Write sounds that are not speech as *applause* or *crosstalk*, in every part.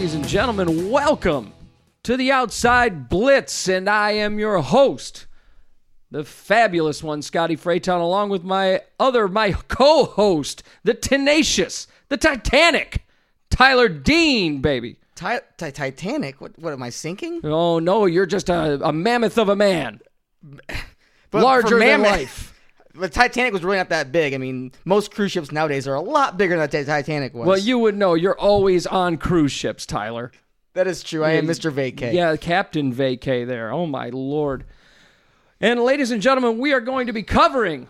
ladies and gentlemen. Welcome to the Outside Blitz, and I am your host, the fabulous one, Scotty Fraytown, along with my other, my co-host, the tenacious, the Titanic, Tyler Dean, baby. Ti- ti- Titanic? What? What am I sinking? Oh no, you're just a, a mammoth of a man, But larger for than life. But Titanic was really not that big. I mean, most cruise ships nowadays are a lot bigger than the Titanic was. Well, you would know. You're always on cruise ships, Tyler. that is true. I am Mr. Vacay. Yeah, Captain Vacay there. Oh my lord. And ladies and gentlemen, we are going to be covering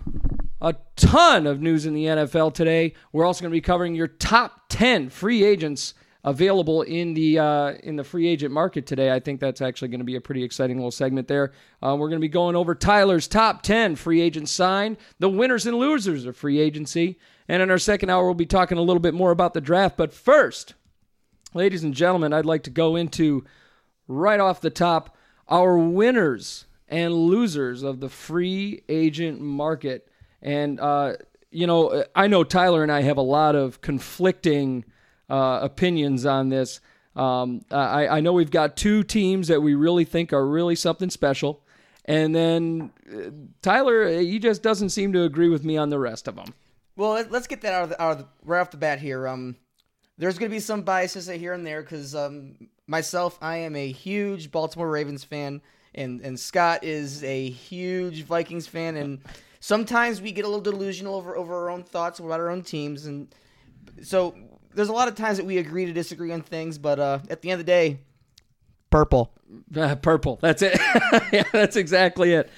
a ton of news in the NFL today. We're also going to be covering your top 10 free agents available in the uh, in the free agent market today. I think that's actually going to be a pretty exciting little segment there. Uh, we're going to be going over Tyler's top 10 free agents signed, the winners and losers of free agency, and in our second hour we'll be talking a little bit more about the draft. But first, ladies and gentlemen, I'd like to go into right off the top our winners and losers of the free agent market. And, uh, you know, I know Tyler and I have a lot of conflicting uh, opinions on this. Um, I, I know we've got two teams that we really think are really something special. And then uh, Tyler, he just doesn't seem to agree with me on the rest of them. Well, let- let's get that out of the, out of the, right off the bat here. Um, there's going to be some biases here and there because um, myself, I am a huge Baltimore Ravens fan, and and Scott is a huge Vikings fan, and sometimes we get a little delusional over over our own thoughts about our own teams, and so there's a lot of times that we agree to disagree on things, but uh, at the end of the day, purple. Uh, purple. That's it. *laughs* yeah, that's exactly it.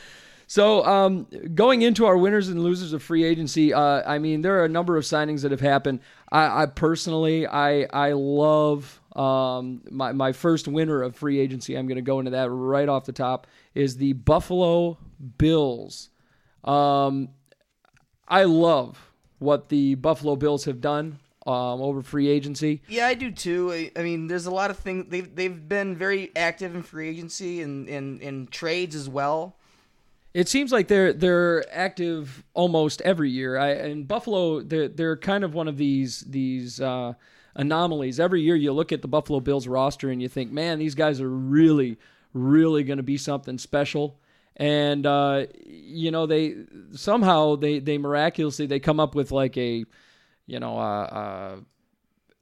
So, um, going into our winners and losers of free agency, uh, I mean, there are a number of signings that have happened. I, I personally, I I love um, my my first winner of free agency. I'm going to go into that right off the top. Is the Buffalo Bills. Um, I love what the Buffalo Bills have done um, over free agency. Yeah, I do too. I, I mean, there's a lot of things they've they've been very active in free agency and in, in trades as well. It seems like they're they're active almost every year. I and Buffalo they're they're kind of one of these these uh, anomalies. Every year you look at the Buffalo Bills roster and you think, man, these guys are really really going to be something special. And uh, you know they somehow they they miraculously they come up with like a you know a, a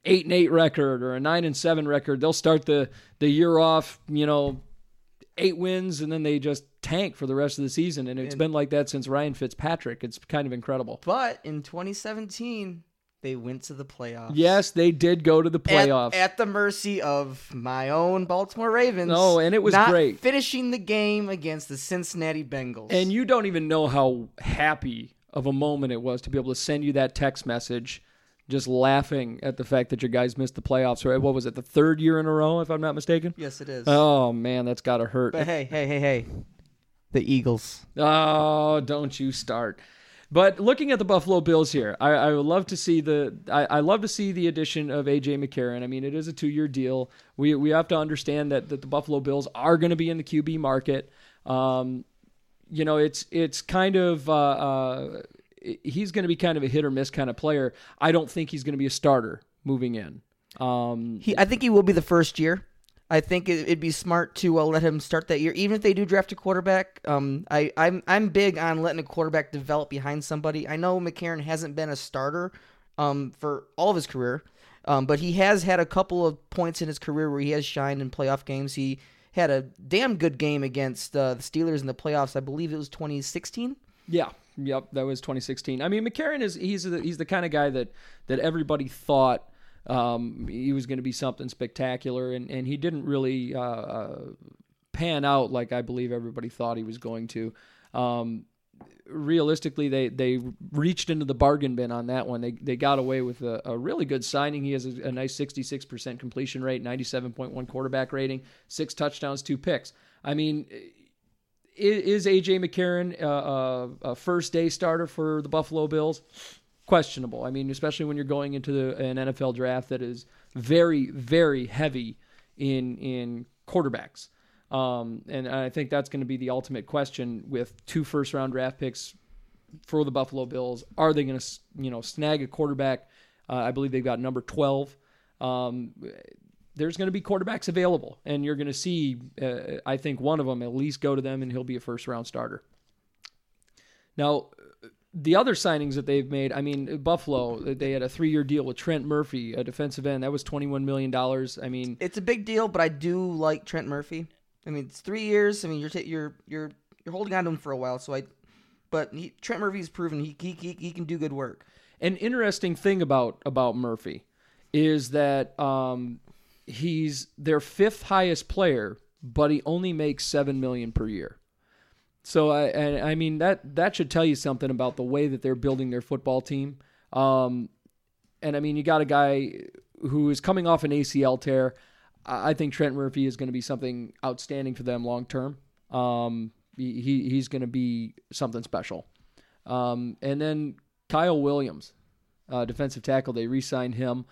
eight and eight record or a nine and seven record. They'll start the the year off you know eight wins and then they just tank for the rest of the season and it's been like that since Ryan Fitzpatrick. It's kind of incredible. But in 2017, they went to the playoffs. Yes, they did go to the At, playoffs. at the mercy of my own Baltimore Ravens. No, and it was not great. Finishing the game against the Cincinnati Bengals. and you don't even know how happy of a moment it was to be able to send you that text message just laughing at the fact that your guys missed the playoffs. Right? What was it? The third year in a row, if I'm not mistaken? yes, it is. Oh man, that's got to hurt. but hey, hey, hey, hey, the Eagles. Oh, don't you start. But looking at the Buffalo Bills here, I, I would love to see the I, I love to see the addition of AJ McCarron. I mean, it is a two year deal. We we have to understand that, that the Buffalo Bills are going to be in the QB market. Um, you know, it's it's kind of uh, uh, he's going to be kind of a hit or miss kind of player. I don't think he's going to be a starter moving in. Um, He, I think he will be the first year. I think it, it'd be smart to uh, let him start that year, even if they do draft a quarterback. Um, I, I'm I'm big on letting a quarterback develop behind somebody. I know McCarron hasn't been a starter, um, for all of his career, um, but he has had a couple of points in his career where he has shined in playoff games. He had a damn good game against uh, the Steelers in the playoffs. I believe it was 2016. Yeah, yep, that was 2016. I mean, McCarron is he's the, he's the kind of guy that that everybody thought um, he was going to be something spectacular, and and he didn't really uh, uh, pan out like I believe everybody thought he was going to. Um, realistically, they they reached into the bargain bin on that one. They they got away with a, a really good signing. He has a, a nice 66% completion rate, 97.1 quarterback rating, six touchdowns, two picks. I mean, is AJ McCarron uh, a first day starter for the Buffalo Bills? Questionable. I mean, especially when you're going into the, an NFL draft that is very, very heavy in in quarterbacks. Um, and I think that's going to be the ultimate question with two first round draft picks for the Buffalo Bills. Are they going to, you know, snag a quarterback? Uh, I believe they've got number 12. Um, there's going to be quarterbacks available, and you're going to see, uh, I think, one of them at least go to them, and he'll be a first round starter. Now, the other signings that they've made, I mean, Buffalo, they had a three year deal with Trent Murphy, a defensive end. That was $21 million. I mean, It's a big deal, but I do like Trent Murphy. I mean, it's three years. I mean, you're ta- you're you're you're holding on to him for a while. So I, but he, Trent Murphy's proven he, he he he can do good work. an interesting thing about about Murphy is that um, he's their fifth highest player, but he only makes seven million per year. So I, I, mean that that should tell you something about the way that they're building their football team. Um, and I mean, you got a guy who is coming off an ACL tear. I think Trent Murphy is going to be something outstanding for them long term. Um, he, he- he's going to be something special. Um, and then Kyle Williams, uh, defensive tackle, they re-signed him.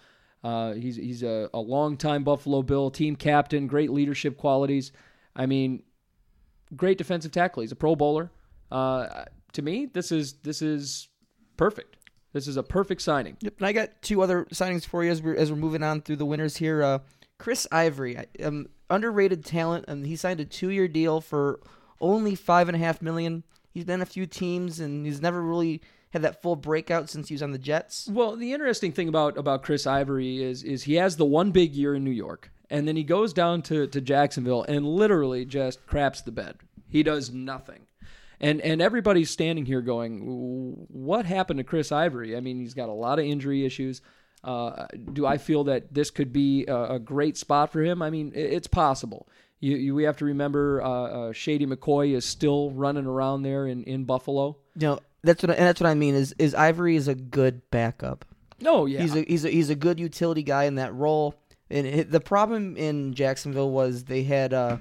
Uh, he's he's a, a longtime Buffalo Bill team captain, great leadership qualities. I mean, great defensive tackle. He's a Pro Bowler. Uh, to me, this is this is perfect. This is a perfect signing. Yep. And I got two other signings for you as we're as we're moving on through the winners here. Chris Ivory, um, underrated talent, and he signed a two-year deal for only five and a half million. He's been a few teams, and he's never really had that full breakout since he was on the Jets. Well, the interesting thing about about Chris Ivory is is he has the one big year in New York, and then he goes down to, to Jacksonville and literally just craps the bed. He does nothing. And and everybody's standing here going, what happened to Chris Ivory? I mean, he's got a lot of injury issues. Uh, do I feel that this could be a, a great spot for him? I mean, i- it's possible. You, you we have to remember uh, uh, Shady McCoy is still running around there in, in Buffalo. Know, that's what I, and that's what I mean. Is is Ivory is a good backup. No, yeah, He's a he's a he's a good utility guy in that role. And it, the problem in Jacksonville was they had uh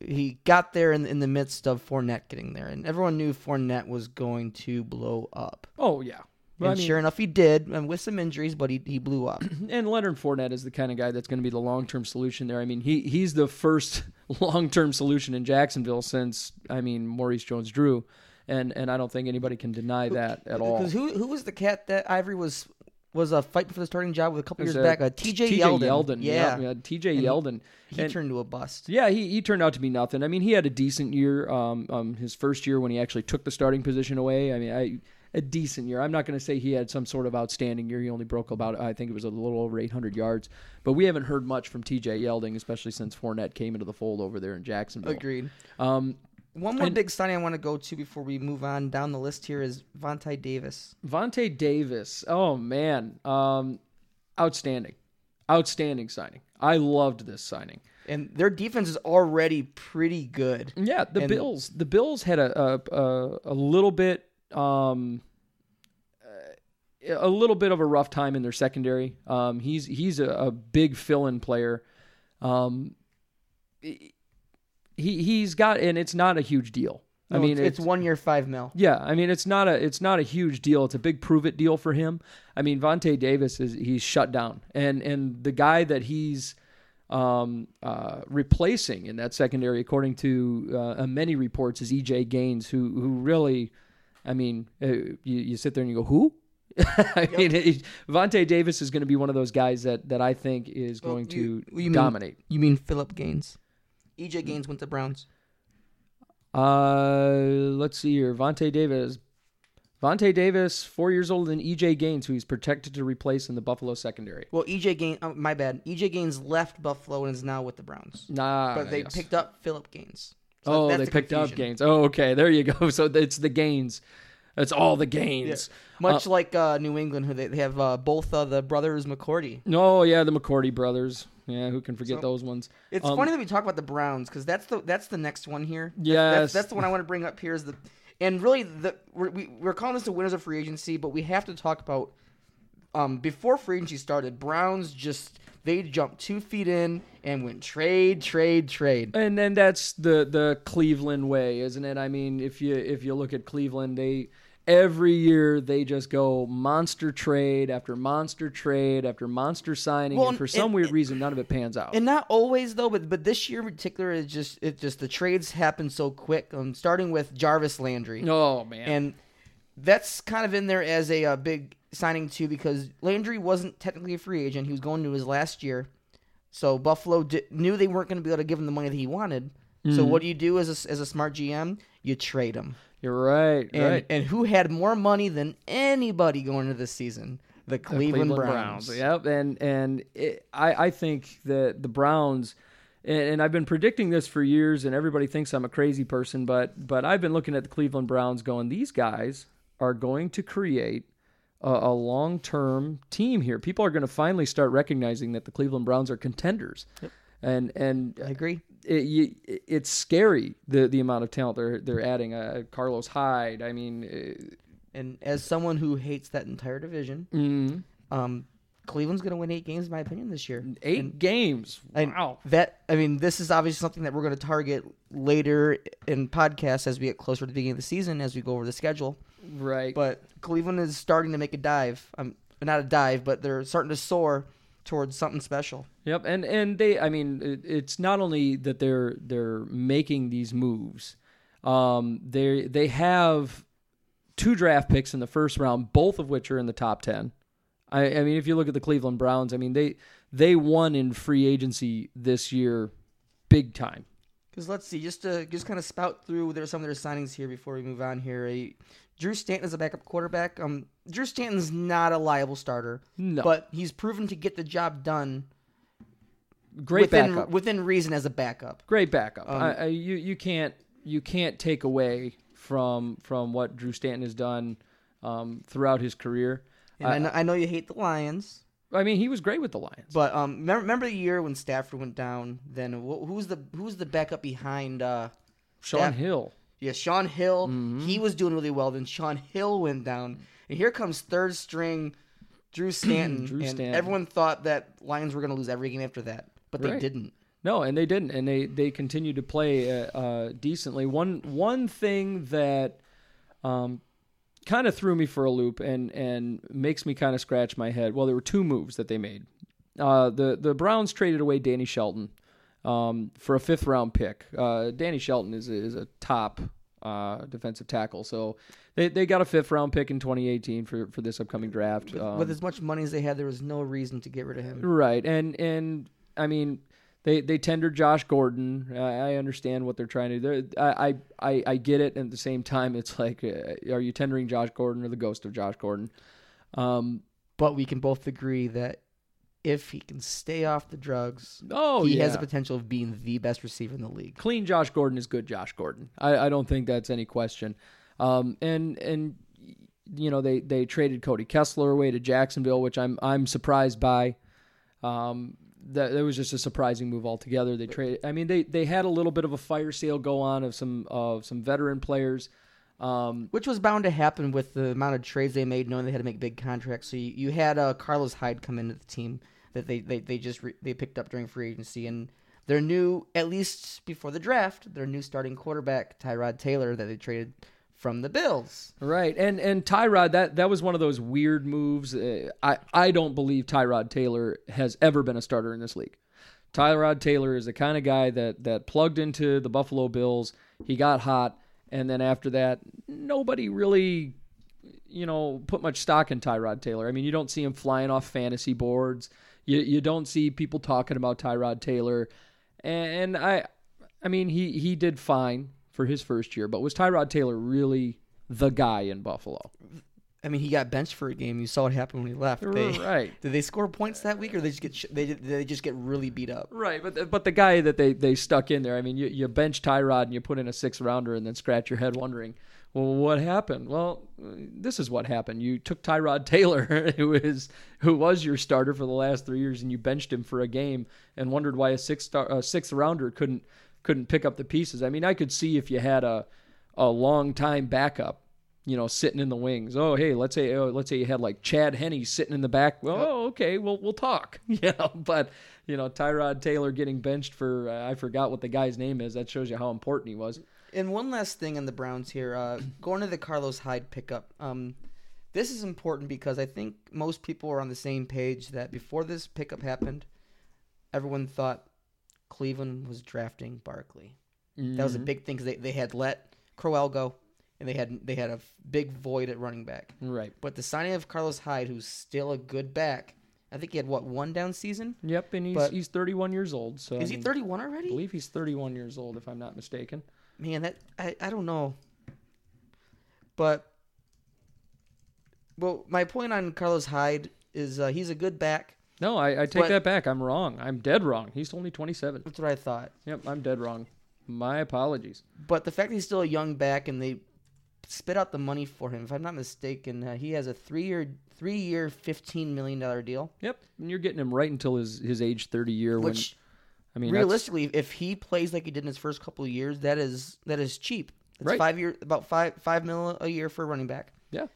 he got there in in the midst of Fournette getting there, and everyone knew Fournette was going to blow up. oh yeah. And I mean- sure enough, he did, and with some injuries, but he he blew up. *clears throat* and Leonard Fournette is the kind of guy that's going to be the long term solution there. I mean, he he's the first *laughs* long term solution in Jacksonville since I mean Maurice Jones-Drew, and and I don't think anybody can deny that at all. Because who who was the cat that Ivory was was uh, fighting for the starting job with a couple years uh, back? Uh, T.J. T.J. Yeldon. Yeldon, yeah, yeah, T.J. And Yeldon. he And- turned into a bust. Yeah, he, he turned out to be nothing. I mean, he had a decent year. Um, um, his first year when he actually took the starting position away. I mean, I a decent year. I'm not going to say he had some sort of outstanding year. He only broke about I think it was a little over 800 yards. But we haven't heard much from T.J. Yeldon, especially since Fournette came into the fold over there in Jacksonville. Agreed. Um, One more And- big signing I want to go to before we move on down the list here is Vontae Davis. Vontae Davis. Oh man, um, outstanding, outstanding signing. I loved this signing. And their defense is already pretty good. Yeah, the And- Bills. The Bills had a a, a, a little bit um uh, a little bit of a rough time in their secondary. Um, he's he's a, a big fill-in player. Um, he he's got and it's not a huge deal. I mean, it's, it's one year, five mil. yeah, I mean it's not a it's not a huge deal. It's a big prove it deal for him. I mean Vontae Davis is he's shut down, and and the guy that he's um, uh, replacing in that secondary, according to uh, many reports, is EJ Gaines, who who really, I mean, uh, you you sit there and you go who. *laughs* I mean, it, Vontae Davis is going to be one of those guys that, that I think is going you- to you mean- dominate. You mean Philip Gaines? EJ Gaines went to Browns. Uh, let's see here. Vontae Davis. Vontae Davis, four years older than EJ Gaines, who he's protected to replace in the Buffalo secondary. Well, EJ Gaines, oh, my bad. EJ Gaines left Buffalo and is now with the Browns. Nah, But they yes. picked up Philip Gaines. So oh, that's they the picked up gains. Oh, okay. There you go. *laughs* So it's the gains. It's all the Gaines. Much like uh, New England, who they, they have uh, both uh, the brothers McCourty. Oh yeah, the McCourty brothers. Yeah, who can forget So- those ones? It's Um, funny that we talk about the Browns because that's the that's the next one here. That's- Yes. that's, that's the one I want to bring up here. Is the and really the we're, we, we're calling this the winners of free agency, but we have to talk about um before free agency started. Browns just they jumped two feet in and went trade, trade, trade. And then that's the the Cleveland way, isn't it? I mean, if you if you look at Cleveland, they every year they just go monster trade after monster trade after monster signing, Well, and for some and- weird reason, none of it pans out. And not always though, but but this year in particular, it just it just the trades happen so quick. Um, starting with Jarvis Landry. oh man, And that's kind of in there as a, uh big signing too because Landry wasn't technically a free agent. He was going to his last year. So Buffalo di- knew they weren't going to be able to give him the money that he wanted. So mm-hmm. what do you do as a, as a smart GM? You trade him. You're right. And, right. and who had more money than anybody going into this season? The Cleveland, Browns. Yep, and and it, I I think that the Browns, and, and I've been predicting this for years, and everybody thinks I'm a crazy person, but but I've been looking at the Cleveland Browns, going, these guys are going to create a, a long term team here. People are going to finally start recognizing that the Cleveland Browns are contenders, and and I agree. it, it's scary the the amount of talent they're they're adding. Uh, Carlos Hyde, I mean. Uh, And as someone who hates that entire division, mm, um, Cleveland's going to win eight games, in my opinion, this year. eight And- games. Wow. that I mean, this is obviously something that we're going to target later in podcasts as we get closer to the beginning of the season, as we go over the schedule. Right. But Cleveland is starting to make a dive. Um, not a dive, but they're starting to soar towards something special. Yep, and and they, I mean, it, it's not only that they're they're making these moves. Um, they they have two draft picks in the first round, both of which are in the top ten. I, I mean, if you look at the Cleveland Browns, I mean they they won in free agency this year, big time. Because let's see, just to just kind of spout through there's some of their signings here before we move on here. A, Drew Stanton is a backup quarterback. Um, Drew Stanton's not a liable starter, No, but he's proven to get the job done great within backup. within reason as a backup. Great backup. Um, I, I, you you can't you can't take away from from what Drew Stanton has done um, throughout his career. And I, know, I know you hate the Lions, I mean, he was great with the Lions. but um, remember, remember the year when Stafford went down? Then wh- who's the who's the backup behind? Uh, Shaun Staff- Hill. Yeah, Shaun Hill. Mm-hmm. He was doing really well. Then Shaun Hill went down, and here comes third string Drew *clears throat* Stanton. Drew and Stanton. everyone thought that Lions were going to lose every game after that, but they didn't. No, and they didn't, and they they continued to play uh, uh, decently. One one thing that um, kind of threw me for a loop and and makes me kind of scratch my head. Well, there were two moves that they made. Uh, the the Browns traded away Danny Shelton um, for a fifth round pick. Uh, Danny Shelton is a, is a top uh, defensive tackle, so they, they got a fifth round pick in 2018 for for this upcoming draft. Um, With as much money as they had, there was no reason to get rid of him. Right, and and I mean, they they tendered Josh Gordon. I, I understand what they're trying to do. I, I I I get it. And at the same time, it's like, uh, are you tendering Josh Gordon or the ghost of Josh Gordon? Um. But we can both agree that if he can stay off the drugs, Oh he yeah. has the potential of being the best receiver in the league. Clean Josh Gordon is good Josh Gordon. I, I don't think that's any question. Um. And and you know they they traded Cody Kessler away to Jacksonville, which I'm I'm surprised by. Um, that, that was just a surprising move altogether. They traded. I mean, they they had a little bit of a fire sale go on of some of some veteran players. Um, Which was bound to happen with the amount of trades they made, knowing they had to make big contracts. So you, you had uh, Carlos Hyde come into the team that they, they, they just re- they picked up during free agency, and their new at least before the draft, their new starting quarterback Tyrod Taylor that they traded from the Bills. right, and and Tyrod that that was one of those weird moves. Uh, I I don't believe Tyrod Taylor has ever been a starter in this league. Tyrod Taylor is the kind of guy that that plugged into the Buffalo Bills. He got hot, and then after that, nobody really, you know, put much stock in Tyrod Taylor. I mean, you don't see him flying off fantasy boards. You you don't see people talking about Tyrod Taylor, and I, I mean, he he did fine for his first year, but was Tyrod Taylor really the guy in Buffalo? I mean, he got benched for a game. You saw what happened when he left. They, Right. Did they score points that week, or they just get they did they just get really beat up? Right, but the, but the guy that they, they stuck in there, I mean, you, you bench Tyrod and you put in a six rounder and then scratch your head wondering, well, what happened? Well, this is what happened. You took Tyrod Taylor, *laughs* who is who was your starter for the last three years, and you benched him for a game and wondered why a sixth star, a sixth rounder couldn't couldn't pick up the pieces. I mean, I could see if you had a a long time backup. You know, sitting in the wings. Oh, hey, let's say, oh, let's say you had like Chad Henne sitting in the back. Well, oh, okay, we'll we'll talk. *laughs* You know, but you know, Tyrod Taylor getting benched for uh, I forgot what the guy's name is. That shows you how important he was. And one last thing on the Browns here, uh, *clears throat* going to the Carlos Hyde pickup. Um, this is important because I think most people are on the same page that before this pickup happened, everyone thought Cleveland was drafting Barkley. That was a big thing because they, they had let Crowell go, and they had they had a big void at running back. Right. But the signing of Carlos Hyde, who's still a good back, I think he had what one down season. Yep, and he's But- he's 31 years old. So Is I he mean, 31 I believe he's 31 years old, if I'm not mistaken. Man, that I, I don't know. But well, my point on Carlos Hyde is uh, he's a good back. No, I, I take But- that back. I'm wrong. I'm dead wrong. He's only 27. That's what I thought. Yep, I'm dead wrong. My apologies. But the fact that he's still a young back and they spit out the money for him, if I'm not mistaken, uh, he has a three year three year fifteen million dollar deal. Yep, and you're getting him right until his his age 30 year. Which when I mean, realistically, if he plays like he did in his first couple of years, that is that is cheap. It's Right. five year about five five mil a year for a running back. Yeah.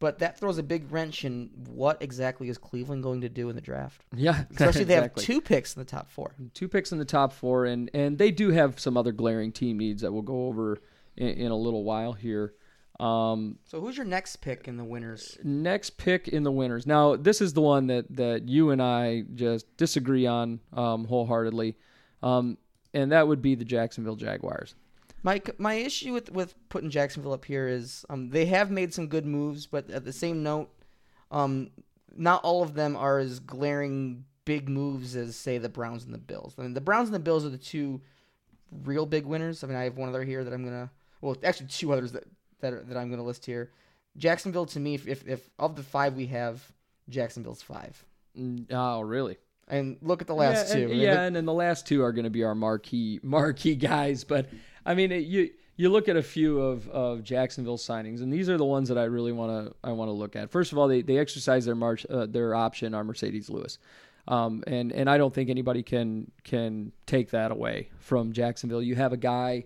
But that throws a big wrench in what exactly is Cleveland going to do in the draft? *laughs* yeah, Especially they exactly. have two picks in the top four. two picks in the top four, and and they do have some other glaring team needs that we'll go over in, in a little while here. Um, So who's your next pick in the winners? next pick in the winners. Now, this is the one that that you and I just disagree on um, wholeheartedly, um, and that would be the Jacksonville Jaguars. My my issue with with putting Jacksonville up here is um, they have made some good moves, but at the same note, um, not all of them are as glaring big moves as say the Browns and the Bills. I mean, the Browns and the Bills are the two real big winners. I mean, I have one other here that I'm gonna well, actually two others that that, are, that I'm gonna list here. Jacksonville to me, if, if if of the five we have, Jacksonville's five. Mm, Oh, really? And look at the last yeah, two. And, yeah, look- and then the last two are going to be our marquee marquee guys. But I mean, it, you you look at a few of, of Jacksonville's signings, and these are the ones that I really want to I want to look at. First of all, they they exercise their march uh, their option on Marcedes Lewis. Um, and and I don't think anybody can can take that away from Jacksonville. You have a guy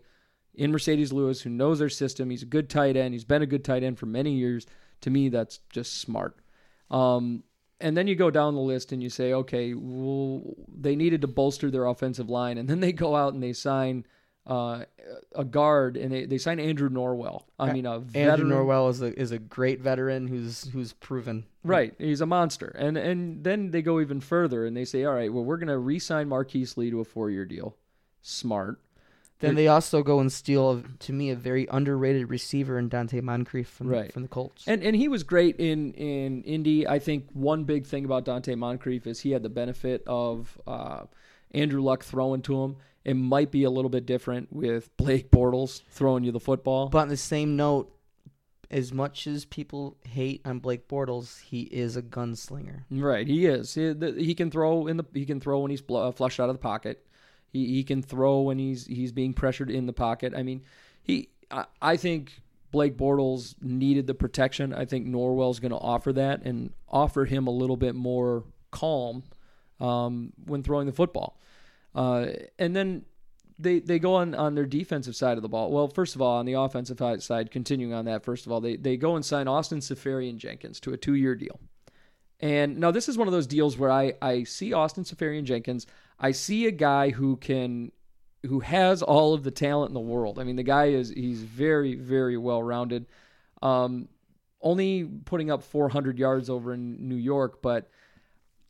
in Marcedes Lewis who knows their system. He's a good tight end. He's been a good tight end for many years. To me, that's just smart. Um, and then you go down the list and you say, okay, well, they needed to bolster their offensive line, and then they go out and they sign uh, a guard and they, they sign Andrew Norwell. I mean, a Andrew Norwell is a is a great veteran who's who's proven. Right, he's a monster. And and then they go even further and they say, all right, well, we're going to re-sign Marquise Lee to a four-year deal. Smart. Then they also go and steal, to me, a very underrated receiver in Donte Moncrief from Right. from the Colts. And and he was great in in Indy. I think one big thing about Donte Moncrief is he had the benefit of uh, Andrew Luck throwing to him. It might be a little bit different with Blake Bortles throwing you the football. but on the same note, as much as people hate on Blake Bortles, he is a gunslinger. right, he is. He, the, he can throw in the he can throw when he's bl- uh, flushed out of the pocket. He he can throw when he's he's being pressured in the pocket. I mean, he I, I think Blake Bortles needed the protection. I think Norwell's going to offer that and offer him a little bit more calm um, when throwing the football. Uh, and then they they go on on their defensive side of the ball. Well, first of all, on the offensive side, continuing on that, first of all, they they go and sign Austin Seferian Jenkins to a two year deal. And now this is one of those deals where I I see Austin Seferian Jenkins. I see a guy who can who has all of the talent in the world. I mean, the guy is he's very very well rounded. Um, only putting up 400 yards over in New York, but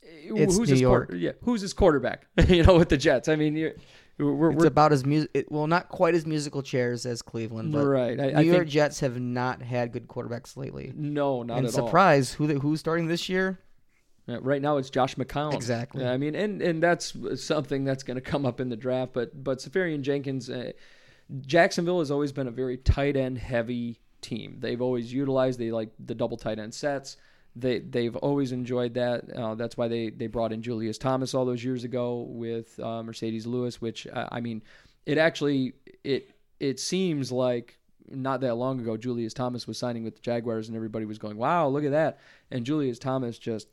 It's who's New his York. quarter- yeah, who's his quarterback? *laughs* you know, with the Jets. I mean, you're, we're, It's we're about as music. It, well, not quite as musical chairs as Cleveland, but right. I, New I York think Jets have not had good quarterbacks lately. no, not and at all. surprise, who who's starting this year? Yeah, right now it's Josh McCown. Exactly. I mean, and and that's something that's going to come up in the draft. But but Seferian Jenkins, uh, Jacksonville has always been a very tight end heavy team. They've always utilized they like the double tight end sets. They they've always enjoyed that. Uh, that's why they they brought in Julius Thomas all those years ago with uh, Marcedes Lewis. Which uh, I mean, it actually it it seems like not that long ago Julius Thomas was signing with the Jaguars and everybody was going, "Wow, look at that!" And Julius Thomas just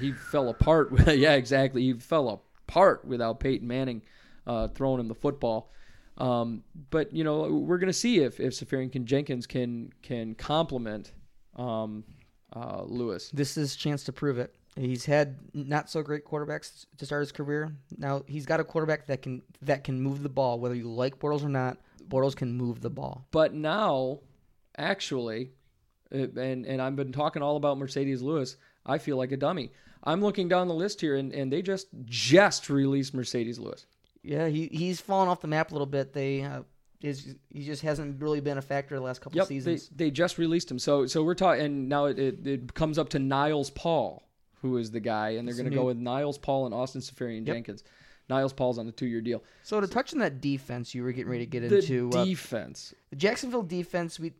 he fell apart. *laughs* yeah, exactly. He fell apart without Peyton Manning uh, throwing him the football. Um, but you know, we're going to see if if Seferian Jenkins can can complement um, uh, Lewis. This is chance to prove it. He's had not so great quarterbacks to start his career. Now he's got a quarterback that can that can move the ball, whether you like Bortles or not. Bortles can move the ball. But now, actually, uh, and and I've been talking all about Marcedes Lewis. I feel like a dummy. I'm looking down the list here, and, and they just just released Marcedes Lewis. Yeah, he he's fallen off the map a little bit. They uh, is he just hasn't really been a factor the last couple Yep, they, seasons. they just released him. So so we're talking, and now it, it, it comes up to Niles Paul, who is the guy, and they're going to go with Niles Paul and Austin Seferian Yep. Jenkins. Niles Paul's on a two-year deal. So to touch on that defense, you were getting ready to get The into uh, defense. the Jacksonville defense. We,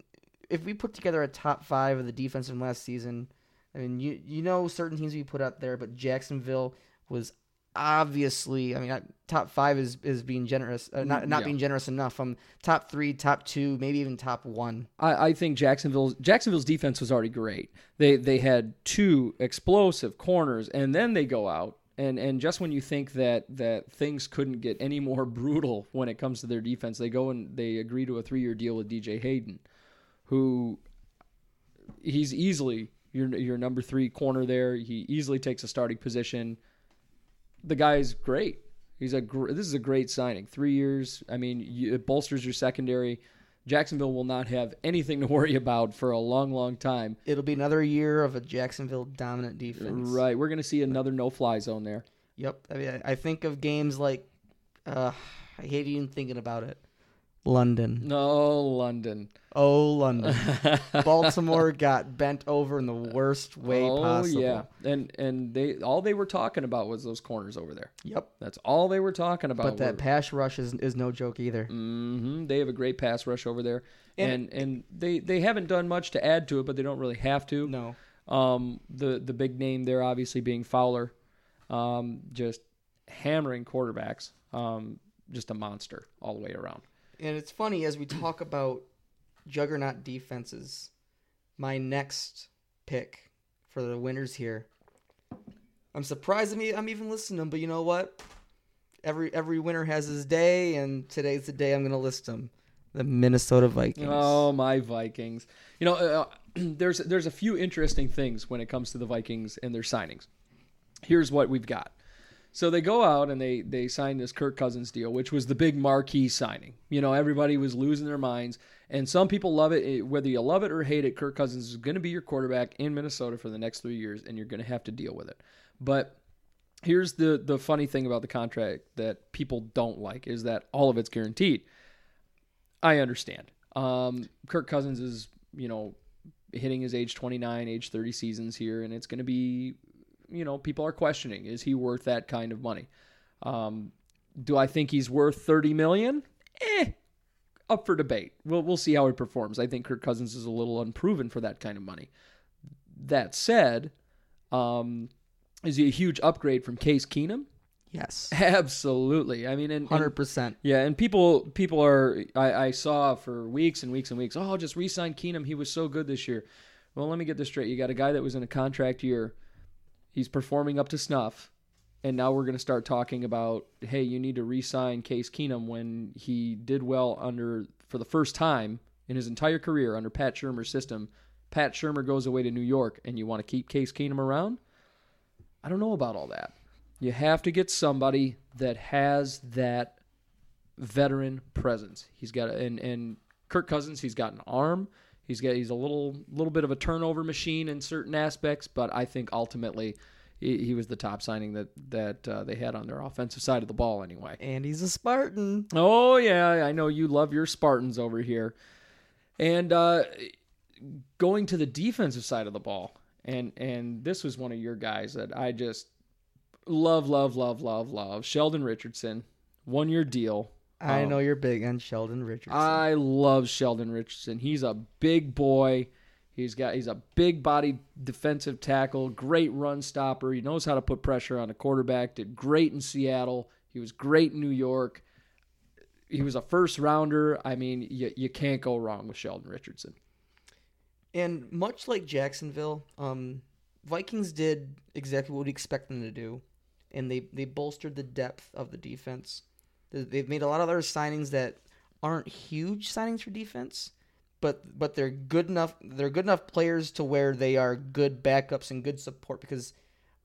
if we put together a top five of the defense from last season, I mean, you you know certain teams we put out there, but Jacksonville was obviously. I mean, top five is is being generous, uh, not not Yeah. being generous enough. From top three, top two, maybe even top one. I, I think Jacksonville's Jacksonville's defense was already great. They they had two explosive corners, and then they go out and and just when you think that that things couldn't get any more *laughs* brutal when it comes to their defense, they go and they agree to a three year deal with DJ Hayden, who he's easily your your number three corner there. He easily takes a starting position. The guy's great. He's a gr- this is a great signing. Three years. I mean, you, it bolsters your secondary. Jacksonville will not have anything to worry about for a long, long time. It'll be another year of a Jacksonville dominant defense. Right. We're going to see another no-fly zone there. Yep. I mean, I I think of games like, uh, I hate even thinking about it. London. No, London. Oh, London. *laughs* Baltimore got bent over in the worst way oh possible. yeah, and and they all they were talking about was those corners over there. Yep. That's all they were talking about. But that pass rush is, is no joke either. hmm They have a great pass rush over there, And- and and they they haven't done much to add to it, but they don't really have to. No. Um, the the big name there obviously being Fowler, um, just hammering quarterbacks. Um, just a monster all the way around. And it's funny as we talk about juggernaut defenses. My next pick for the winners here. I'm surprised I'm, I'm even listening them, but you know what? Every every winner has his day, and today's the day I'm going to list them. The Minnesota Vikings. Oh my Vikings! You know, uh, *clears throat* there's there's a few interesting things when it comes to the Vikings and their signings. Here's what we've got. So they go out and they they sign this Kirk Cousins deal, which was the big marquee signing. You know, everybody was losing their minds, and some people love it. Eh, Whether you love it or hate it, Kirk Cousins is going to be your quarterback in Minnesota for the next three years, and you're going to have to deal with it. But here's the the funny thing about the contract that people don't like is that all of it's guaranteed. I understand. Um, Kirk Cousins is, you know, hitting his age 29, age 30 seasons here, and it's going to be, you know, people are questioning is he worth that kind of money? Um, do I think he's worth 30 million? Eh, up for debate. We'll we'll see how he performs. I think Kirk Cousins is a little unproven for that kind of money. That said, um, is he a huge upgrade from Case Keenum? Yes. *laughs* Absolutely. I mean, and, and 100%. yeah, and people people are I, I saw for weeks and weeks and weeks. Oh, just re-sign Keenum. He was so good this year. Well, let me get this straight. You got a guy that was in a contract year. He's performing up to snuff, and now we're going to start talking about, hey, you need to re-sign Case Keenum when he did well under for the first time in his entire career under Pat Shurmur's system. Pat Shurmur goes away to New York, and you want to keep Case Keenum around? I don't know about all that. You have to get somebody that has that veteran presence. He's got and and Kirk Cousins, he's got an arm. He's got he's a little little bit of a turnover machine in certain aspects, but I think ultimately he, he was the top signing that that uh, they had on their offensive side of the ball anyway. And he's a Spartan. Oh yeah, I know you love your Spartans over here. And uh, going to the defensive side of the ball, and and this was one of your guys that I just love, love, love, love, love. Sheldon Richardson, one year deal. I Um, know you're big on Sheldon Richardson. I love Sheldon Richardson. He's a big boy. He's got he's a big body defensive tackle, great run stopper. He knows how to put pressure on a quarterback. Did great in Seattle. He was great in New York. He was a first rounder. I mean, you, you can't go wrong with Sheldon Richardson. And much like Jacksonville, um, Vikings did exactly what we expect them to do, and they they bolstered the depth of the defense. They- They've made a lot of other signings that aren't huge signings for defense, but but they're good enough. They're good enough players to where they are good backups and good support. Because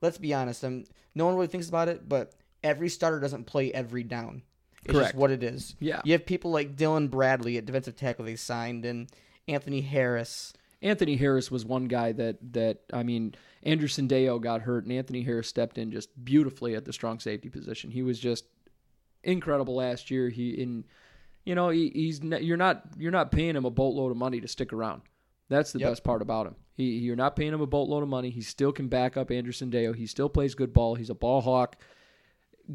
let's be honest, um, no one really thinks about it, but every starter doesn't play every down. It's Correct. just what it is. Yeah. You have people like Dylan Bradley at defensive tackle they signed, and Anthony Harris. Anthony Harris was one guy that that I mean Andrew Sendejo got hurt and Anthony Harris stepped in just beautifully at the strong safety position. He was just incredible last year. He in you know he, he's you're not you're not paying him a boatload of money to stick around. That's the Yep. best part about him. He, you're not paying him a boatload of money. He still can back up Andrew Sendejo. He still plays good ball. He's a ball hawk.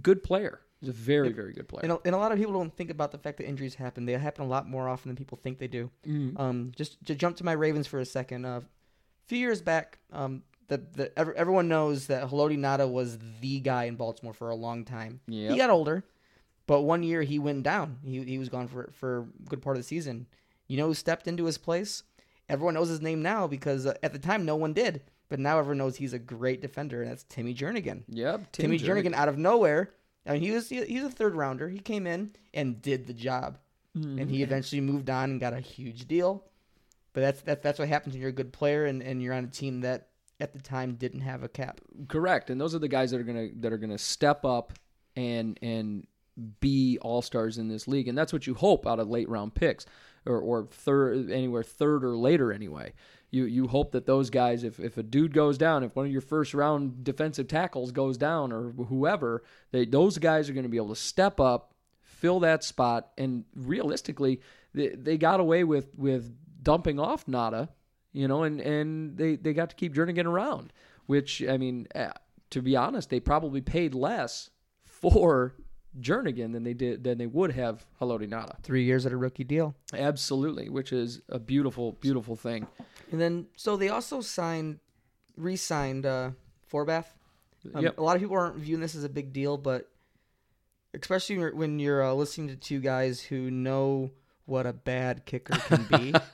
Good player. He's a very, very good player. And a, and a lot of people don't think about the fact that injuries happen. They happen a lot more often than people think they do. Mm. Um, just to jump to my Ravens for a second. Uh, a few years back, um, the, the everyone knows that Haloti Ngata was the guy in Baltimore for a long time. Yep. He got older, but one year he went down. He he was gone for for a good part of the season. You know who stepped into his place? Everyone knows his name now because uh, at the time no one did, but now everyone knows he's a great defender, and that's Timmy Jernigan. Yep. Tim Timmy Jernigan. Jernigan out of nowhere. I mean, he was he, he's a third rounder. He came in and did the job, Mm-hmm. and he eventually moved on and got a huge deal. But that's that's that's what happens when you're a good player and, and you're on a team that at the time didn't have a cap. Correct, and those are the guys that are gonna that are gonna step up and and be all stars in this league, and that's what you hope out of late round picks or or third anywhere third or later anyway. You you hope that those guys, if if a dude goes down, if one of your first round defensive tackles goes down or whoever, they those guys are going to be able to step up, fill that spot, and realistically, they, they got away with with dumping off Ngata you know, and and they they got to keep Jernigan around, which I mean, uh, to be honest, they probably paid less for Jernigan than they did than they would have Haloti Ngata. Three years at a rookie deal, Absolutely, which is a beautiful, beautiful thing. and then so they also signed, re-signed uh, Forbath. Um, Yep. A lot of people aren't viewing this as a big deal, but especially when- when you're uh, listening to two guys who know what a bad kicker can be. *laughs*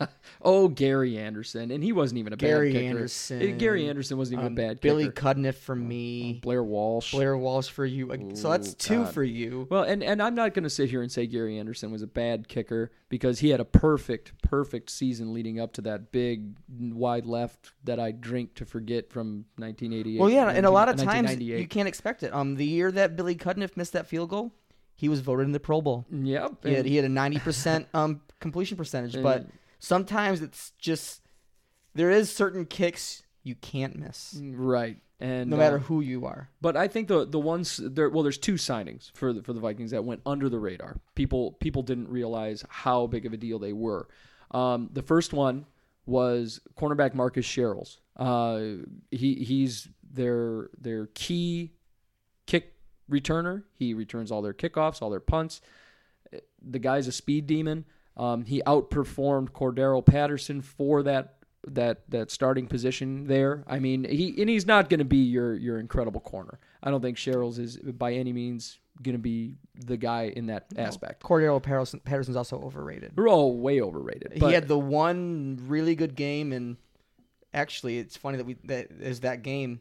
Oh, Gary Anderson, and he wasn't even a Gary bad kicker. Anderson. Uh, Gary Anderson wasn't even Um, a bad Billy kicker. Billy Cundiff for me. Blair Walsh. Blair Walsh for you. Like, so that's two God. for you. Well, and, and I'm not going to sit here and say Gary Anderson was a bad kicker because he had a perfect, perfect season leading up to that big wide left that I drink to forget from 1988. Well, yeah, and a lot of times you can't expect it. Um, the year that Billy Cudniff missed that field goal, he was voted in the Pro Bowl. Yep. He had, he had a ninety percent um completion percentage, but sometimes it's just there is certain kicks you can't miss, right. And no uh, matter who you are. But I think the the ones there well, there's two signings for the for the Vikings that went under the radar. People people didn't realize how big of a deal they were. Um, the first one was cornerback Marcus Sherels. Uh, he he's their their key returner. He returns all their kickoffs, all their punts. The guy's a speed demon. Um, he outperformed Cordarrelle Patterson for that that that starting position there. I mean, he and he's not going to be your your incredible corner. I don't think Sherels is by any means going to be the guy in that aspect. Cordarrelle Patterson, Patterson's also overrated. We're all way overrated. He had the one really good game, and actually, it's funny that we that is that game.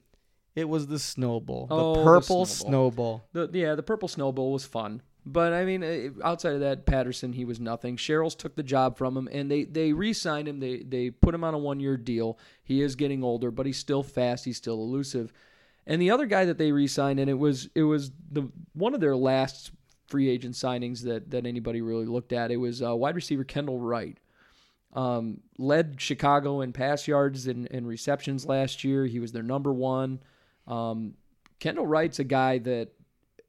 It was the snowball, Oh, the the purple snowball. snowball. The yeah, the purple snowball was fun, but I mean, outside of that, Patterson he was nothing. Sherels took the job from him, and they they re-signed him. They they put him on a one-year deal. He is getting older, but he's still fast. He's still elusive. And the other guy that they re-signed, and it was it was the one of their last free agent signings that that anybody really looked at. It was uh, wide receiver Kendall Wright. Um, led Chicago in pass yards and, and receptions last year. He was their number one. Um, Kendall Wright's a guy that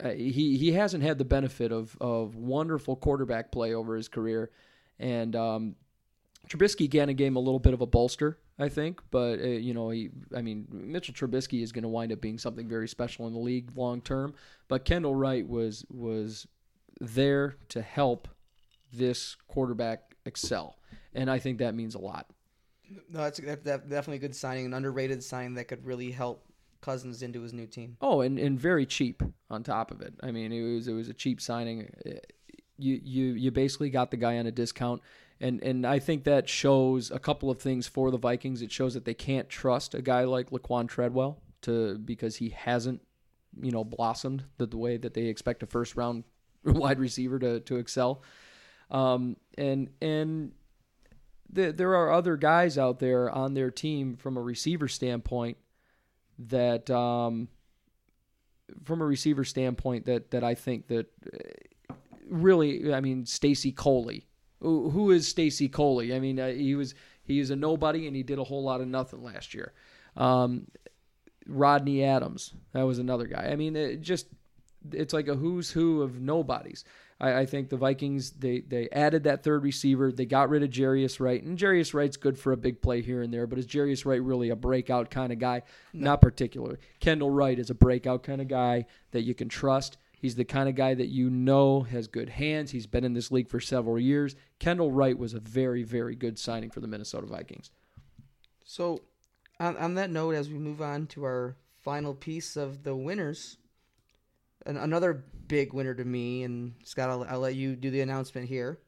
uh, he he hasn't had the benefit of of wonderful quarterback play over his career, and um, Trubisky of gave him a little bit of a bolster, I think. But uh, you know, he I mean Mitchell Trubisky is going to wind up being something very special in the league long term. But Kendall Wright was was there to help this quarterback excel, and I think that means a lot. No, that's, that's definitely a good signing, an underrated signing that could really help Cousins into his new team. Oh, and, and very cheap on top of it. I mean, it was it was a cheap signing. You you you basically got the guy on a discount, and and I think that shows a couple of things for the Vikings. It shows that they can't trust a guy like Laquan Treadwell to because he hasn't you know blossomed the, the way that they expect a first round *laughs* wide receiver to to excel. Um, and and the, there are other guys out there on their team from a receiver standpoint that um, from a receiver standpoint that that I think that uh, really I mean Stacy Coley. Who who is Stacy Coley? I mean uh, he was he is a nobody and he did a whole lot of nothing last year. Um, Rodney Adams that was another guy. I mean it just it's like a who's who of nobodies I, I think the Vikings they they added that third receiver. They got rid of Jarius Wright, and Jarius Wright's good for a big play here and there. But is Jarius Wright really a breakout kind of guy? Not particularly. Kendall Wright is a breakout kind of guy that you can trust. He's the kind of guy that you know has good hands. He's been in this league for several years. Kendall Wright was a very, very good signing for the Minnesota Vikings. So, on, on that note, as we move on to our final piece of the winners, an, another big winner to me, and Scott, I'll, I'll let you do the announcement here.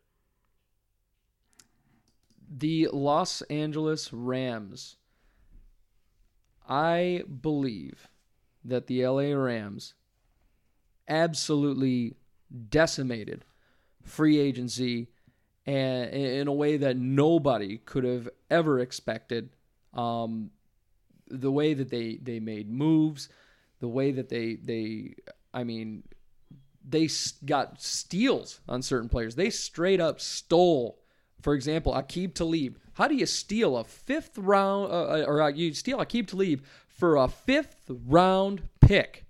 The Los Angeles Rams. I believe that the LA Rams absolutely decimated free agency in a way that nobody could have ever expected. Um, the way that they they made moves, the way that they they I mean they got steals on certain players. They straight up stole. For example, Aqib Talib. How do you steal a fifth round, uh, or uh, you steal Aqib Talib for a fifth round pick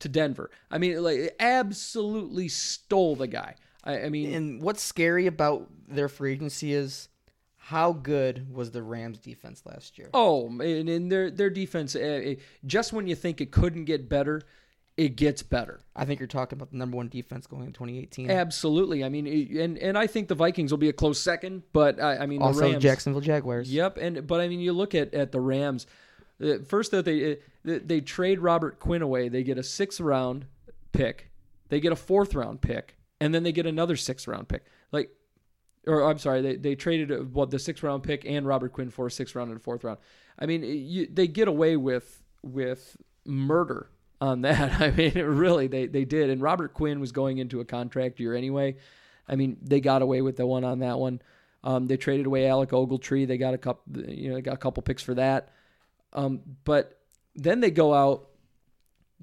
to Denver? I mean, like absolutely stole the guy. I, I mean, And what's scary about their free agency is how good was the Rams defense last year? Oh, and, and their their defense, uh, uh, just when you think it couldn't get better, it gets better. I think you're talking about the number one defense going in 2018. Absolutely. I mean, and and I think the Vikings will be a close second, but I, I mean the also, Rams. Jacksonville Jaguars. Yep, and but I mean, you look at at the Rams. Uh, first, that they uh, they they trade Robert Quinn away, they get a sixth round pick, they get a fourth round pick, and then they get another sixth round pick. Like, or I'm sorry, they they traded uh, what the sixth round pick and Robert Quinn for a sixth round and a fourth round. I mean, you, they get away with with murder on that. *laughs* I mean, really, they they did. And Robert Quinn was going into a contract year anyway. I mean, they got away with the one on that one. Um, they traded away Alec Ogletree. They got a couple, you know, they got a couple picks for that. Um, but then they go out.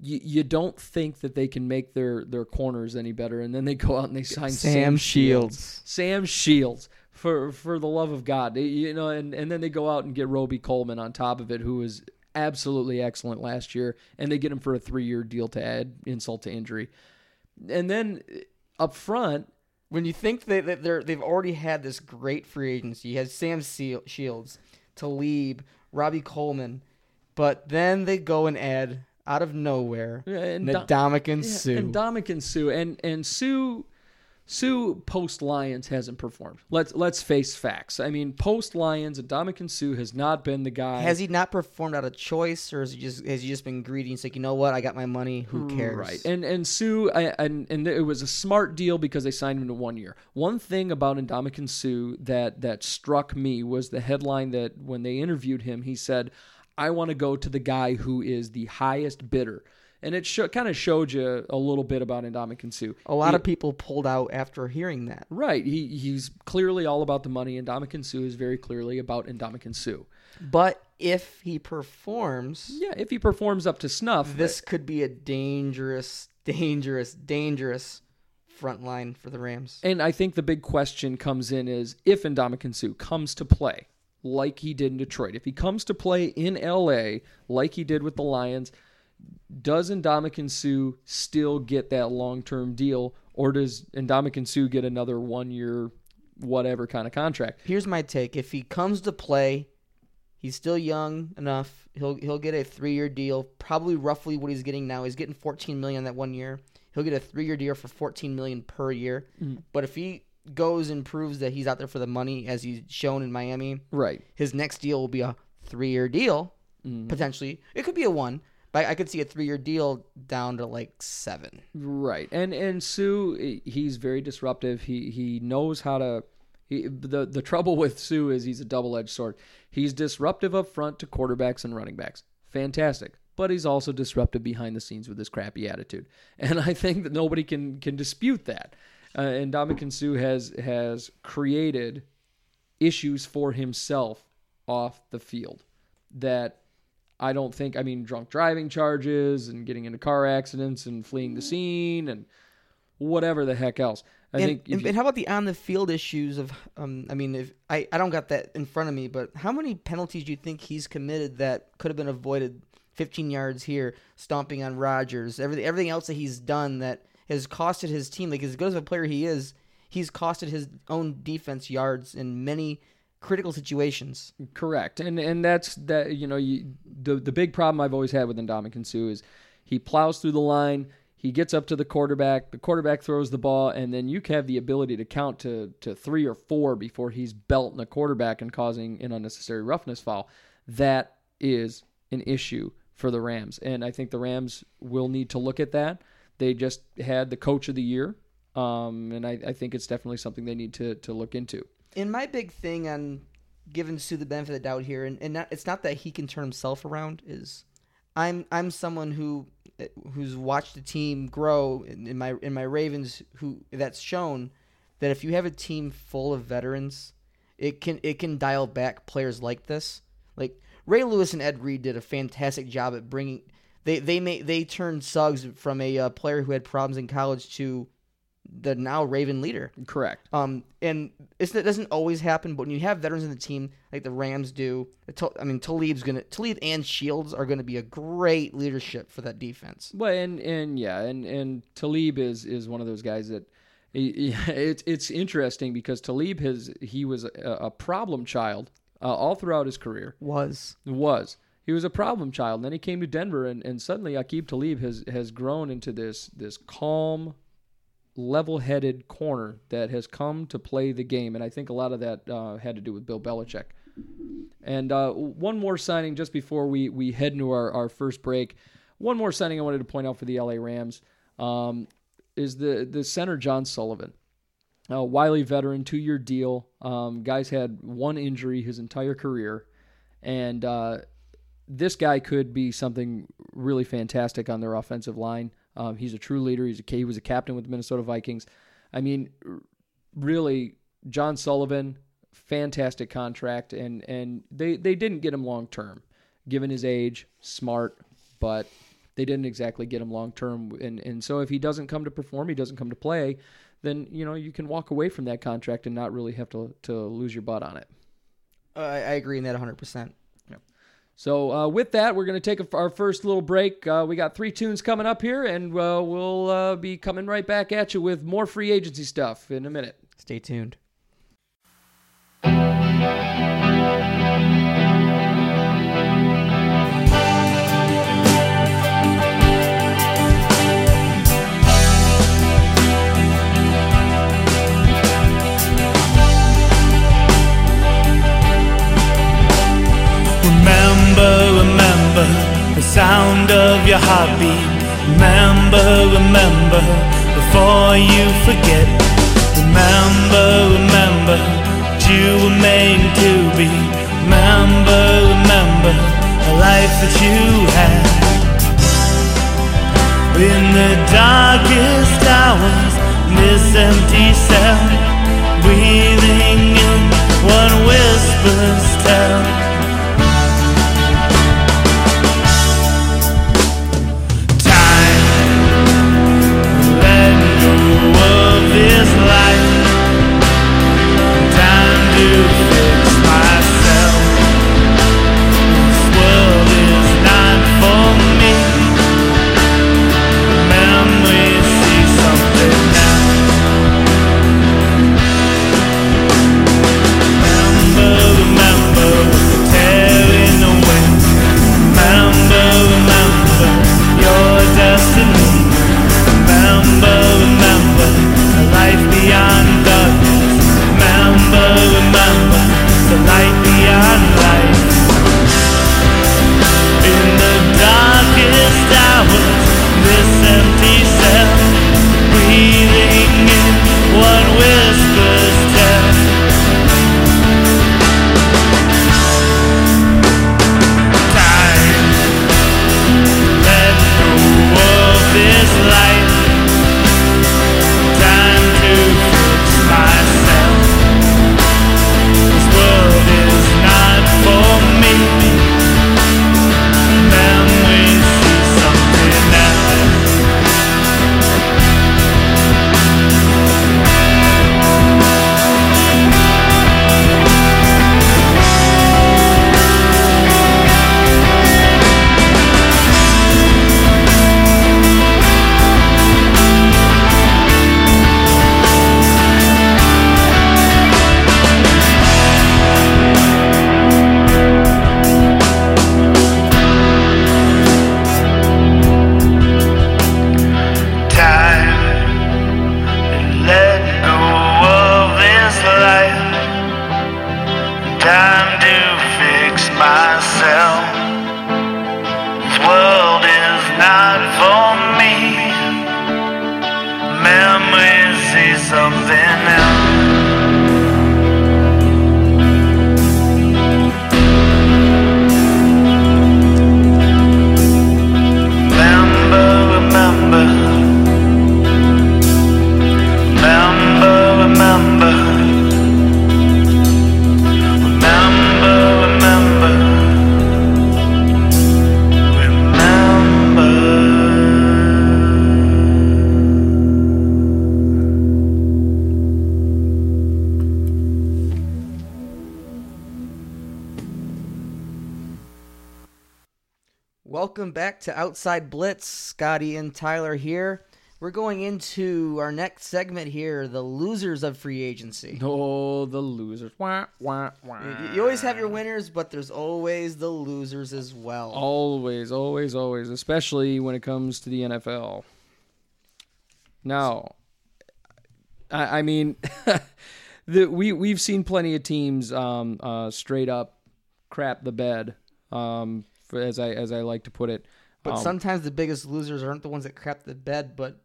You, you don't think that they can make their their corners any better, and then they go out and they sign Sam, Sam, Shields. Sam Shields for for the love of God, you know, and and then they go out and get Robey-Coleman on top of it, who was absolutely excellent last year, and they get him for a three year deal to add insult to injury, and then uh, up front, When you think that that they're they've already had this great free agency, you had Sam Shields, Talib, Robey-Coleman, but then they go and add out of nowhere and Dom- Ndamukong Yeah, Suh. and Ndamukong Suh and and Suh Suh post Lions hasn't performed. Let's let's face facts. I mean, post Lions and Dominican Suh has not been the guy. has he not performed out of choice, or has he just has he just been greedy? He's like, you know what, I got my money. Who cares? Right. And and Sue I, and and it was a smart deal because they signed him to one year. One thing about Ndamukong Suh that that struck me was the headline that when they interviewed him, he said, "I want to go to the guy who is the highest bidder." And it sh- kind of showed you a little bit about Ndamukong Suh. A lot He- of people pulled out after hearing that. Right. He he's clearly all about the money, and Ndamukong Suh is very clearly about Ndamukong Suh. But if he performs, Yeah, if he performs up to snuff, this could be a dangerous, dangerous, dangerous front line for the Rams. And I think the big question comes in is if Ndamukong Suh comes to play like he did in Detroit, if he comes to play in LA like he did with the Lions, does Ndamukong Suh still get that long term deal, or does Ndamukong Suh get another one year, whatever kind of contract? Here's my take: If he comes to play, he's still young enough. He'll he'll get a three year deal, probably roughly what he's getting now. He's getting 14 million that one year. He'll get a three year deal for 14 million per year. Mm. But if he goes and proves that he's out there for the money, as he's shown in Miami, Right. his next deal will be a three year deal. Mm-hmm. Potentially, it could be a one, but I could see a three year deal down to like seven. Right, and and Suh, he's very disruptive. He he knows how to. He, the the trouble with Suh is he's a double edged sword. He's disruptive up front to quarterbacks and running backs, fantastic. But he's also disruptive behind the scenes with his crappy attitude, *laughs* and I think that nobody can can dispute that. Uh, and Ndamukong Suh has has created issues for himself off the field that I don't think. I mean, drunk driving charges and getting into car accidents and fleeing the scene and whatever the heck else. I and, think. and, you- and how about the on the field issues of um I mean if I, I don't got that in front of me, but how many penalties do you think he's committed that could have been avoided 15 yards here, stomping on Rodgers, everything everything else that he's done that has costed his team. Like as good as a player he is, he's costed his own defense yards in many critical situations. Correct, and and that's that. You know, you, the the big problem I've always had with Suh is he plows through the line. He gets up to the quarterback. The quarterback throws the ball, and then you have the ability to count to to three or four before he's belting the quarterback and causing an unnecessary roughness foul. That is an issue for the Rams, and I think the Rams will need to look at that. They just had the coach of the year, um, and I, I think it's definitely something they need to to look into. And my big thing on giving Suh the benefit of the doubt here, and, and not, it's not that he can turn himself around. Is I'm I'm someone who who's watched the team grow in, in my in my Ravens who that's shown that if you have a team full of veterans, it can it can dial back players like this. Like Ray Lewis and Ed Reed did a fantastic job at bringing they they made they turned Suggs from a uh, player who had problems in college to the now Raven leader. Correct. Um, and it doesn't always happen, but when you have veterans in the team like the Rams do, I mean Talib's gonna Talib and Shields are gonna be a great leadership for that defense. Well, and and yeah, and and Talib is is one of those guys that. *laughs* It's it's interesting because Talib has he was a, a problem child uh, all throughout his career. Was was he was a problem child. And then he came to Denver, and, and suddenly Aqib Talib has has grown into this this calm, level-headed corner that has come to play the game, and I think a lot of that uh, had to do with Bill Belichick. And uh, one more signing just before we we head into our, our first break. One more signing I wanted to point out for the LA Rams um, is the the center John Sullivan. Uh, Wiley veteran, two year deal. Um, guys had one injury his entire career, and uh, this guy could be something really fantastic on their offensive line. Um, he's a true leader. He's a he was a captain with the Minnesota Vikings. I mean, really, John Sullivan, fantastic contract, and and they they didn't get him long term, given his age, smart, but they didn't exactly get him long term. And and so if he doesn't come to perform, he doesn't come to play, then you know you can walk away from that contract and not really have to to lose your butt on it. I, I agree in that 100. So uh, with that, we're going to take a, our first little break. Uh, we got three tunes coming up here, and uh, we'll uh, be coming right back at you with more free agency stuff in a minute. Stay tuned. Your heartbeat. Remember, remember before you forget. Remember, remember that you were made to be. Remember, remember the life that you had. In the darkest hours, this empty cell, breathing in what whispers tell. Outside Blitz. Scotty and Tyler here. We're going into our next segment here, the losers of free agency. *laughs* Oh, the losers. Wah, wah, wah. You- always have your winners, but there's always the losers as well. Always, always, always, especially when it comes to the NFL. Now, I, I mean, *laughs* the, we we've seen plenty of teams um, uh, straight up crap the bed, um, as I as I like to put it. But Um, sometimes the biggest losers aren't the ones that crap the bed, but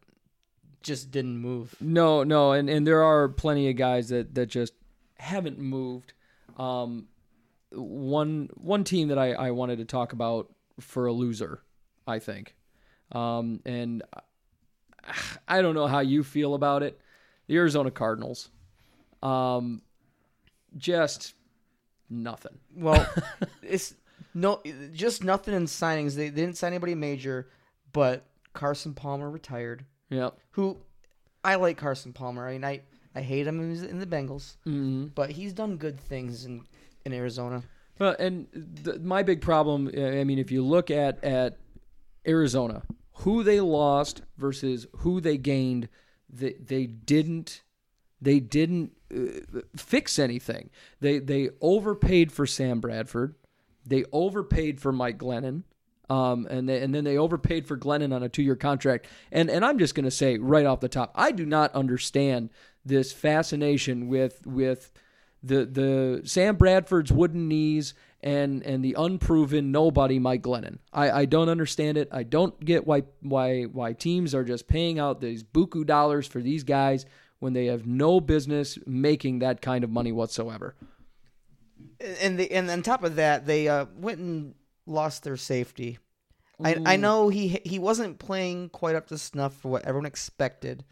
just didn't move. No, no, and, and there are plenty of guys that, that just haven't moved. Um, one one team that I, I wanted to talk about for a loser, I think, um, and I don't know how you feel about it. The Arizona Cardinals, um, just nothing. Well, *laughs* it's no, just nothing in signings. They, they didn't sign anybody major, but Carson Palmer retired. Yep. Who I like Carson Palmer. I mean, I, I hate him in in the Bengals, hmm but he's done good things in, in Arizona. Well, and the, my big problem, I mean, if you look at at Arizona, who they lost versus who they gained, they they didn't they didn't uh, fix anything. They they overpaid for Sam Bradford, they overpaid for Mike Glennon. Um, and they, and then they overpaid for Glennon on a two year contract. And and I'm just going to say right off the top, I do not understand this fascination with with the the Sam Bradford's wooden knees and and the unproven nobody Mike Glennon. I, I don't understand it. I don't get why why why teams are just paying out these buku dollars for these guys when they have no business making that kind of money whatsoever. And they, and on top of that, they uh, went and lost their safety. I, I know he he wasn't playing quite up to snuff for what everyone expected,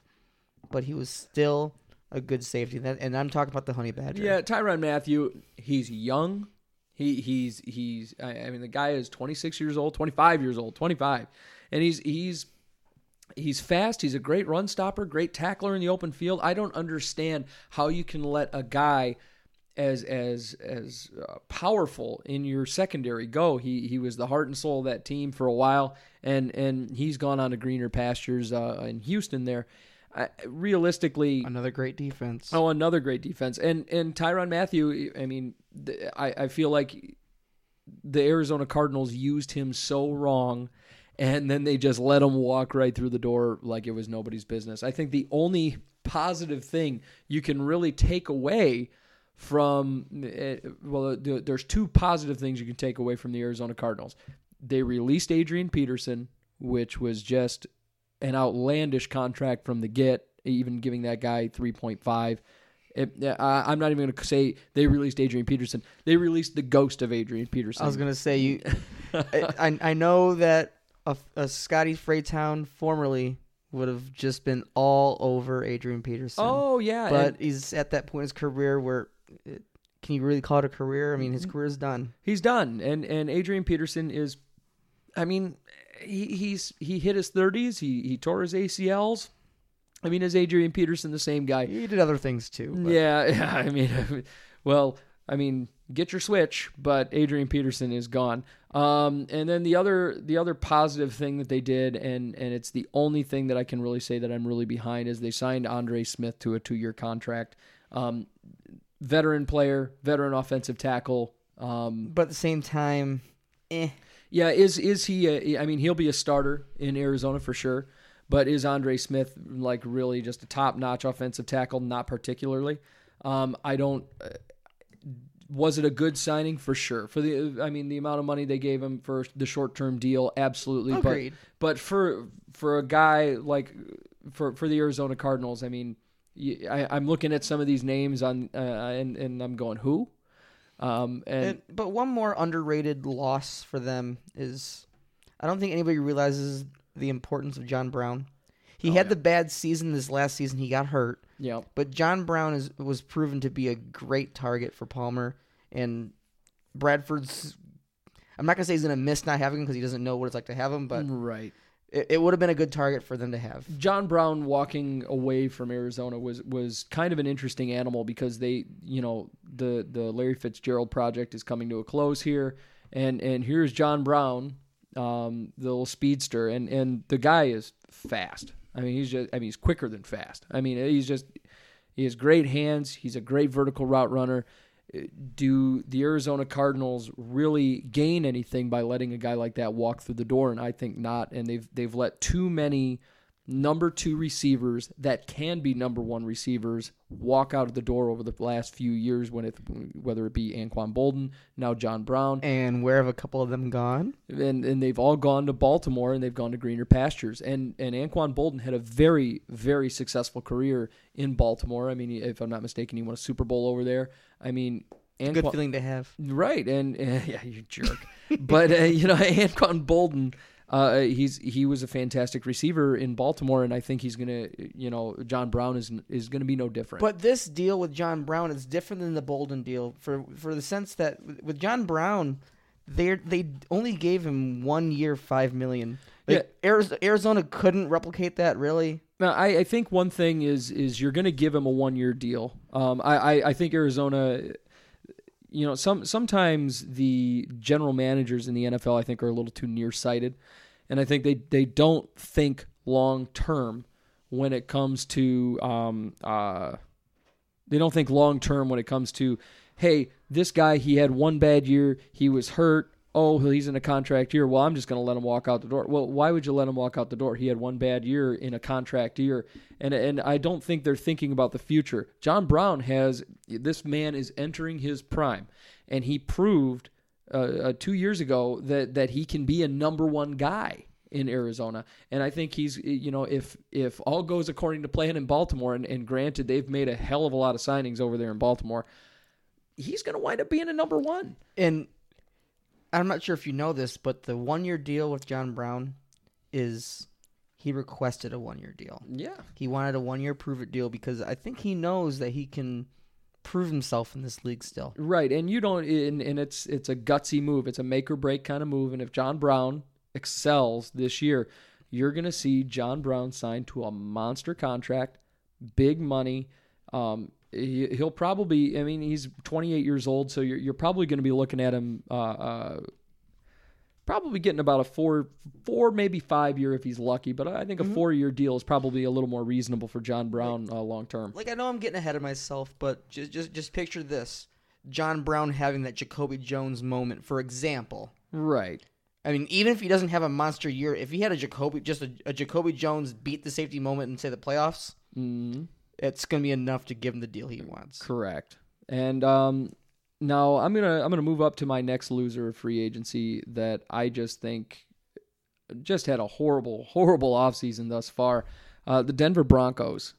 but he was still a good safety. That, and I'm talking about the Honey Badger. Yeah, Tyrann Mathieu, he's young. He he's he's I I mean the guy is 26 years old, 25 years old, 25. And he's he's he's fast, he's a great run stopper, great tackler in the open field. I don't understand how you can let a guy as as as uh, powerful in your secondary go. He he was the heart and soul of that team for a while and and he's gone on to greener pastures uh, in Houston there. I, realistically, Another great defense. Oh, another great defense, and and Tyrann Mathieu. I mean, th- I I feel like the Arizona Cardinals used him so wrong, and then they just let him walk right through the door like it was nobody's business. I think the only positive thing you can really take away from eh, well, there's two positive things you can take away from the Arizona Cardinals. They released Adrian Peterson, which was just an outlandish contract from the get, even giving that guy 3.5. It, uh, I'm not even going to say they released Adrian Peterson. They released the ghost of Adrian Peterson. I was gonna say you. *laughs* I, I know that a, a Scotty Fraytown formerly would have just been all over Adrian Peterson. oh yeah, but he's at that point in his career where it, can you really call it a career? I mean, his career's done. he's done. And and Adrian Peterson is, I mean, he, he's he hit his 30s. He he tore his ACLs. I mean, is Adrian Peterson the same guy? He did other things too. but- Yeah, *laughs* yeah. I mean, *laughs* well, I mean, get your switch, but Adrian Peterson is gone. Um, and then the other the other positive thing that they did, and and it's the only thing that I can really say that I'm really behind is they signed Andre Smith to a two year contract. Um, veteran player, veteran offensive tackle. Um, But at the same time, eh. yeah, is is he? A, I mean, he'll be a starter in Arizona for sure. But is Andre Smith like really just a top notch offensive tackle? Not particularly. Um, I don't. Uh, was it a good signing for sure? For the, I mean, the amount of money they gave him for the short term deal, absolutely. Agreed. But but for for a guy like for for the Arizona Cardinals, I mean, I, am looking at some of these names on uh, and and I'm going who, um, and, And, but one more underrated loss for them is I don't think anybody realizes the importance of John Brown. He Oh, had yeah. the bad season this last season. He got hurt. yeah, But John Brown is was proven to be a great target for Palmer and Bradford's. I'm not gonna say he's gonna miss not having him because he doesn't know what it's like to have him, but right. It, it would have been a good target for them to have. John Brown walking away from Arizona was was kind of an interesting animal because they, you know, the the Larry Fitzgerald project is coming to a close here, and and here's John Brown um, the little speedster, and and the guy is fast. I mean, he's just I mean he's quicker than fast. I mean, he's just he has great hands. He's a great vertical route runner. Do the Arizona Cardinals really gain anything by letting a guy like that walk through the door? And I think not. And they've they've let too many number two receivers that can be number one receivers walk out of the door over the last few years when it whether it be Anquan Boldin, now John Brown. And where have a couple of them gone? And and they've all gone to Baltimore and they've gone to greener pastures. And and Anquan Boldin had a very, very successful career in Baltimore. I mean, if I'm not mistaken, he won a Super Bowl over there. I mean Anquan, good feeling to have. Right, and uh, *laughs* yeah, you jerk. but uh, you know, *laughs* Anquan Boldin uh, he's he was a fantastic receiver in Baltimore, and I think he's gonna, you know, John Brown is is gonna be no different. But this deal with John Brown is different than the Boldin deal for for the sense that with John Brown, they they only gave him one year, five million. Like yeah. Arizona couldn't replicate that really. Now, I, I think one thing is is you're going to give him a one year deal. Um, I, I, I think Arizona you know, some sometimes the general managers in the NFL I think are a little too nearsighted, and I think they they don't think long term when it comes to um, uh, they don't think long term when it comes to hey this guy he had one bad year he was hurt oh, he's in a contract year. Well, I'm just going to let him walk out the door. Well, why would you let him walk out the door? He had one bad year in a contract year, and and I don't think they're thinking about the future. John Brown has this man is entering his prime, and he proved uh, uh, two years ago that that he can be a number one guy in Arizona. And I think he's, you know, if if all goes according to plan in Baltimore, and, and granted they've made a hell of a lot of signings over there in Baltimore, he's going to wind up being a number one. And I'm not sure if you know this, but the one year deal with John Brown is he requested a one year deal. Yeah. He wanted a one year prove it deal because I think he knows that he can prove himself in this league still. Right. And you don't and, and it's it's a gutsy move. It's a make or break kind of move. And if John Brown excels this year, you're gonna see John Brown signed to a monster contract, big money. Um, he, will probably. I mean, he's 28 years old, so you're, you're probably going to be looking at him. Uh, uh, probably getting about a four, four maybe five year if he's lucky. But I think a mm-hmm. four year deal is probably a little more reasonable for John Brown uh, long term. Like I know I'm getting ahead of myself, but just just just picture this: John Brown having that Jacoby Jones moment, for example. Right. I mean, even if he doesn't have a monster year, if he had a Jacoby, just a, a Jacoby Jones beat the safety moment and say the playoffs, mm-hmm it's going to be enough to give him the deal he wants. Correct. And um, now I'm gonna I'm gonna move up to my next loser of free agency that I just think just had a horrible horrible offseason thus far. Uh, the Denver Broncos.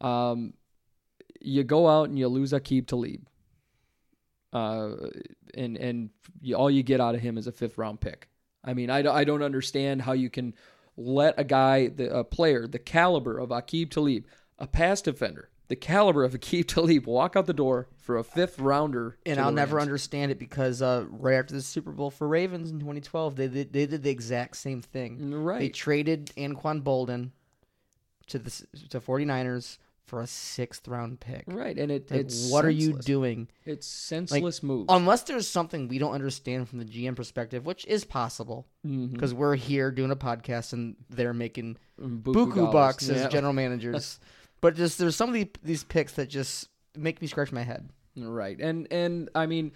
Um, you go out and you lose Aqib Talib. Uh, and and you, all you get out of him is a fifth round pick. I mean, I, I don't understand how you can let a guy, the, a player, the caliber of Aqib Talib, a pass defender, the caliber of Aqib Talib, walk out the door for a fifth rounder. And I'll never understand it because uh, right after the Super Bowl for Ravens in 2012, they did, they did the exact same thing. Right. They traded Anquan Boldin to the to 49ers for a sixth round pick. Right, and it, like, it's what senseless. are you doing? It's senseless like, move. Unless there's something we don't understand from the GM perspective, which is possible, because mm-hmm. we're here doing a podcast and they're making mm, buku, buku bucks yeah. as general *laughs* managers. But just there's some of the, these picks that just make me scratch my head. Right, and and I mean,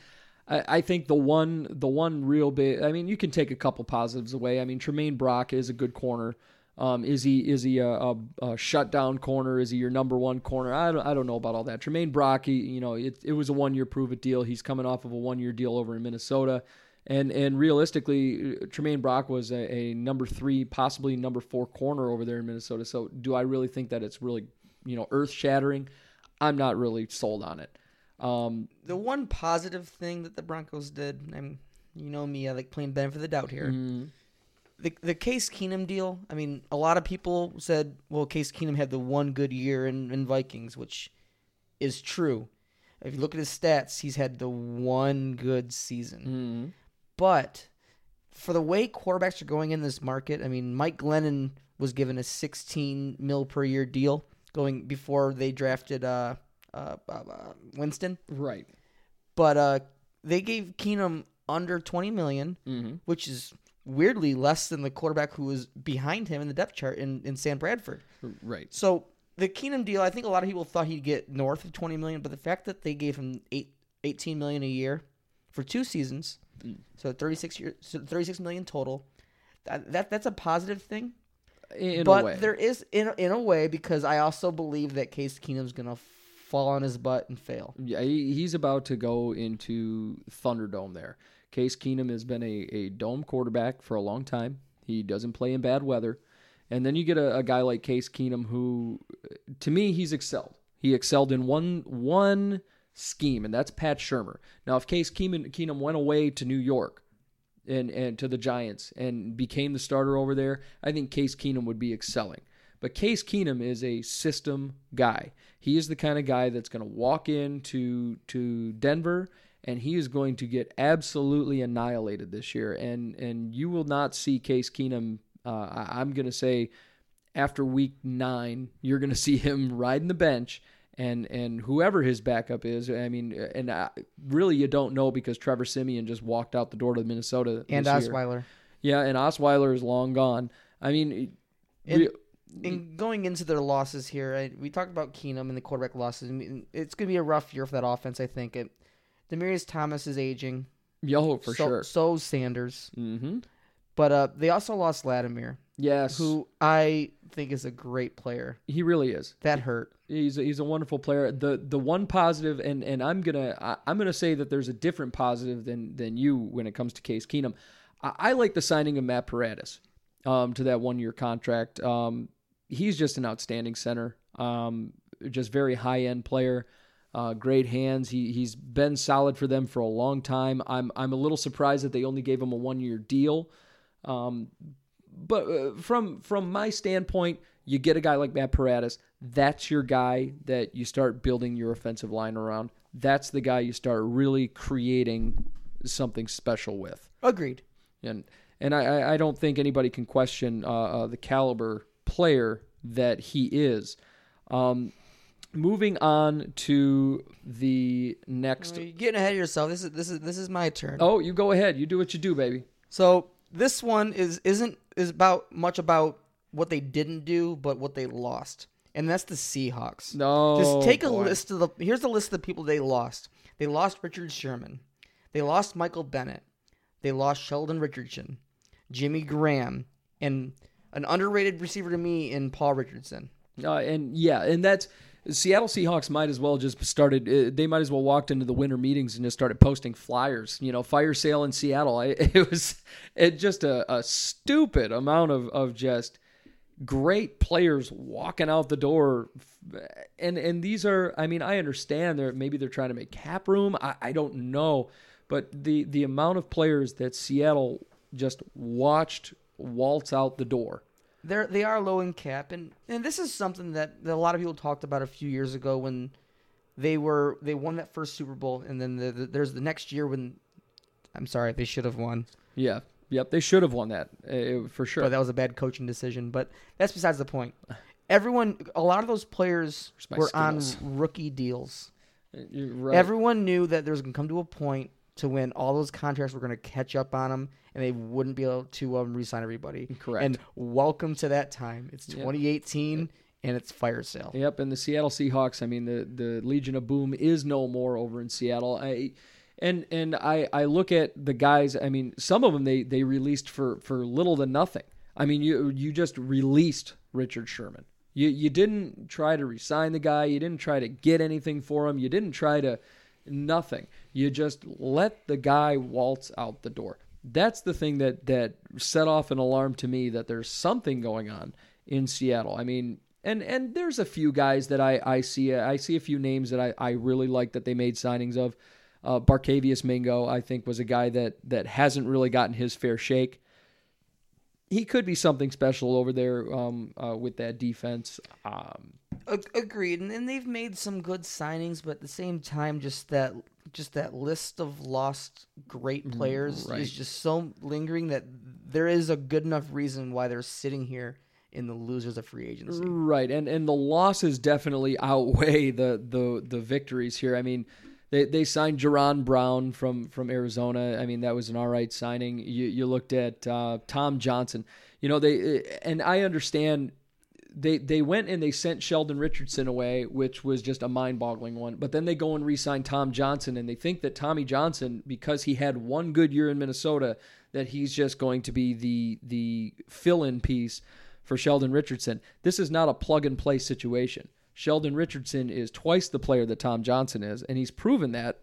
I, think the one the one real big. I mean, you can take a couple positives away. I mean, Tramaine Brock is a good corner. Um, is he is he a, a, a, shutdown corner? Is he your number one corner? I don't, I don't know about all that. Tramaine Brock, he, you know, it, it was a one year prove it deal. He's coming off of a one year deal over in Minnesota, and and realistically, Tramaine Brock was a, a number three, possibly number four corner over there in Minnesota. So do I really think that it's really you know earth shattering. I'm not really sold on it. Um, the one positive thing that the Broncos did, I'm you know me, I like playing benefit of the doubt here. Mm-hmm. The the Case Keenum deal. I mean, a lot of people said, well, Case Keenum had the one good year in, in Vikings, which is true. If you look at his stats, he's had the one good season. Mm-hmm. But for the way quarterbacks are going in this market, I mean, Mike Glennon was given a 16 mil per year deal going before they drafted uh, uh, uh, Winston. Right. But uh, they gave Keenum under 20 million, mm-hmm. which is weirdly less than the quarterback who was behind him in the depth chart in, in Sam Bradford. Right. So the Keenum deal, I think a lot of people thought he'd get north of 20 million, but the fact that they gave him eight, 18 million a year for two seasons, Mm. so 36 years, so 36 million total, that, that that's a positive thing. In but a way. there is in a, in a way because I also believe that Case Keenum's gonna fall on his butt and fail. Yeah, he, he's about to go into Thunderdome there. Case Keenum has been a, a dome quarterback for a long time. He doesn't play in bad weather. And then you get a, a guy like Case Keenum who, uh, to me, he's excelled. He excelled in one one scheme, and that's Pat Shurmur. Now, if Case Keenum, Keenum went away to New York and, and to the Giants and became the starter over there, I think Case Keenum would be excelling. But Case Keenum is a system guy. He is the kind of guy that's going to walk into to Denver and he is going to get absolutely annihilated this year. And and you will not see Case Keenum. Uh, I'm going to say after week nine, you're going *laughs* to see him riding the bench. And, and whoever his backup is, I mean, and I, really you don't know because Trevor Siemian just walked out the door to Minnesota And this year. Osweiler. Yeah, and Osweiler is long gone. I mean, And- re- And going into their losses here, I, we talked about Keenum and the quarterback losses. I mean, it's going to be a rough year for that offense. I think it. Demaryius Thomas is aging. yo for so, sure. So Sanders, Mm-hmm. but uh, they also lost Latimer, Yes, who I think is a great player. he really is. That hurt. He's a, he's a wonderful player. The the one positive, and and I'm gonna I, I'm gonna say that there's a different positive than than you when it comes to Case Keenum. I, I like the signing of Matt Paradis um, to that one year contract. Um, he's just an outstanding center. Um, just very high end player. Uh, great hands. He he's been solid for them for a long time. I'm I'm a little surprised that they only gave him a one year deal. Um, but uh, from from my standpoint, you get a guy like Matt Paradis. That's your guy that you start building your offensive line around. That's the guy you start really creating something special with. Agreed. And and I- I, I don't think anybody can question uh, uh, the caliber player that he is. Um, moving on to the next. You're getting ahead of yourself. This is this is this is my turn. Oh, you go ahead. You do what you do, baby. So this one is isn't is about much about what they didn't do, but what they lost, and that's the Seahawks. No, Just take a boy. list of the. Here's the list of the people they lost. They lost Richard Sherman. They lost Michael Bennett. They lost Sheldon Richardson, Jimmy Graham, and an underrated receiver to me in Paul Richardson. Uh, and yeah, and that's Seattle Seahawks might as well just started. Uh, they might as well walked into the winter meetings and just started posting flyers. You know, fire sale in Seattle. *laughs* I, it was it just a, a stupid amount of of just great players walking out the door. And and these are. I mean, I understand they're maybe they're trying to make cap room. I, I don't know, but the the amount of players that Seattle just watched waltz out the door. They're they are low in cap, and and this is something that, that a lot of people talked about a few years ago when they were they won that first Super Bowl, and then the, the, there's the next year when I'm sorry they should have won, Yeah. Yep. They should have won that uh, for sure. but that was a bad coaching decision. But that's besides the point. Everyone, a lot of those players were skills? on rookie deals. You're right. Everyone knew that there was going to come to a point to when all those contracts were going to catch up on them, and they wouldn't be able to um, re-sign everybody. Correct. And welcome to that time. It's Yep. 2018, and it's fire sale. Yep, and the Seattle Seahawks. I mean, the the Legion of Boom is no more over in Seattle. I and and I I look at the guys. I mean, some of them they they released for for little to nothing. I mean, you you just released Richard Sherman. You you didn't try to resign the guy. You didn't try to get anything for him. You didn't try to nothing. You just let the guy waltz out the door. That's the thing that that set off an alarm to me that there's something going on in Seattle. I mean, and and there's a few guys that I I see I see a few names that I I really like that they made signings of. Uh, Barkevious Mingo, I think, was a guy that that hasn't really gotten his fair shake. He could be something special over there um, uh, with that defense. Um, Agreed, and, and they've made some good signings, but at the same time, just that just that list of lost great players right. is just so lingering that there is a good enough reason why they're sitting here in the losers of free agency. Right, and and the losses definitely outweigh the the the victories here. I mean, They they signed Jaron Brown from from Arizona. I mean, that was an all right signing. You you looked at uh, Tom Johnson. You know they and I understand they they went and they sent Sheldon Richardson away, which was just a mind-boggling one. But then they go and re-sign Tom Johnson, and they think that Tommy Johnson, because he had one good year in Minnesota, that he's just going to be the the fill-in piece for Sheldon Richardson. This is not a plug-and-play situation. Sheldon Richardson is twice the player that Tom Johnson is, and he's proven that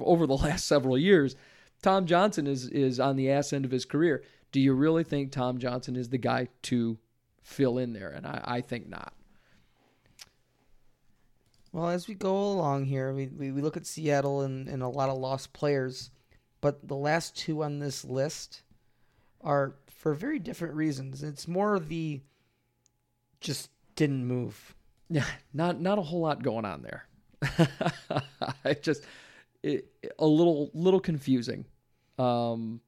over the *laughs* last several years. Tom Johnson is is on the ass end of his career. Do you really think Tom Johnson is the guy to fill in there, and I, I think not. Well, as we go along here, we, we, we look at Seattle and, and a lot of lost players, but the last two on this list are for very different reasons. It's more the just didn't move. Yeah, not not a whole lot going on there. *laughs* I just it, a little little confusing, um,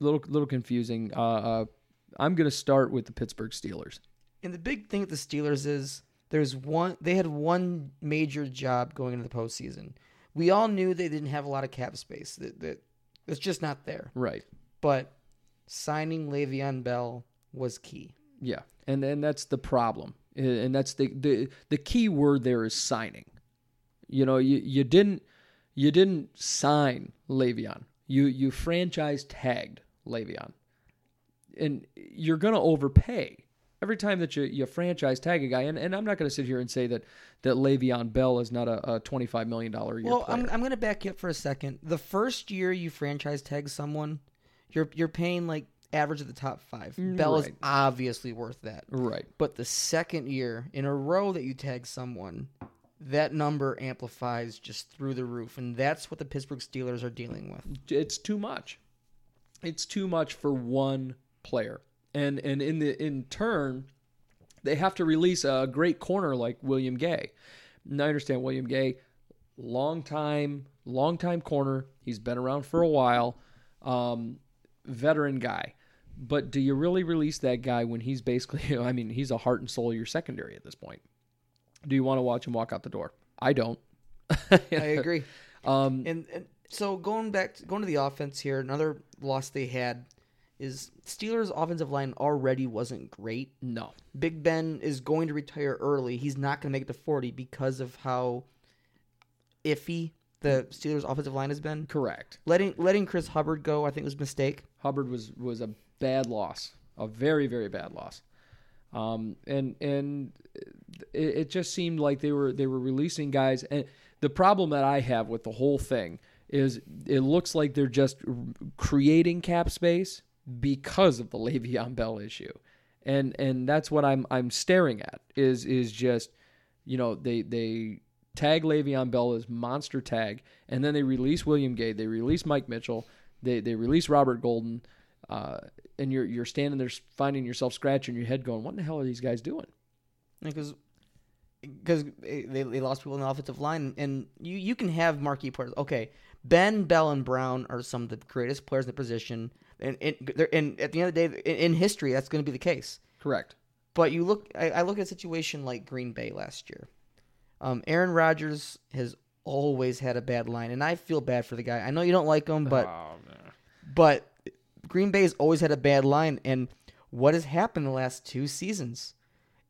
little little confusing. Uh, uh I'm going to start with the Pittsburgh Steelers. And the big thing with the Steelers is there's one they had one major job going into the postseason. We all knew they didn't have a lot of cap space. That that it's just not there. Right. But signing Le'Veon Bell was key. Yeah. And and that's the problem. And that's the the the key word there is signing. You know, you you didn't you didn't sign Le'Veon. You you franchise tagged Le'Veon and you're going to overpay every time that you, you franchise tag a guy. And, and I'm not going to sit here and say that that Le'Veon Bell is not a, a 25 million dollar year. Well, player. I'm I'm going to back you up for a second. The first year you franchise tag someone, you're you're paying like average of the top five. Mm, Bell right. is obviously worth that. Right. But the second year in a row that you tag someone, that number amplifies just through the roof, and that's what the Pittsburgh Steelers are dealing with. It's too much. It's too much for one player. And and in the in turn, they have to release a great corner like William Gay. And I understand William Gay, long time, long time corner. He's been around for a while, um, veteran guy. But do you really release that guy when he's basically, *laughs* I mean, he's a heart and soul of your secondary at this point? Do you want to watch him walk out the door? I don't. *laughs* I agree. *laughs* Um, and, and so going back, to, going to the offense here, another loss they had is Steelers' offensive line already wasn't great. No. Big Ben is going to retire early. He's not going to make it to 40 because of how iffy the Steelers' offensive line has been. Correct. Letting letting Chris Hubbard go, I think, was a mistake. Hubbard was was a bad loss, a very very bad loss. Um, and and it, it just seemed like they were they were releasing guys. And the problem that I have with the whole thing is it looks like they're just creating cap space because of the *laughs* Le'Veon Bell issue, and and that's what I'm I'm staring at is is just you know they they tag Le'Veon Bell as monster tag, and then they release William Gay, they release Mike Mitchell, they they release Robert Golden, uh, and you're you're standing there finding yourself scratching your head, going, "What in the hell are these guys doing?" Because because they, they lost people in the offensive line, and you you can have marquee players. Okay, Ben Bell and Brown are some of the greatest players in the position and and, and at the end of the day, in, in history, that's going to be the case. Correct. But you look, I, I, look at a situation like Green Bay last year. Um, Aaron Rodgers has always had a bad line, and I feel bad for the guy. I know you don't like him, but oh, but Green Bay has always had a bad line, and what has happened the last two seasons?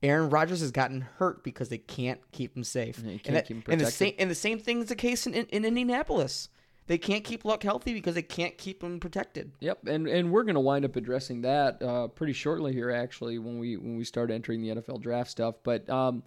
Aaron Rodgers has gotten hurt because they can't keep him safe. Yeah, and, that, and, the same and the same thing is the case in, in, in Indianapolis. They can't keep Luck healthy because they can't keep him protected. Yep, and and we're going to wind up addressing that uh, pretty shortly here, actually, when we when we start entering the NFL draft stuff. But um,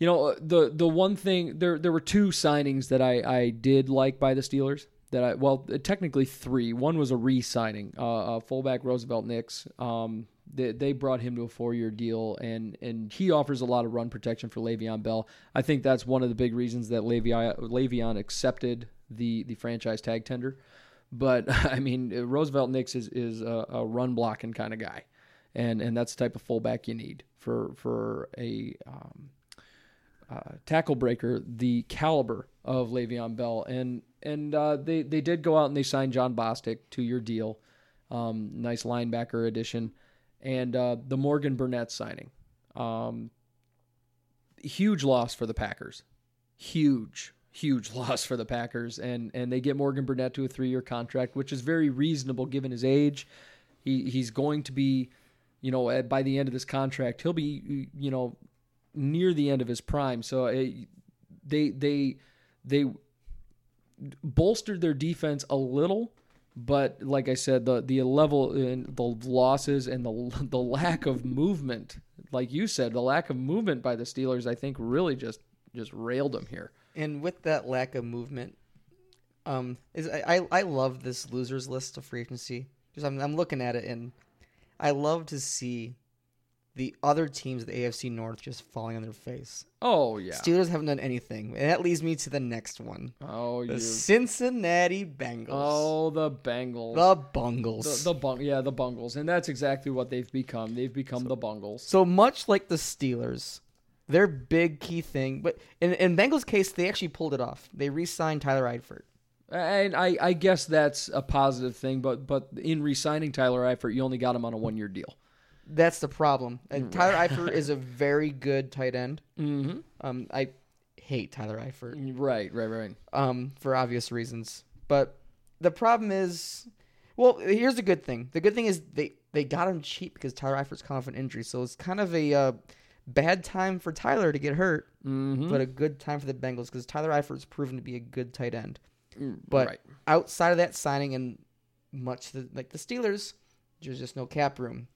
you know, the the one thing there there were two signings that I I did like by the Steelers. That I well, technically three. One was a re-signing, uh, uh, fullback Roosevelt Nix. Um, they, they brought him to a four-year deal, and and he offers a lot of run protection for Le'Veon Bell. I think that's one of the big reasons that Le'Veon, Le'Veon accepted the the franchise tag tender. But *laughs* I mean, Roosevelt Nix is is a, a run blocking kind of guy, and and that's the type of fullback you need for for a um, uh, tackle breaker the caliber of Le'Veon Bell. And and uh, they they did go out and they signed Jon Bostic to your deal, um, nice linebacker addition, and uh, the Morgan Burnett signing. Um, huge loss for the Packers, huge huge *laughs* loss for the Packers, and and they get Morgan Burnett to a three year contract, which is very reasonable given his age. He he's going to be, you know, by the end of this contract, he'll be, you know, near the end of his prime. So uh, they they they bolstered their defense a little. But like I said, the the level and the losses and the *laughs* the lack of movement, like you said, the lack of movement by the Steelers, I think really just just railed them here. And with that lack of movement, um, is I I, I love this losers list of free agency because I'm I'm looking at it and I love to see the other teams, the AFC North, just falling on their face. Oh yeah, Steelers haven't done anything, and that leads me to the next one. Oh, the you. Cincinnati Bengals. Oh, the Bengals. The Bungles. The, the bung, yeah, the Bungles, and that's exactly what they've become. They've become so, the Bungles. So much like the Steelers, their big key thing, but in in Bengals' case, they actually pulled it off. They re-signed Tyler Eifert. And I, I guess that's a positive thing, but but in re-signing Tyler Eifert, you only got him on a one-year deal. That's the problem. And Tyler *laughs* Eifert is a very good tight end. Mm-hmm. Um, I hate Tyler Eifert. Right, right, right. Um, for obvious reasons. But the problem is, well, here's the good thing. The good thing is they they got him cheap because Tyler Eifert's coming off an injury, so it's kind of a uh, bad time for Tyler to get hurt, mm-hmm. but a good time for the Bengals because Tyler Eifert's proven to be a good tight end. But right. outside of that signing and much the, like the Steelers, there's just no cap room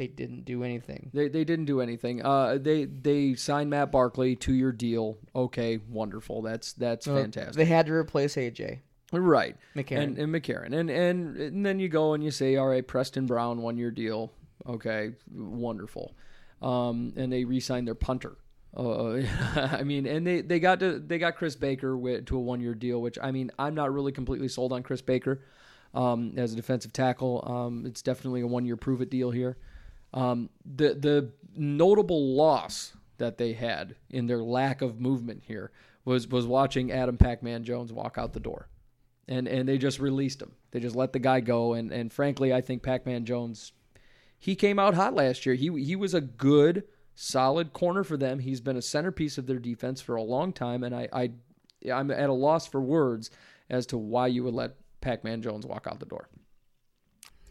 they didn't do anything. They, they didn't do anything. Uh, they they signed Matt Barkley two year deal. Okay, wonderful. That's that's uh, fantastic. They had to replace AJ. Right, McCarron and, and McCarron, and, and and then you go and you say, all right, Preston Brown one year deal. Okay, wonderful. Um, and they re-signed their punter. Uh, *laughs* I mean, and they, they got to they got Chris Baker with, to a one year deal, which I mean, I'm not really completely sold on Chris Baker um, as a defensive tackle. Um, it's definitely a one year prove it deal here. Um, the the notable loss that they had in their lack of movement here was was watching Adam Pac-Man Jones walk out the door, and and they just released him. They just let the guy go, and and frankly, I think Pac-Man Jones, he came out hot last year. He he was a good solid corner for them. He's been a centerpiece of their defense for a long time, and I I I'm at a loss for words as to why you would let Pac-Man Jones walk out the door.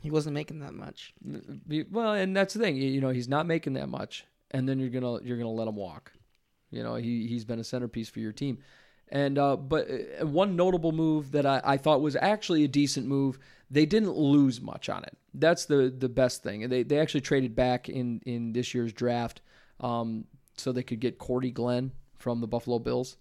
He wasn't making that much. Well, and that's the thing. You know, he's not making that much, and then you're gonna you're gonna let him walk. You know, he he's been a centerpiece for your team. And uh, but uh, one notable move that I, I thought was actually a decent move. They didn't lose much on it. That's the the best thing. They they actually traded back in in this year's draft, um, so they could get Cordy Glenn from the Buffalo Bills.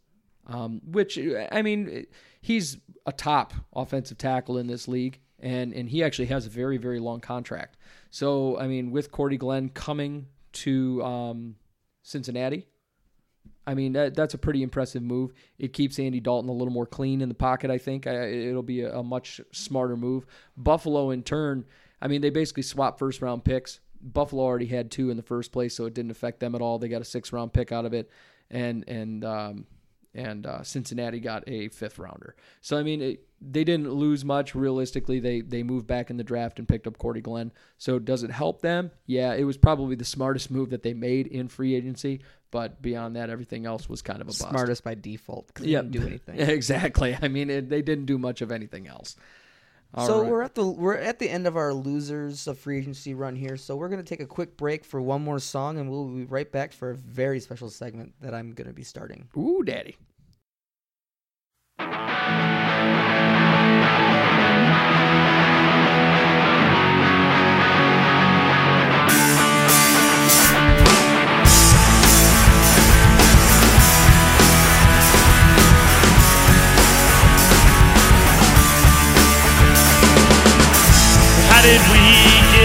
Um, which I mean, he's a top offensive tackle in this league and and he actually has a very very long contract. So I mean, with Cordy Glenn coming to um, Cincinnati, I mean that that's a pretty impressive move. It keeps Andy Dalton a little more clean in the pocket. I think I, it'll be a, a much smarter move. Buffalo in turn, I mean they basically swap first round picks. Buffalo already had two in the first place, so it didn't affect them at all. They got a six round pick out of it, and and um, and uh, Cincinnati got a fifth rounder. So I mean, it, they didn't lose much. Realistically, they they moved back in the draft and picked up Cordy Glenn. So does it help them? Yeah, it was probably the smartest move that they made in free agency. But beyond that, everything else was kind of a bust. Smartest by default. Yeah, didn't do anything. *laughs* exactly. I mean, it, they didn't do much of anything else. All so right. we're at the we're at the end of our losers of free agency run here. So we're gonna take a quick break for one more song, and we'll be right back for a very special segment that I'm gonna be starting. Ooh, daddy.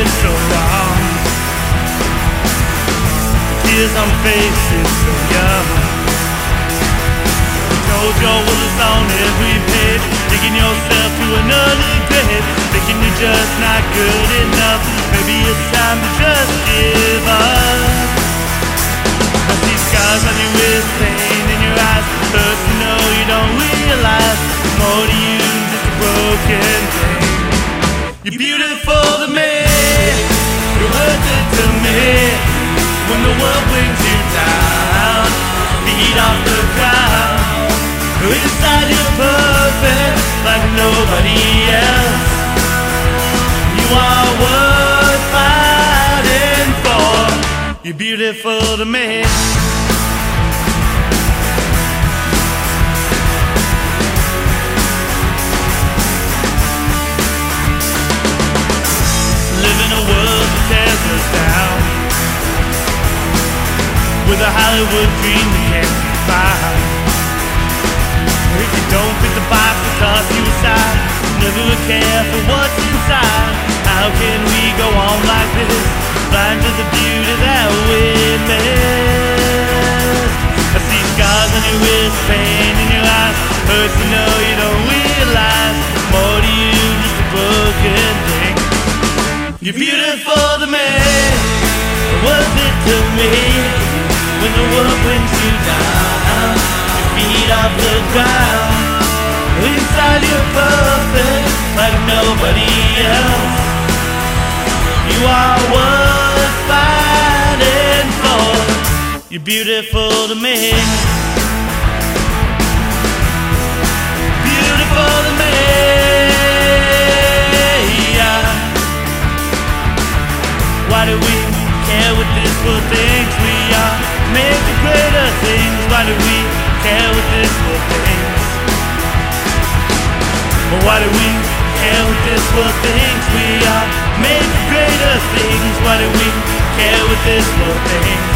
Get so wrong? The tears I'm facing so young. told you all the song that we paid, taking yourself to another grave, thinking you're just not good enough. Maybe it's time to just give up. I see scars on you with pain in your eyes, hurts to know you don't realize more to you just a broken thing. You're beautiful to me. Inside you're perfect like nobody else. You are worth fighting for. You're beautiful to me. With a Hollywood dream that can't If you don't fit the box, we toss you aside. Never care for what's inside. How can we go on like this? Blind to the beauty that we miss. I see scars on your wrist, pain in your eyes. Hurts to know you don't realize. More to you, just a broken thing you're beautiful to me, worth it to me. When the world brings you down, feet off the ground. Inside you're perfect, like nobody else. You are worth fighting for. You're beautiful to me. Beautiful to me. Yeah. Why do we care what this world thinks we are? Made for greater things. Why do we care what this world thinks? Why do we care what this world thinks we are? Made for greater things. Why do we care what this world thinks?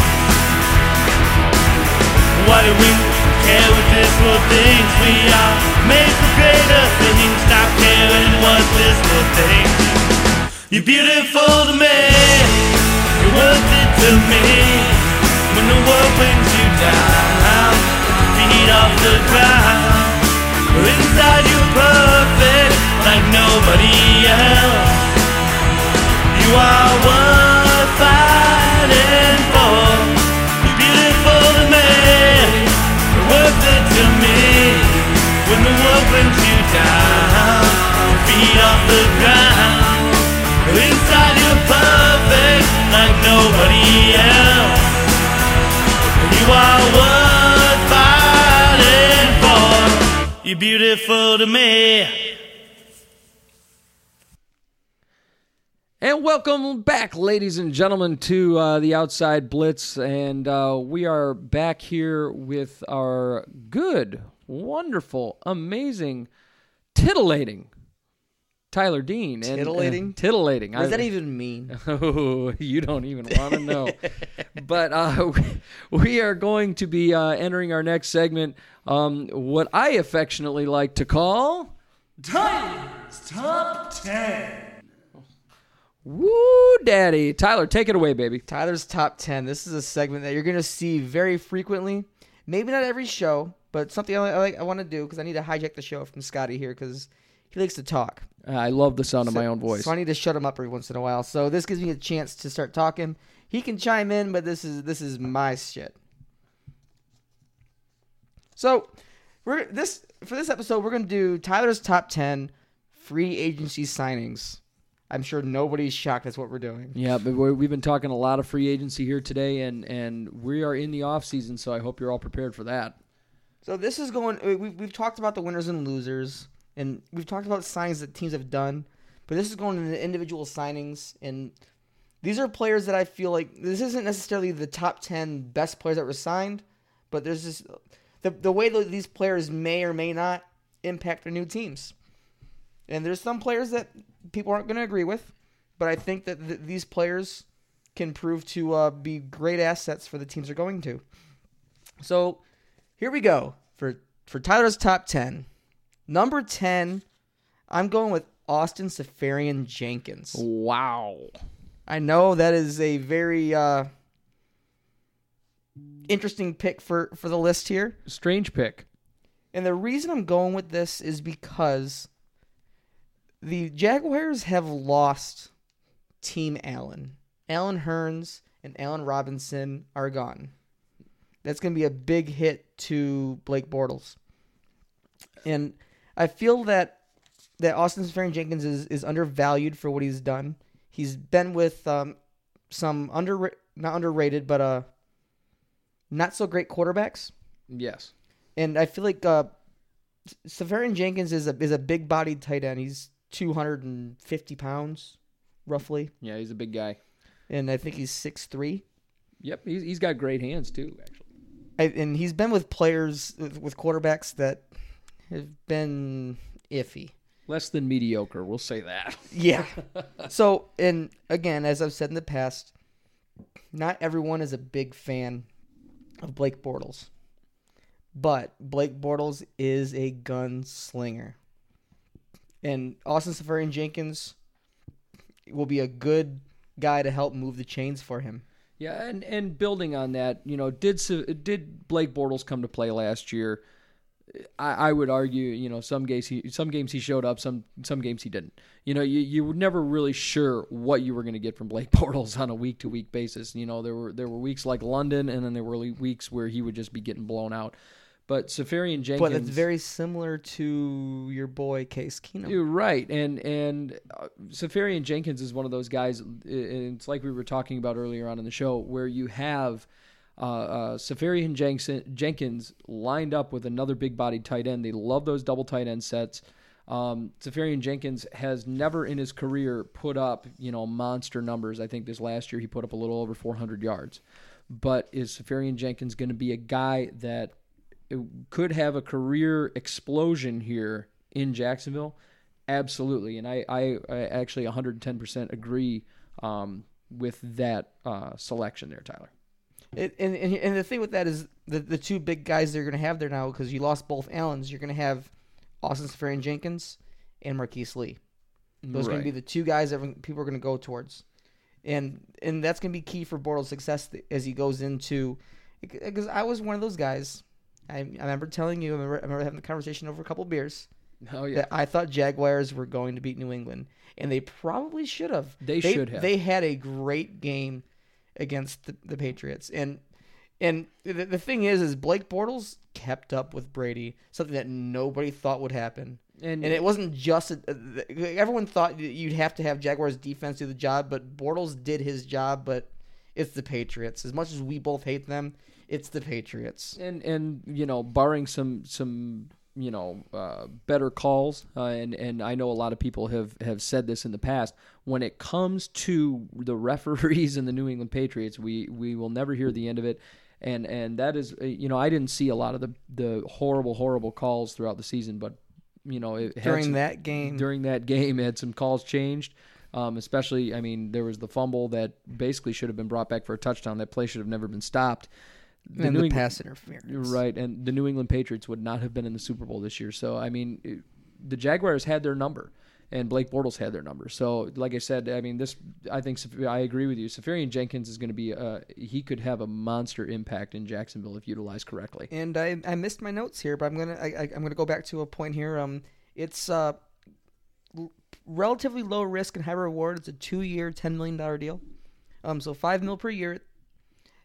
Why do we care what this world thinks we are? Made for greater things. Stop caring what this world thinks. You're beautiful to me. You're worth it to me. When the world brings you down, feet off the ground. Inside you're perfect like nobody else. You are worth fighting for. You're beautiful to me. You're worth it to me. When the world brings you down, feet off the ground. Inside you're perfect like nobody else. You are worth You're beautiful to me. And welcome back, ladies and gentlemen, to uh, the Outside Blitz. And uh, we are back here with our good, wonderful, amazing, titillating Tyler Dean. And, Titillating? uh, titillating. What does I- that even mean? *laughs* Oh, you don't even want to know. but uh, *laughs* we are going to be uh, entering our next segment, um, what I affectionately like to call. Titans Top 10. Woo, Daddy. Tyler, take it away, baby. Tyler's top 10. This is a segment that you're going to see very frequently. Maybe not every show, but something I, I like I want to do because I need to hijack the show from Scotty here because he likes to talk. Uh, I love the sound of my own voice. So I need to shut him up every once in a while. So this gives me a chance to start talking. He can chime in, but this is this is my shit. So we're this for this episode we're gonna do Tyler's top ten free agency signings. I'm sure nobody's shocked that's what we're doing. Yeah, but we're, we've been talking a lot of free agency here today, and, and we are in the off season, so I hope you're all prepared for that. So this is going. we- We've, we've talked about the winners and losers, and we've talked about signings that teams have done. But this is going into individual signings, and these are players that I feel like this isn't necessarily the top ten best players that were signed, but there's just the the way that these players may or may not impact their new teams. And there's some players that people aren't going to agree with, but I think that th- these players can prove to uh, be great assets for the teams they're going to. So here we go for for Tyler's top ten. Number ten, I'm going with Austin Seferian Jenkins. Wow. I know that is a very uh, interesting pick for for the list here, Strange pick. and the reason I'm going with this is because the Jaguars have lost Team Allen. Allen Hurns and Allen Robinson are gone. That's going to be a big hit to Blake Bortles. And I feel that that Austin Seferian Jenkins is, is undervalued for what he's done. He's been with um, some under not underrated, but uh, not so great quarterbacks. Yes. And I feel like uh, Seferian Jenkins is a is a big bodied tight end. He's 250 pounds, roughly, Yeah, he's a big guy. and I think he's six three. Yep, he's, he's got great hands too. Actually, I, and he's been with players with quarterbacks that have been iffy. less than mediocre. We'll say that. *laughs* Yeah. so, and again, as I've said in the past, not everyone is a big fan of Blake Bortles. But Blake Bortles is a gunslinger. And Austin Seferian Jenkins will be a good guy to help move the chains for him. Yeah, and and building on that, you know, did did Blake Bortles come to play last year? I, I would argue, you know, some games he some games he showed up, some some games he didn't. You know, you you were never really sure what you were going to get from Blake *laughs* Bortles on a week to week basis. You know, there were there were weeks like London, and then there were weeks where he would just be getting blown out. But Seferian Jenkins, But it's very similar to your boy Case Keenum. You're right, and and uh, Seferian Jenkins is one of those guys. It's like we were talking about earlier on in the show, where you have uh, uh, Seferian Jenkins, lined up with another big-bodied tight end. They love those double tight end sets. Um, Seferian Jenkins has never in his career put up, you know, monster numbers. I think this last year he put up a little over 400 yards. But is Seferian Jenkins going to be a guy that could have a career explosion here in Jacksonville? Absolutely, and I, I, I actually 110% agree um, with that uh, selection there, Tyler. It, and, and and the thing with that is the the two big guys they're going to have there now because you lost both Allens. You're going to have Austin Seferian Jenkins and Marquise Lee. Those are going to be the two guys that people are going to go towards, and and that's going to be key for Bortles' success as he goes into. Uh, because I was one of those guys. I, I remember telling you. I remember, I remember having the conversation over a couple beers Oh yeah, that I thought Jaguars were going to beat New England, and they probably should have. They should have. They had a great game against the, the Patriots, and and the, the thing is, is Blake Bortles kept up with Brady, something that nobody thought would happen. and, And it wasn't just a, everyone thought you'd have to have Jaguars defense do the job, but Bortles did his job. But it's the Patriots. As much as we both hate them, it's the Patriots. and and you know, barring some some you know uh, better calls, uh, and and I know a lot of people have have said this in the past. When it comes to the referees and the New England Patriots, we we will never hear the end of it. And and that is uh, you know I didn't see a lot of the the horrible horrible calls throughout the season, but you know it During some- that game, during that game had some calls changed. Um, especially, I mean, there was the fumble that basically should have been brought back for a touchdown. That play should have never been stopped. And the New England- pass interference. Right, and the New England Patriots would not have been in the Super Bowl this year. So I mean, it- the Jaguars had their number, and Blake Bortles had their number. So like I said, I mean, this I think I agree with you. Seferian Jenkins is going to be uh, he could have a monster impact in Jacksonville if utilized correctly. And I, I missed my notes here, but I'm gonna I, I'm gonna go back to a point here. Um, it's uh, relatively low risk and high reward. It's a two year, ten million dollar deal. Um, so five mil per year.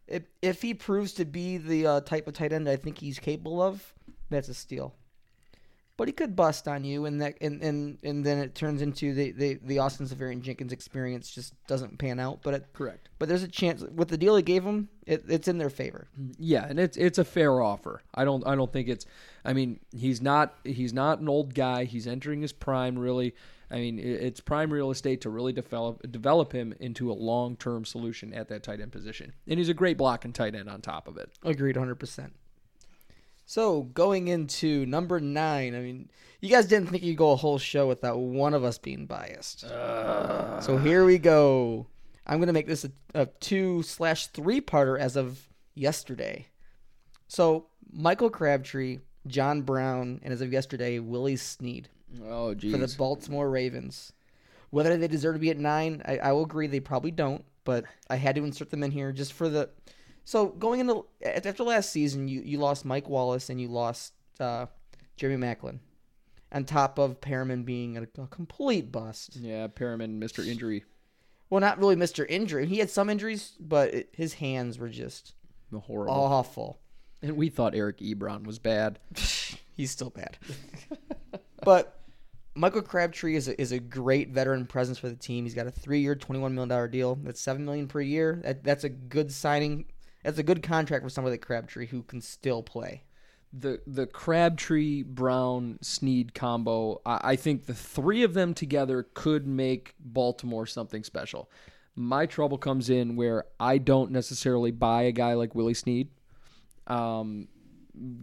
If if he proves to be the uh, type of tight end I think he's capable of, that's a steal. But he could bust on you, and that and and, and then it turns into the, the, the Austin Seferian Jenkins experience just doesn't pan out. But it, Correct. but there's a chance with the deal he gave him, it, it's in their favor. Yeah, and it's it's a fair offer. I don't I don't think it's. I mean, he's not he's not an old guy. He's entering his prime. Really, I mean, it's prime real estate to really develop develop him into a long term solution at that tight end position. And he's a great blocking tight end on top of it. Agreed, hundred percent. So going into number nine, I mean, you guys didn't think you'd go a whole show without one of us being biased. so here we go. I'm gonna make this a, a two slash three parter as of yesterday. So Michael Crabtree, John Brown, and as of yesterday, Willie Snead Oh, geez. for the Baltimore Ravens. Whether they deserve to be at nine, I, I will agree they probably don't, but I had to insert them in here just for the. So going into after last season, you, you lost Mike Wallace and you lost uh, Jeremy Maclin, on top of Perriman being a, a complete bust. yeah, Perriman, Mr. Injury, Well, not really Mr. Injury. He had some injuries, but it, his hands were just horrible. awful. And we thought Eric Ebron was bad. *laughs* He's still bad. *laughs* but Michael Crabtree is a, is a great veteran presence for the team. He's got a three year, twenty one million dollar deal. That's seven million per year. That, that's a good signing. That's a good contract for somebody like Crabtree who can still play. the the Crabtree Brown Snead combo. I, I think the three of them together could make Baltimore something special. My trouble comes in where I don't necessarily buy a guy like Willie Snead. Um,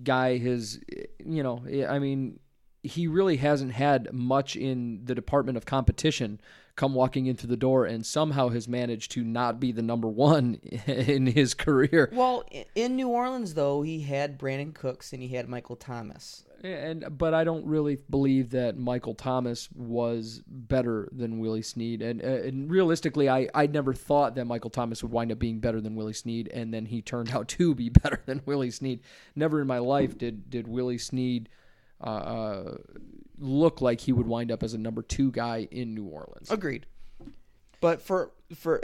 guy has, you know, I mean, he really hasn't had much in the department of competition come walking into the door and somehow has managed to not be the number one *laughs* in his career. Well, in New Orleans though, he had Brandin Cooks and he had Michael Thomas. And but I don't really believe that Michael Thomas was better than Willie Snead. And, uh, and realistically, I, I never thought that Michael Thomas would wind up being better than Willie Snead, and then he turned *laughs* out to be better than Willie Snead. Never in my life did did Willie Snead uh, uh, look like he would wind up as a number two guy in New Orleans. Agreed. But for for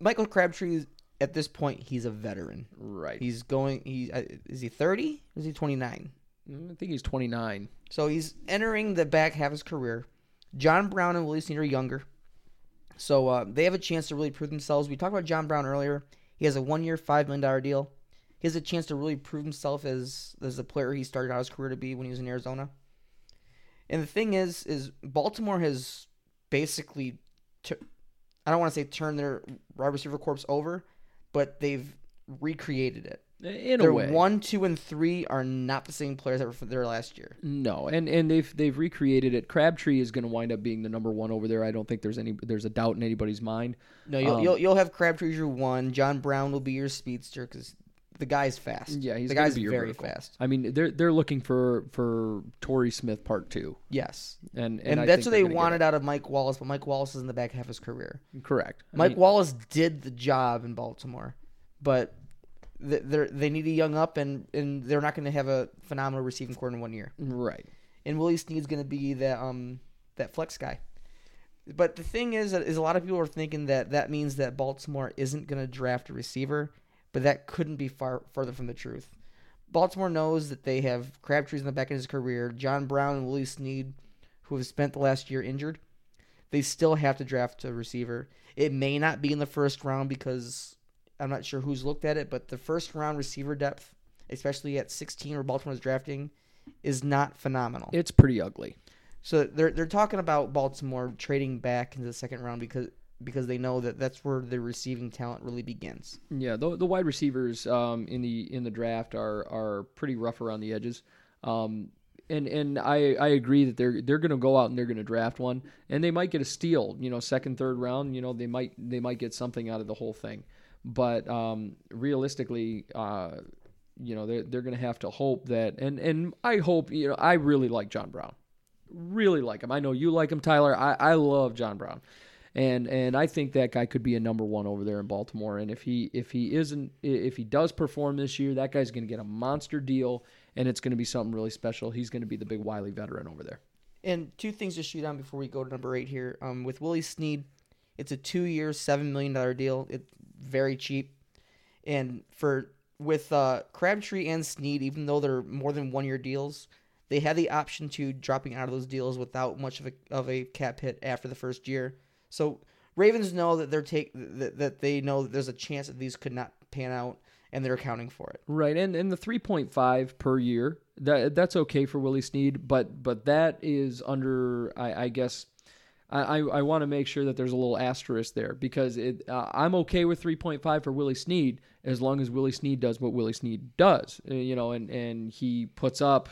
Michael Crabtree at this point he's a veteran. Right. He's going. He uh, is he thirty? Is he twenty nine? I think he's 29. So he's entering the back half of his career. John Brown and Willie Snead are younger. So uh, they have a chance to really prove themselves. We talked about John Brown earlier. He has a one year, $5 million deal. He has a chance to really prove himself as, as the player he started out his career to be when he was in Arizona. And the thing is, is Baltimore has basically, t- I don't want to say turned their wide receiver corps over, but they've recreated it. In a way. one, two, and three are not the same players that were there last year. No, and and they've they've recreated it. Crabtree is going to wind up being the number one over there. I don't think there's any there's a doubt in anybody's mind. No, you'll, Um, you'll you'll have Crabtree as your one. John Brown will be your speedster because the guy's fast. Yeah, he's the guy's be your very vertical. fast. I mean, they're they're looking for for Torrey Smith part two, Yes, and and, I that's what they wanted out of Mike Wallace, but Mike Wallace is in the back half of his career. Correct. I Mike mean, Wallace did the job in Baltimore, but they're they need a young up, and and they're not going to have a phenomenal receiving core in one year. right. and Willie Snead's going to be that um that flex guy. But the thing is, is a lot of people are thinking that that means that Baltimore isn't going to draft a receiver, but that couldn't be far further from the truth. Baltimore knows that they have Crabtree's in the back of his career, John Brown and Willie Snead, who have spent the last year injured. They still have to draft a receiver. It may not be in the first round because I'm not sure who's looked at it, but the first round receiver depth, especially at 16 where Baltimore's drafting, is not phenomenal. It's pretty ugly. So they're they're talking about Baltimore trading back into the second round because because they know that that's where the receiving talent really begins. Yeah, the the wide receivers um, in the in the draft are are pretty rough around the edges. Um, and and I, I agree that they're they're going to go out and they're going to draft one and they might get a steal, you know, second third round, you know, they might they might get something out of the whole thing. But um, realistically, uh, you know, they're they're going to have to hope that and and I hope, you know, I really like John Brown. Really like him. I know you like him, Tyler. I, I love John Brown and and I think that guy could be a number one over there in Baltimore. And if he if he isn't if he does perform this year, that guy's going to get a monster deal, and it's going to be something really special. He's going to be the big wily veteran over there. And two things to shoot on before we go to number eight here. Um, with Willie Snead, it's a two-year, seven million dollar deal. It's very cheap, and for with uh, Crabtree and Snead, even though they're more than one-year deals, they have the option to dropping out of those deals without much of a of a cap hit after the first year. So Ravens know that they're take that, that they know that there's a chance that these could not pan out, and they're accounting for it. Right, and and the three point five per year that that's okay for Willie Snead, but but that is under I, I guess. I, I, I want to make sure that there's a little asterisk there because it, uh, I'm okay with 3.5 for Willie Snead as long as Willie Snead does what Willie Snead does, uh, you know, and, and he puts up,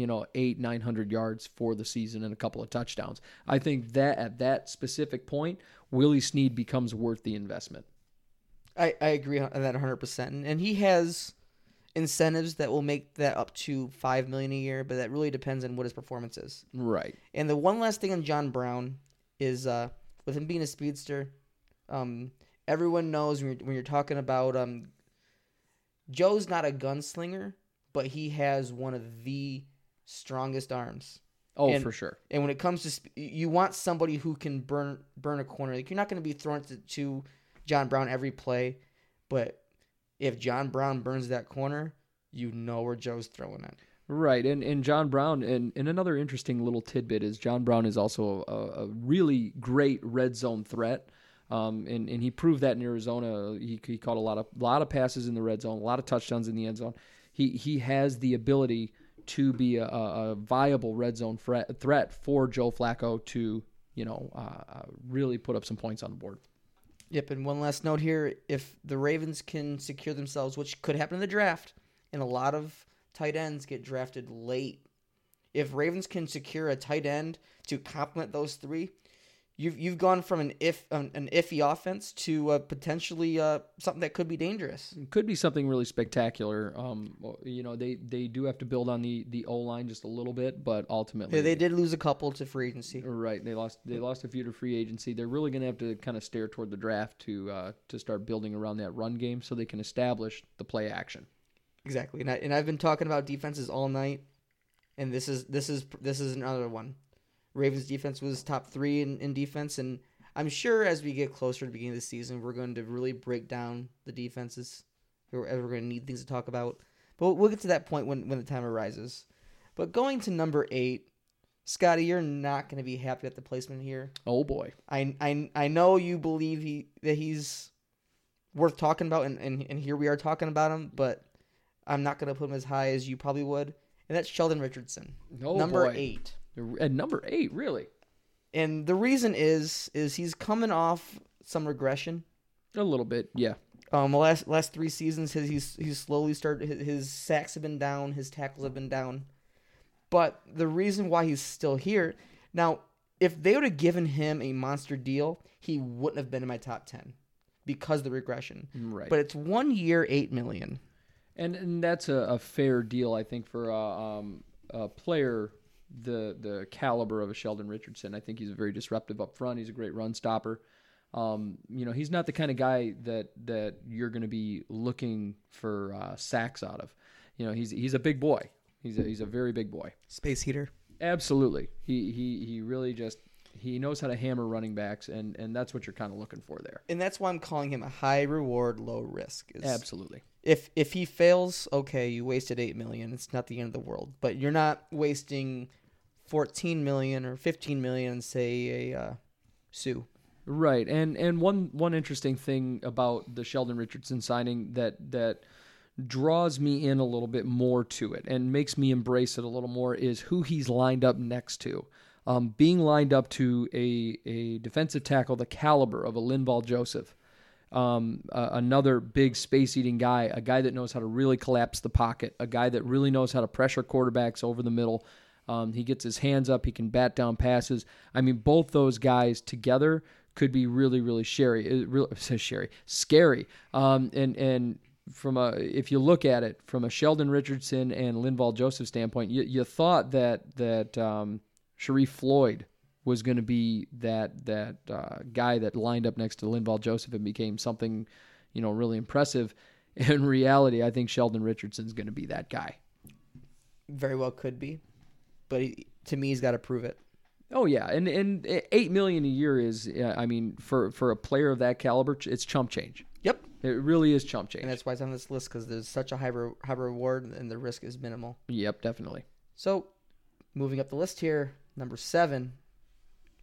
you know, eight, 900 yards for the season and a couple of touchdowns. I think that at that specific point, Willie Snead becomes worth the investment. I, I agree on that 100%. And, and he has incentives that will make that up to 5 million a year, but that really depends on what his performance is. Right. And the one last thing on John Brown is uh, with him being a speedster, um, everyone knows when you're, when you're talking about um, Joe's not a gunslinger, but he has one of the strongest arms. Oh, And- for sure. And when it comes to sp- you want somebody who can burn burn a corner. Like you're not going to be throwing to, to John Brown every play, but if John Brown burns that corner, you know where Joe's throwing it. Right, and and John Brown, and, and another interesting little tidbit is John Brown is also a, a really great red zone threat, um, and and he proved that in Arizona. He, he caught a lot of lot of passes in the red zone, a lot of touchdowns in the end zone. He he he has the ability to be a, a viable red zone threat threat for Joe Flacco to you know uh, uh, really put up some points on the board. Yep, and one last note here: if the Ravens can secure themselves, which could happen in the draft, and a lot of tight ends get drafted late, if Ravens can secure a tight end to complement those three, you've you've gone from an if an, an iffy offense to uh, potentially uh, something that could be dangerous. It could be something really spectacular. Um, you know they they do have to build on the the O line just a little bit, but ultimately Yeah, they did lose a couple to free agency. Right, they lost. They lost a few to free agency. They're really going to have to kind of stare toward the draft to uh, to start building around that run game, so they can establish the play action. Exactly, and I, and I've been talking about defenses all night, and this is this is this is another one. Ravens defense was top three in, in defense, and I'm sure as we get closer to the beginning of the season, we're going to really break down the defenses. We're, we're going to need things to talk about, but we'll, get to that point when when the time arises. But going to number eight, Scotty, you're not going to be happy at the placement here. Oh boy, I I I know you believe he that he's worth talking about, and, and, and here we are talking about him, but I'm not gonna put him as high as you probably would, and that's Sheldon Richardson, Oh, number boy. eight. At number eight, really, And the reason is is he's coming off some regression. a little bit, yeah. Um, the last last three seasons, his he's he's slowly started. His, his sacks have been down, his tackles have been down, but the reason why he's still here now, if they would have given him a monster deal, he wouldn't have been in my top ten because of the regression. Right. But it's one year, eight million. And and that's a, a fair deal, I think, for a, um, a player the the caliber of a Sheldon Richardson. I think he's a very disruptive up front. He's a great run stopper. Um, you know, he's not the kind of guy that that you're going to be looking for uh, sacks out of. You know, he's he's a big boy. He's a, he's a very big boy. Space heater. Absolutely. He he he really just he knows how to hammer running backs, and and that's what you're kind of looking for there. And that's why I'm calling him a high reward, low risk. Is Absolutely. if if he fails, okay, you wasted eight million. It's not the end of the world, but you're not wasting fourteen million or fifteen million, say a uh, Suh. Right, and and one one interesting thing about the Sheldon Richardson signing that that draws me in a little bit more to it and makes me embrace it a little more is who he's lined up next to. Um, being lined up to a a defensive tackle the caliber of a Linval Joseph, um, uh, another big space eating guy, a guy that knows how to really collapse the pocket, a guy that really knows how to pressure quarterbacks over the middle. Um, he gets his hands up. He can bat down passes. I mean, both those guys together could be really, really scary. uh, Real, *laughs* says scary, scary. Um, and and from a if you look at it from a Sheldon Richardson and Linval Joseph standpoint, you, you thought that that um, Sharrif Floyd was going to be that that uh, guy that lined up next to Linval Joseph and became something, you know, really impressive. *laughs* In reality, I think Sheldon Richardson's going to be that guy. Very well could be, but he, to me, he's got to prove it. Oh yeah, and and eight million a year is, uh, I mean, for for a player of that caliber, it's chump change. Yep, It really is chump change. and that's why it's on this list because there's such a high re- high reward and the risk is minimal. Yep, definitely. So, moving up the list here, number seven,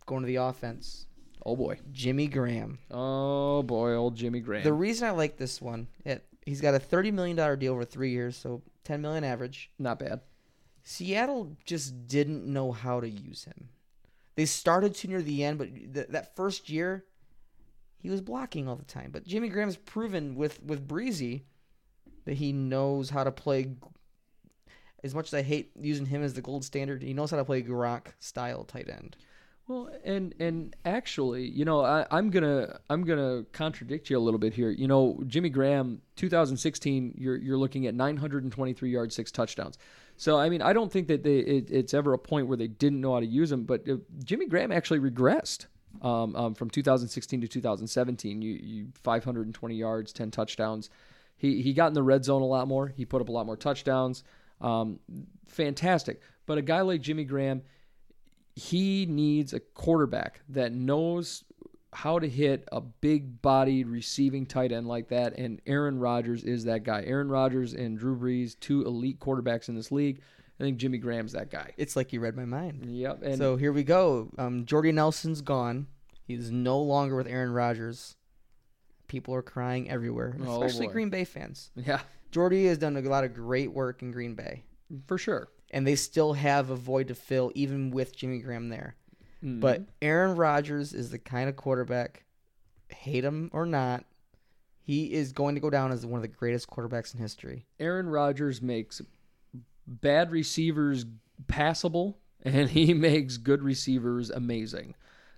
going to the offense, Oh boy. Jimmy Graham. Oh boy, old Jimmy Graham. The reason I like this one, it, he's got a thirty million dollar deal over three years, so ten million average. Not bad. Seattle just didn't know how to use him. They started to near the end, but th- that first year, he was blocking all the time. But Jimmy Graham's proven with with Breezy that he knows how to play. As much as I hate using him as the gold standard, he knows how to play Gronk style tight end. Well, and and actually, you know, I, I'm gonna I'm gonna contradict you a little bit here. You know, Jimmy Graham, 2016, you're you're looking at 923 yards, six touchdowns. So I mean, I don't think that they it, it's ever a point where they didn't know how to use him. But uh, Jimmy Graham actually regressed um, um, from 2016 to 2017. You you 520 yards, 10 touchdowns. He he got in the red zone a lot more. He put up a lot more touchdowns. Um, fantastic. But a guy like Jimmy Graham he needs a quarterback that knows how to hit a big bodied receiving tight end like that. And Aaron Rodgers is that guy. Aaron Rodgers and Drew Brees, two elite quarterbacks in this league. I think Jimmy Graham's that guy. It's like you read my mind. Yep. And so here we go. Um, Jordy Nelson's gone. He's no longer with Aaron Rodgers. People are crying everywhere, Oh, especially boy. Green Bay fans. yeah, Jordy has done a lot of great work in Green Bay, For sure. and they still have a void to fill even with Jimmy Graham there. Mm-hmm. But Aaron Rodgers is the kind of quarterback, hate him or not, he is going to go down as one of the greatest quarterbacks in history. Aaron Rodgers makes bad receivers passable, *laughs* and he makes good receivers amazing.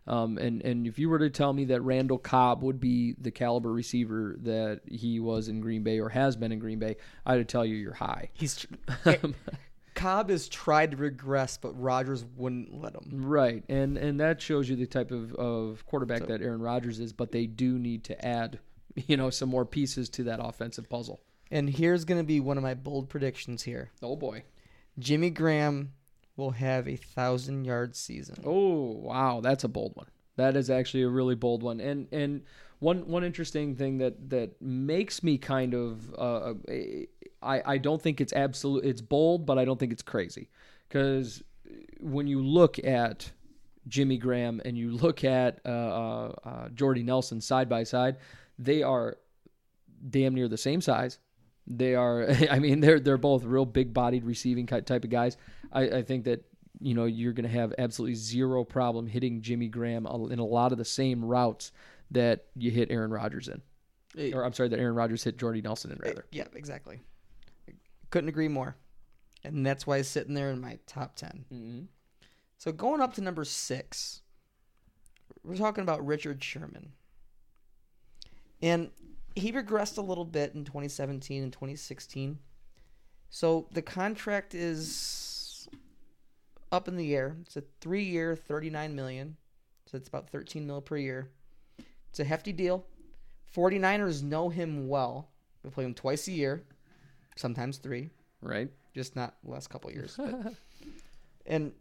Um, and and if you were to tell me that Randall Cobb would be the caliber receiver that he was in Green Bay or has been in Green Bay, I'd tell you you're high. He's *laughs* Cobb has tried to regress, but Rodgers wouldn't let him. Right, and and that shows you the type of, of quarterback that Aaron Rodgers is. But they do need to add, *laughs* you know, some more pieces to that offensive puzzle. And here's going to be one of my bold predictions here: Oh boy! Jimmy Graham will have a thousand yard season. Oh wow, that's a bold one. That is actually a really bold one. And and one one interesting thing that that makes me kind of uh, I I don't think it's absolute. It's bold, but I don't think it's crazy because when you look at Jimmy Graham and you look at uh, uh, uh, Jordy Nelson side by side, they are damn near the same size. They are, *laughs* I mean, they're they're both real big bodied receiving type of guys. I, I think that you know you're going to have absolutely zero problem hitting Jimmy Graham in a lot of the same routes that you hit Aaron Rodgers in, or I'm sorry, that Aaron Rodgers hit Jordy Nelson in rather. Yeah, exactly. Couldn't agree more. And that's why he's sitting there in my top 10. Mm-hmm. So going up to number six, we're talking about Richard Sherman. And he regressed a little bit in 2017 and 2016. So the contract is up in the air. It's a three year, 39 million. So it's about 13 mil per year. It's a hefty deal. 49ers know him well. They play him twice a year, sometimes three Right? just not the last couple of years. But. *laughs* and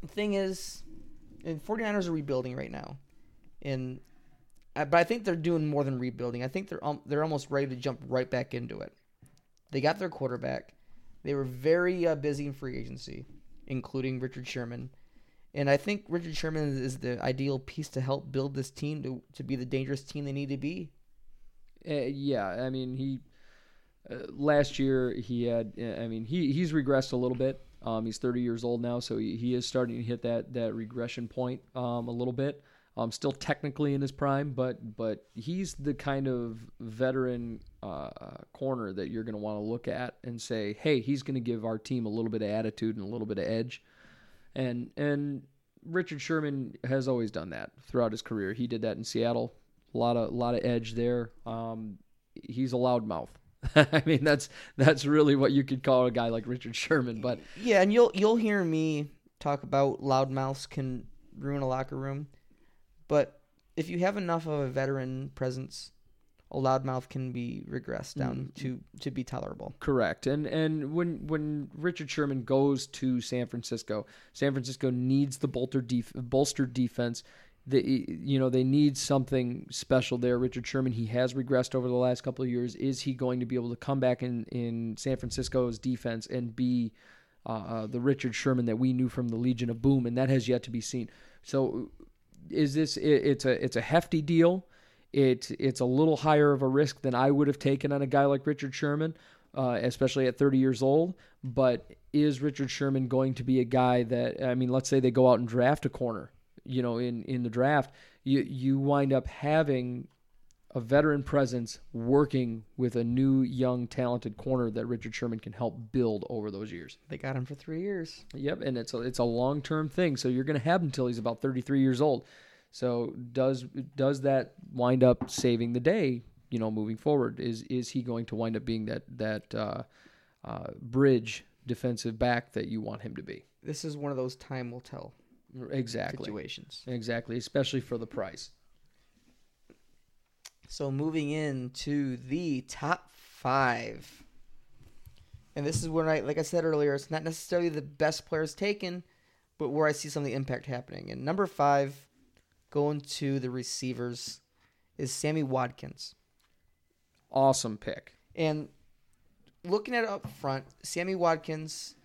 the thing is, and 49ers are rebuilding right now, and uh, but I think they're doing more than rebuilding. I think they're um, they're almost ready to jump right back into it. They got their quarterback. They were very uh, busy in free agency, including Richard Sherman. And I think Richard Sherman is the ideal piece to help build this team to, to be the dangerous team they need to be. Uh, yeah, I mean he last year he had. I mean he he's regressed a little bit. Um, he's 30 years old now, so he, he is starting to hit that that regression point um, a little bit. Um, still technically in his prime, but but he's the kind of veteran uh, corner that you're going to want to look at and say, hey, he's going to give our team a little bit of attitude and a little bit of edge. And and Richard Sherman has always done that throughout his career. He did that in Seattle. A lot of a lot of edge there. Um, he's a loudmouth. *laughs* I mean, that's that's really what you could call a guy like Richard Sherman. But Yeah, and you'll you'll hear me talk about loudmouths can ruin a locker room, but if you have enough of a veteran presence, a loudmouth can be regressed down mm-hmm. to to be tolerable. Correct. And and when when Richard Sherman goes to San Francisco, San Francisco needs the bolster def- bolstered defense. They, you know, they need something special there. Richard Sherman, he has regressed over the last couple of years. Is he going to be able to come back in in San Francisco's defense and be uh, uh, the Richard Sherman that we knew from the Legion of Boom? And that has yet to be seen. So, is this? It, it's a it's a hefty deal. It it's a little higher of a risk than I would have taken on a guy like Richard Sherman, uh, especially at 30 years old. But is Richard Sherman going to be a guy that I mean, let's say they go out and draft a corner, you know, in in the draft, you you wind up having a veteran presence working with a new young talented corner that Richard Sherman can help build over those years. They got him for three years. Yep, and it's a, it's a long term thing. So you're going to have him until he's about 33 years old. So does does that wind up saving the day? You know, moving forward, is is he going to wind up being that that uh, uh, bridge defensive back that you want him to be? This is one of those time will tell Exactly, situations. exactly, especially for the price. So moving into the top five. And this is where I like I said earlier, it's not necessarily the best players taken, but where I see some of the impact happening. And number five, going to the receivers, is Sammy Watkins. Awesome pick. And looking at it up front, Sammy Watkins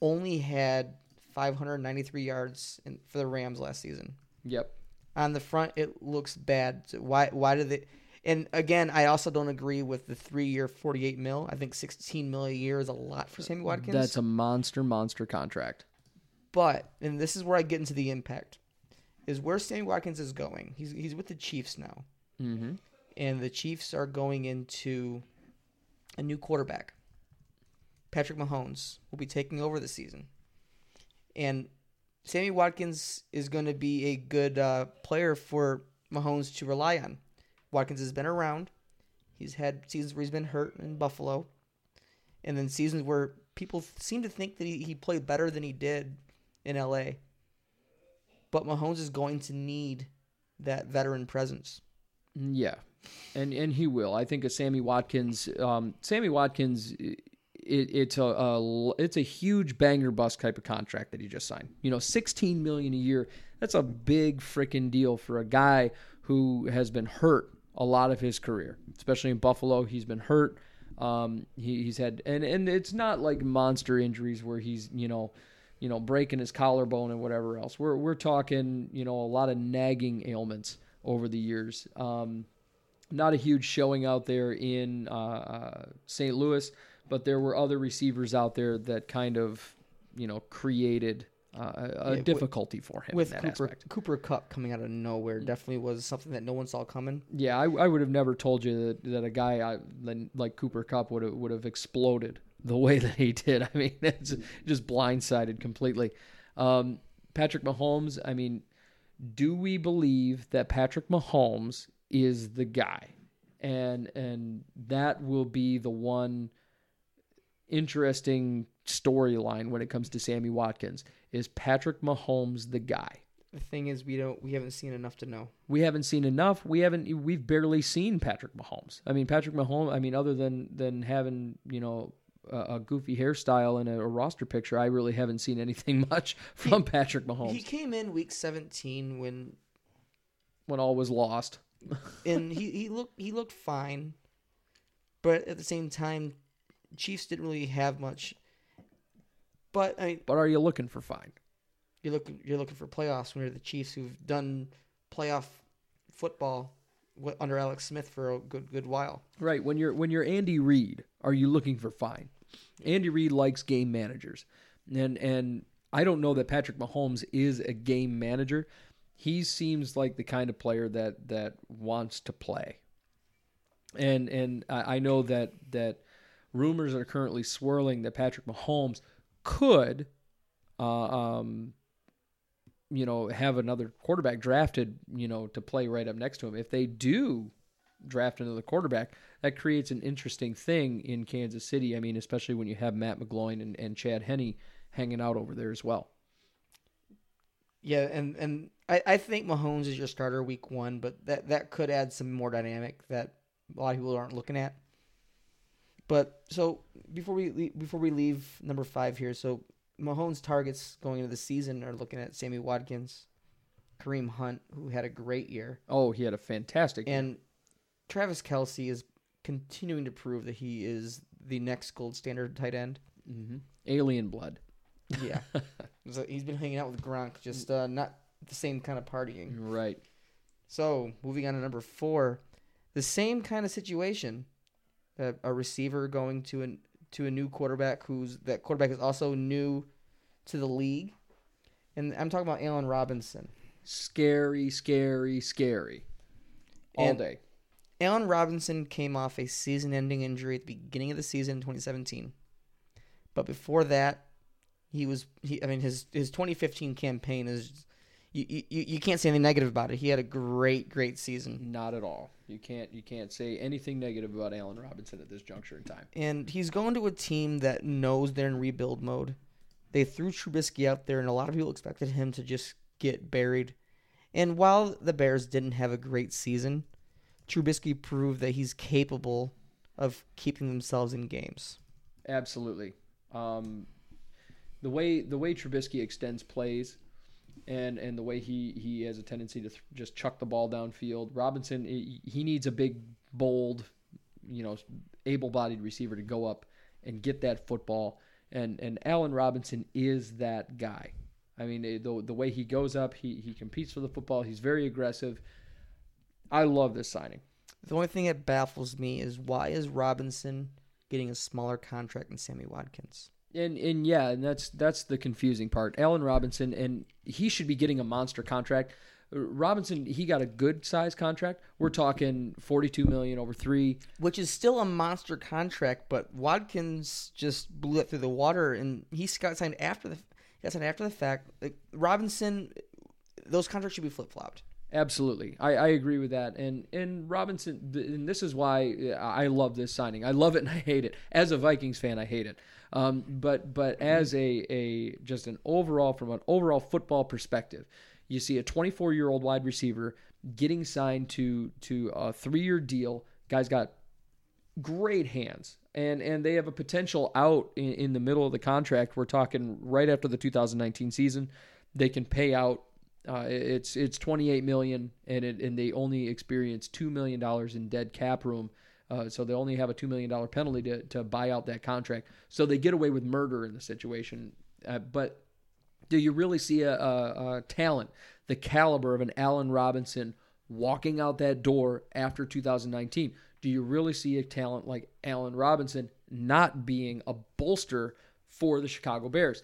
only had 593 yards in, for the Rams last season. Yep. On the front, it looks bad. Why? Why did they? And again, I also don't agree with the three-year, forty-eight mil. I think sixteen mil a year is a lot for Sammy Watkins. That's a monster, monster contract. But and this is where I get into the impact, is where Sammy Watkins is going. He's he's with the Chiefs now, Mm-hmm. and the Chiefs are going into a new quarterback. Patrick Mahomes will be taking over the season, and Sammy Watkins is going to be a good uh, player for Mahomes to rely on. Watkins has been around. He's had seasons where he's been hurt in Buffalo, and then seasons where people seem to think that he, he played better than he did in LA. But Mahomes is going to need that veteran presence. Yeah, and and he will. I think of Sammy Watkins. Um, Sammy Watkins, it, it's a, a it's a huge banger bust type of contract that he just signed. You know, sixteen million a year. That's a big freaking deal for a guy who has been hurt a lot of his career, especially in Buffalo. He's been hurt. Um, he, he's had and and it's not like monster injuries where he's you know. You know, breaking his collarbone and whatever else. We're we're talking, you know, a lot of nagging ailments over the years. Um, not a huge showing out there in uh, uh, St. Louis, but there were other receivers out there that kind of, you know, created uh, a, Yeah, difficulty for him With in that Cooper aspect. Cooper Kupp coming out of nowhere definitely was something that no one saw coming. Yeah, I, I would have never told you that, that a guy I, like Cooper Kupp would have would have exploded the way *laughs* that he did. I mean, *laughs* it's just blindsided completely. Um, Patrick Mahomes. I mean, do we believe that Patrick Mahomes is the guy? And and that will be the one interesting storyline when it comes to Sammy Watkins. Is Patrick Mahomes the guy? The thing is, we don't we haven't seen enough to know. we haven't seen enough. We haven't. We've barely seen Patrick Mahomes. I mean, Patrick Mahomes. I mean, other than than having you know a, a goofy hairstyle and a, a roster picture, I really haven't seen anything *laughs* much from Patrick Mahomes He came in week 17 when when all was lost. and he, he looked he looked fine, but at the same time, Chiefs didn't really have much. But I mean, But are you looking for fine? you're looking you're looking for playoffs when you're the Chiefs who've done playoff football under Alex Smith for a good good while. Right. When you're when you're Andy Reid, are you looking for fine? Andy Reid likes game managers, and and I don't know that Patrick Mahomes is a game manager. He seems like the kind of player that that wants to play. And and I I know that that rumors are currently swirling that Patrick Mahomes could, uh, um, you know, have another quarterback drafted, you know, to play right up next to him. If they do draft another quarterback, that creates an interesting thing in Kansas City. I mean, especially when you have Matt McGloin and, and Chad Henne hanging out over there as well. Yeah, and and I, I think Mahomes is your starter week one, but that that could add some more dynamic that a lot of people aren't looking at. But so before we before we leave number five here, so Mahomes' targets going into the season are looking at Sammy Watkins, Kareem Hunt, who had a great year, Oh, he had a fantastic year. and Travis Kelce is continuing to prove that he is the next gold standard tight end. hmm alien blood. Yeah, *laughs* so he's been hanging out with Gronk, just uh, not the same kind of partying. Right. So moving on to number four, the same kind of situation, a, a receiver going to an to a new quarterback who's that quarterback is also new to the league, and I'm talking about Allen Robinson. Scary, scary, scary. All And- day. Allen Robinson came off a season-ending injury at the beginning of the season in 2017, but before that, he was he. I mean his his 2015 campaign is. You, you, you can't say anything negative about it. He had a great, great season. Not at all. You can't you can't say anything negative about Allen Robinson at this juncture in time. and he's going to a team that knows they're in rebuild mode. They threw Trubisky out there, and a lot of people expected him to just get buried. And while the Bears didn't have a great season, Trubisky proved that he's capable of keeping themselves in games. Absolutely. Um, the way the way Trubisky extends plays, and and the way he he has a tendency to th- just chuck the ball downfield. Robinson he, he needs a big, bold, you know, able-bodied receiver to go up and get that football. And and Allen Robinson is that guy. I mean, the the way he goes up, he he competes for the football. He's very aggressive. I love this signing. The only thing that baffles me is why is Robinson getting a smaller contract than Sammy Watkins? And and yeah, and that's that's the confusing part. Allen Robinson, and he should be getting a monster contract. Robinson, he got a good size contract. We're talking forty-two million over three. Which is still a monster contract, but Watkins just blew it through the water, and he got signed after the got signed after the fact. Like, Robinson, those contracts should be flip flopped. Absolutely, I, I agree with that. And and Robinson, and this is why I love this signing. I love it and I hate it. As a Vikings fan, I hate it. Um, but but as a a just an overall from an overall football perspective, you see a 24 year old wide receiver getting signed to to a three year deal. Guy's got great hands and and they have a potential out in, in the middle of the contract. We're talking right after the 2019 season. They can pay out uh, it's it's 28 million, and it, and they only experience two million dollars in dead cap room. Uh, so they only have a two million dollar penalty to, to buy out that contract. So they get away with murder in the situation. Uh, but do you really see a, a, a talent, the caliber of an Allen Robinson, walking out that door after 2019? Do you really see a talent like Allen Robinson not being a bolster for the Chicago Bears?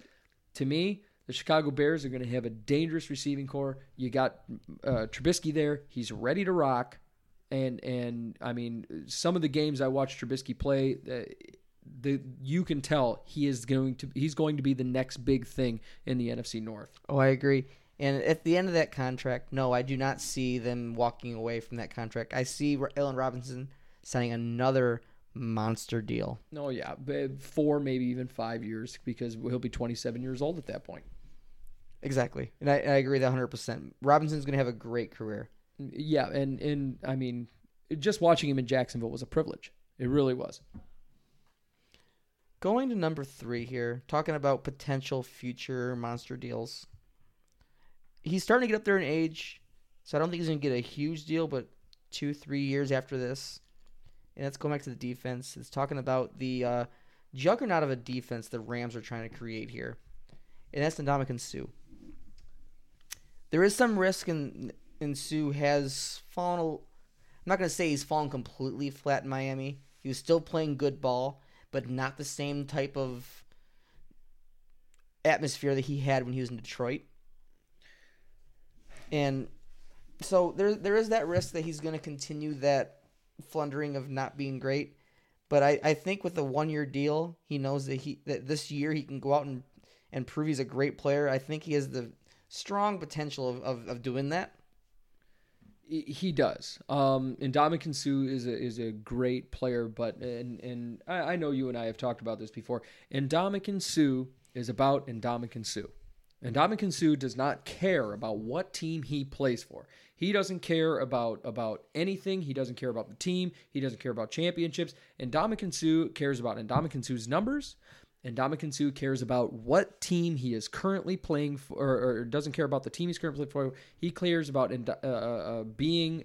To me, the Chicago Bears are going to have a dangerous receiving core. You got uh, Trubisky there; he's ready to rock. And and I mean, some of the games I watched Trubisky play, uh, the you can tell he is going to he's going to be the next big thing in the NFC North. Oh, I agree. And at the end of that contract, no, I do not see them walking away from that contract. I see Allen Robinson signing another monster deal. Oh yeah, four maybe even five years because he'll be 27 years old at that point. Exactly, and I, I agree that 100. percent Robinson's going to have a great career. Yeah, and and I mean, just watching him in Jacksonville was a privilege. It really was. Going to number three here, talking about potential future monster deals. He's starting to get up there in age, so I don't think he's going to get a huge deal, but two, three years after this. And let's go back to the defense. It's talking about the uh, juggernaut of a defense the Rams are trying to create here. And that's Ndamukong Suh there is some risk in in Suh has fallen. I'm not going to say he's fallen completely flat in Miami. He was still playing good ball, but not the same type of atmosphere that he had when he was in Detroit. And so there there is that risk that he's going to continue that flundering of not being great. But I, I think with a one year deal, he knows that he that this year he can go out and, and prove he's a great player. I think he has the strong potential of, of, of doing that. He does. Um, Ndamukong Suh is a is a great player, but and and I, I know you and I have talked about this before. Ndamukong Suh is about Ndamukong Suh. Ndamukong Suh does not care about what team he plays for. He doesn't care about about anything. He doesn't care about the team. He doesn't care about championships. And Ndamukong Suh cares about Ndamukong Suh's numbers and Suh cares about what team he is currently playing for, or, or, doesn't care about the team he's currently playing for. He cares about uh, uh, uh, being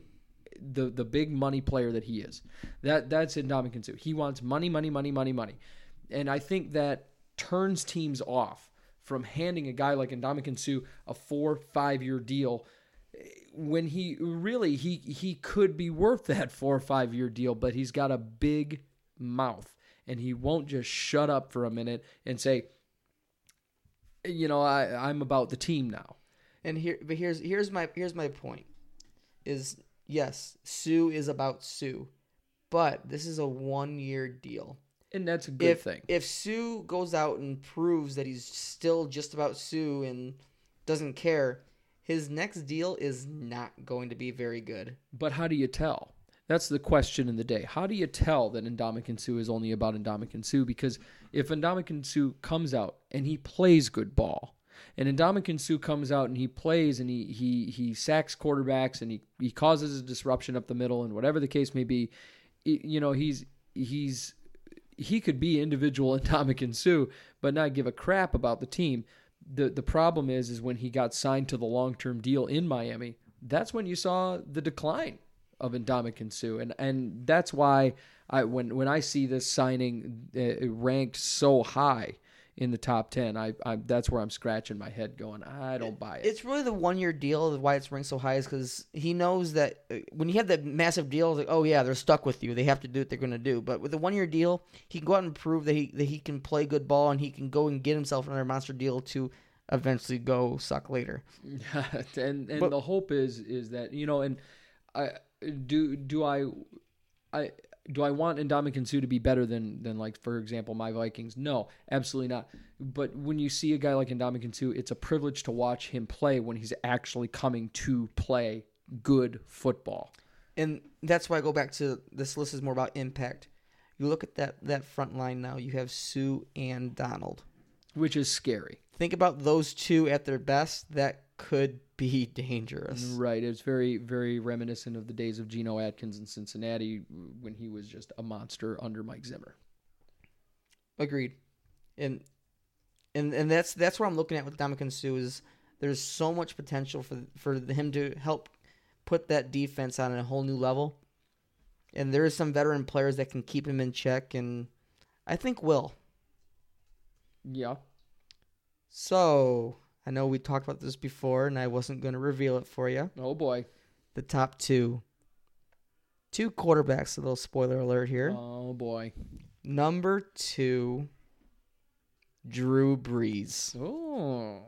the the big money player that he is. That that's Suh. He wants money, money, money, money, money, and I think that turns teams off from handing a guy like Ndamukong Suh a four five year deal when he really he he could be worth *laughs* that four or five year deal, but he's got a big mouth and he won't just shut up for a minute and say, you know, I, I'm about the team now. And here, but here's here's my here's my point: is yes, Suh is about Suh, but this is a one year deal, and that's a good if, thing. If Suh goes out and proves that he's still just about Suh and doesn't care, his next deal is not going to be very good. But how do you tell? That's the question in the day. How do you tell that Ndamukong Suh is only about Ndamukong Suh? Because if Ndamukong Suh comes out and he plays good ball, and Ndamukong Suh comes out and he plays and he he he sacks quarterbacks and he, he causes a disruption up the middle and whatever the case may be, you know he's he's he could be individual *laughs* Ndamukong Suh, but not give a crap about the team. the The problem is is when he got signed to the long term deal in Miami. That's when you saw the decline of Ndamukong Suh, and and that's why I when when I see this signing uh, ranked so high in the top ten, I, I that's where I'm scratching my head, going, I don't buy it. It's really the one year deal. Why it's ranked so high is because he knows that uh, when you have that massive deal, it's like, oh yeah, they're stuck with you. They have to do what they're going to do. But with the one year deal, he can go out and prove that he that he can play good ball and he can go and get himself another monster deal to eventually go suck later. *laughs* and and But- the hope is is that you know, and I do do I I do I want Ndamukong Suh to be better than than like for example my Vikings? No, absolutely not. But when you see a guy like Ndamukong Suh, it's a privilege to watch him play when he's actually coming to play good football. And that's why I go back to this list is more about impact. You look at that that front line now. You have Suh and Donald. Which is scary, Think about those two at their best. That could be dangerous. right? It's very, very reminiscent of the days of Geno Atkins in Cincinnati when he was just a monster under Mike Zimmer. Agreed. And and and that's that's where I'm looking at with Ndamukong Suh is there's so much potential for for him to help put that defense on a whole new level. And there are some veteran players that can keep him in check and I think will. Yeah. So, I know we talked about this before and I wasn't going to reveal it for you. Oh boy. The top 2 two quarterbacks, a little spoiler alert here. Oh boy. Number 2 Drew Brees. Oh.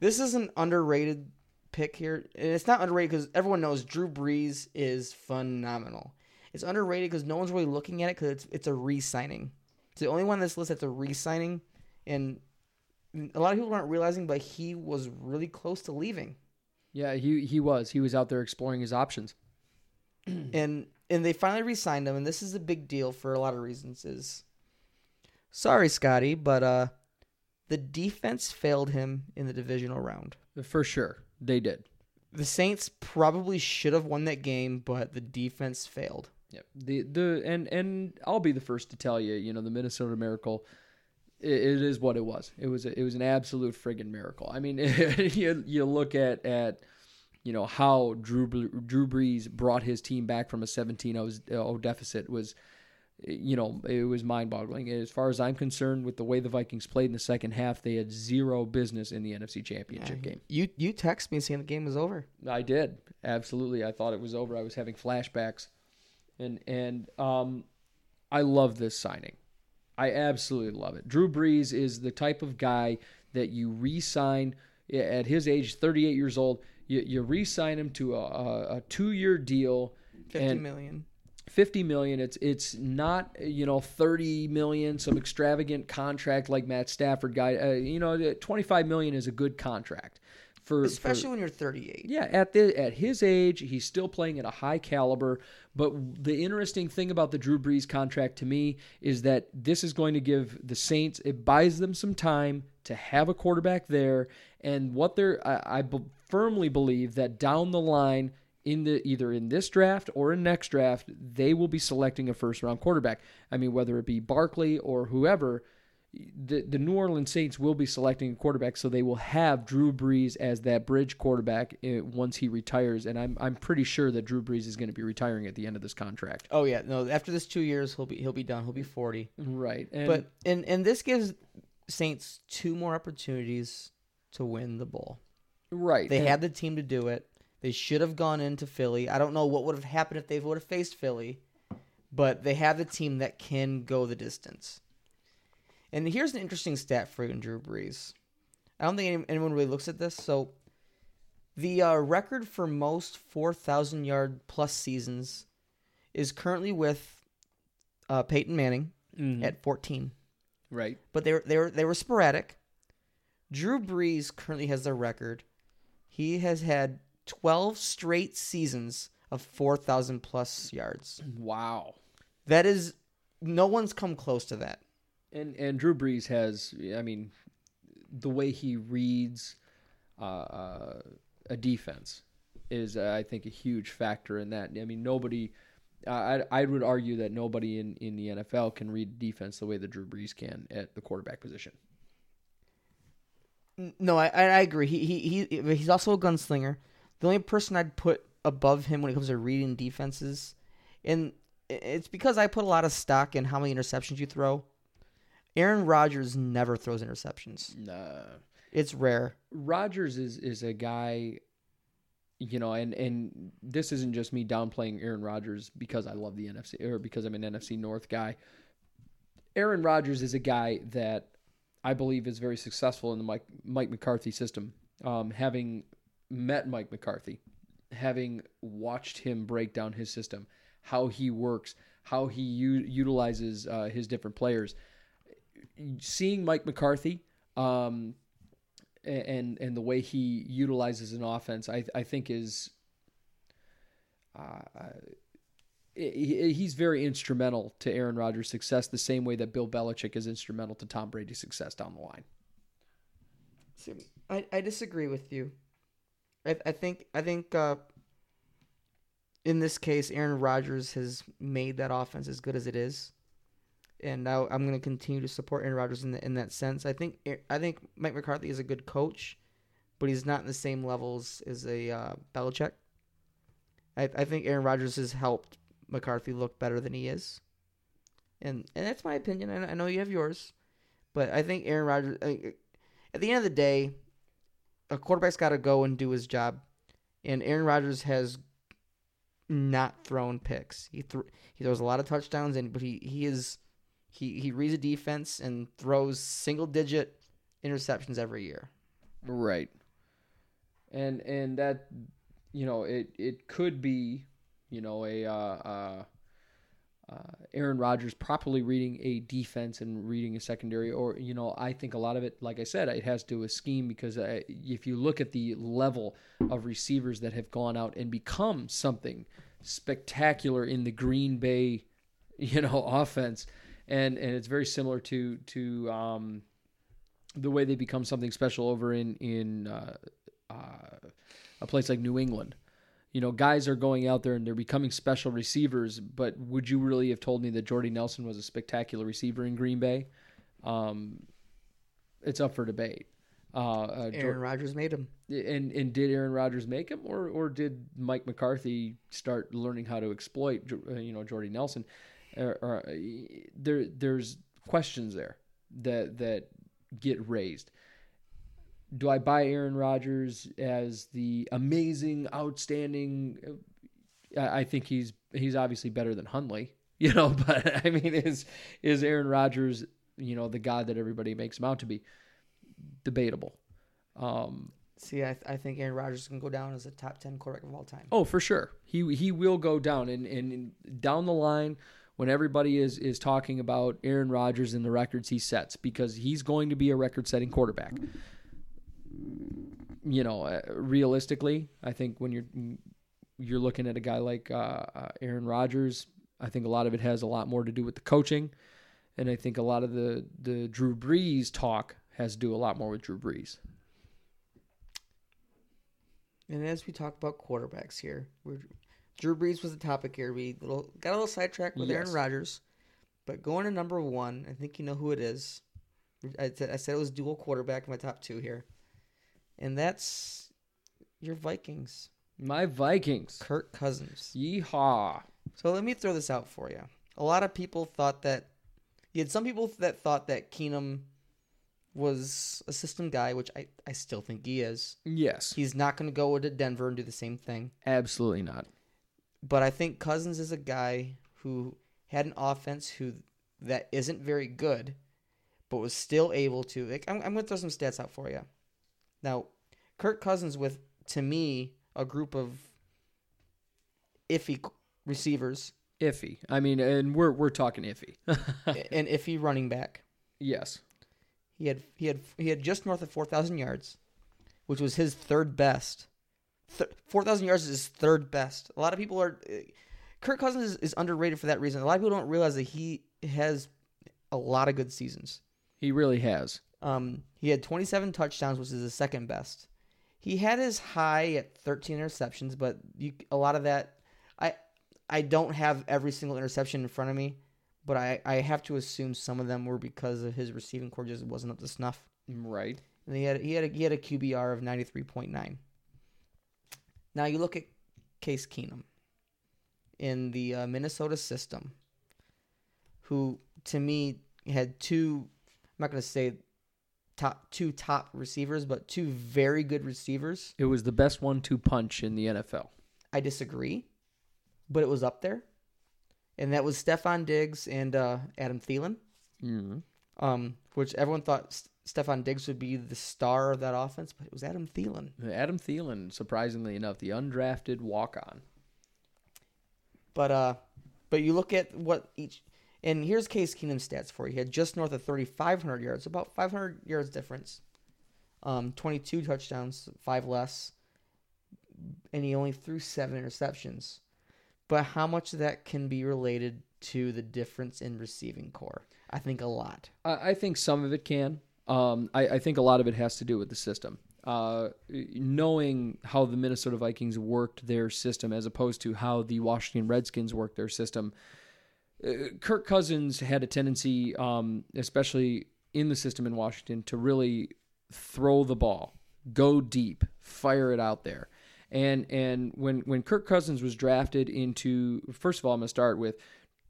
This is an underrated pick here. And it's not underrated because everyone knows Drew Brees is phenomenal. It's underrated because no one's really looking at it because it's, it's a re signing. It's the only one on this list that's a re signing. And a lot of people aren't realizing, but he was really close to leaving. Yeah, he he was. He was out there exploring his options. *clears throat* and and they finally re-signed him and this is a big deal for a lot of reasons is sorry scotty but uh the defense failed him in the divisional round For sure. They did. the saints probably should have won that game but the defense failed Yep. The the and and I'll be the first to tell you, you know, the Minnesota Miracle it, it is what it was. It was a, it was an absolute friggin' miracle. I mean, *laughs* you you look at at you know how Drew Drew Brees brought his team back from a 17-0 deficit was you know, it was mind-boggling. As far as I'm concerned, with the way the Vikings played in the second half, they had zero business in the NFC Championship game. you you text me saying the game was over I did absolutely. I thought it was over. I was having flashbacks, and and um, I love this signing. I absolutely love it. Drew Brees is the type of guy that you re-sign at his age, 38 years old. You, you re-sign him to a, a, a two-year deal, Fifty million. 50 million it's it's not you know 30 million some extravagant contract like Matt Stafford guy uh, you know 25 million is a good contract for for- especially when you're 38 yeah, at the at his age, he's still playing at a high caliber. But the interesting thing about the Drew Brees contract to me is that this is going to give the Saints it buys them some time to have a quarterback there, and what they're I, I firmly believe that down the line in the either in this draft or in next draft they will be selecting a first round quarterback. I mean whether it be Barkley or whoever the, the New Orleans Saints will be selecting a quarterback, so they will have Drew Brees as that bridge quarterback uh, once he retires. And I'm I'm pretty sure that Drew Brees is going to be retiring at the end of this contract. oh yeah no after this two years he'll be he'll be done he'll be 40 Right, and but and and this gives saints two more opportunities to win the bowl right, They and- had the team to do it. They should have gone into Philly. I don't know what would have happened if they would have faced Philly, but they have the team that can go the distance. And here's an interesting stat for you Drew Brees. I don't think anyone really looks at this. So, the uh, record for most 4,000 yard plus seasons is currently with uh, Peyton Manning Mhm. at 14 right. but they were they were they were sporadic. Drew Brees currently has the record. He has had 12 straight seasons of 4,000 plus yards. Wow. That is no one's come close to that. And and Drew Brees has, I mean, the way he reads uh, uh, a defense is, uh, I think, a huge factor in that. I mean, nobody. I I would argue that nobody in, in the NFL can read defense the way that Drew Brees can at the quarterback position. No, I I I agree. He he he he's also a gunslinger. The only person I'd put above him when it comes to reading defenses, and it's because I put a lot of stock in how many interceptions you throw. Aaron Rodgers never throws interceptions. No. It's rare. Rodgers is is a guy, you know, and and this isn't just me downplaying Aaron Rodgers because I love the NFC or because I'm an NFC North guy. Aaron Rodgers is a guy that I believe is very successful in the Mike Mike McCarthy system. Um, having met Mike McCarthy, having watched him break down his system, how he works, how he u- utilizes uh, his different players, seeing Mike McCarthy. Um, and and the way he utilizes an offense, I I think is. Uh, he- he's very instrumental to Aaron Rodgers' success, the same way that Bill Belichick is instrumental to Tom Brady's success down the line. See, I, I disagree with you. I, I think I think uh, in this case, Aaron Rodgers has made that offense as good as it is, and now I'm going to continue to support Aaron Rodgers in the, in that sense. I think I think Mike McCarthy is a good coach, but he's not in the same levels as a uh, Belichick. I, I think Aaron Rodgers has helped McCarthy look better than he is, and and that's my opinion. I, I know you have yours, but I think Aaron Rodgers. Uh, at the end of the day, a quarterback's got to go and do his job, and Aaron Rodgers has not thrown picks. He th- he throws a lot of touchdowns, and but he he is he he reads a defense and throws single digit interceptions every year. Right. And and that you know it it could be you know a uh, uh, uh, Aaron Rodgers properly reading a defense and reading a secondary, or you know I think a lot of it, like I said, it has to do with scheme because uh, if you look at the level of receivers that have gone out and become something spectacular in the Green Bay, *laughs* you know, offense, and and it's very similar to to um, the way they become something special over in in uh, uh, a place like New England. You know, guys are going out there and they're becoming special receivers. But would you really have told me that Jordy Nelson was a spectacular receiver in Green Bay? Um, it's up for debate. Uh, uh, Aaron Rodgers made him. and and did Aaron Rodgers make him, or or did Mike McCarthy start learning how to exploit uh, you know Jordy Nelson? Or, or, uh, there there's questions there that that get raised. Do I buy Aaron Rodgers as the amazing, outstanding? uh, I think he's he's obviously better than Hundley, *laughs* you know. But I mean, is is Aaron Rodgers you know the god that everybody makes him out to be? Debatable. Um, See, I, I think Aaron Rodgers can go down as a top ten quarterback of all time. Oh, for sure. He he will go down and, and, and down the line when everybody is is talking about Aaron Rodgers and the records he sets because he's going to be a record setting quarterback. You know, uh, realistically, I think when you're you're looking at a guy like uh, uh, Aaron Rodgers, I think a lot of it has a lot more to do with the coaching, and I think a lot of the the Drew Brees talk has to do a lot more with Drew Brees. And as we talk about quarterbacks here, we're, Drew Brees was the topic here. We little, got a little sidetracked with Aaron Yes. Rodgers, but going to number one, I think you know who it is. I, said- I said it was dual quarterback in my top two here, and that's your Vikings, My Vikings. Kirk Cousins. Yeehaw. So let me throw this out for you. A lot of people thought that you had some people that thought that Keenum was a system guy, which I, I still think he is. Yes. He's not going to go to Denver and do the same thing. Absolutely not. But I think Cousins is a guy who had an offense who that isn't very good, but was still able to. Like, I'm, I'm going to throw some stats out for you. Now, Kirk Cousins with to me a group of iffy receivers Iffy. I mean, and we're we're talking iffy. *laughs* and iffy running back. yes. He had he had he had just north of four thousand yards, which was his third best. Th- four thousand yards is his third best. A lot of people are. uh, Kirk Cousins is, is underrated for that reason. A lot of people don't realize that he has a lot of good seasons. He really has. Um, he had 27 touchdowns, which is his second best. He had his high at 13 interceptions, but you, a lot of that, I I don't have every single interception in front of me, but I, I have to assume some of them were because of his receiving core just wasn't up to snuff. Right. And he had he had a, he had a QBR of 93.9. Now you look at Case Keenum in the uh, Minnesota system, who to me had two. I'm not going to say top two top receivers, but two very good receivers. It was the best one-two punch in the NFL. I disagree, but it was up there, and that was Stefon Diggs and uh, Adam Thielen. Mm-hmm. um, which everyone thought Stefon Diggs would be the star of that offense, but it was Adam Thielen. Adam Thielen, surprisingly enough, the undrafted walk-on. But uh, but you look at what each, and here's Case Keenum's stats for you. He had just north of 3,500 yards, about 500 yards difference. Um, 22 touchdowns, five less, and he only threw seven interceptions. But how much of that can be related to the difference in receiving core? I think a lot. I, I think some of it can. Um, I, I think a lot of it has to do with the system. Uh, knowing how the Minnesota Vikings worked their system as opposed to how the Washington Redskins worked their system. Uh, Kirk Cousins had a tendency, um, especially in the system in Washington, to really throw the ball, go deep, fire it out there. And and when when Kirk Cousins was drafted into, first of all, I'm gonna start with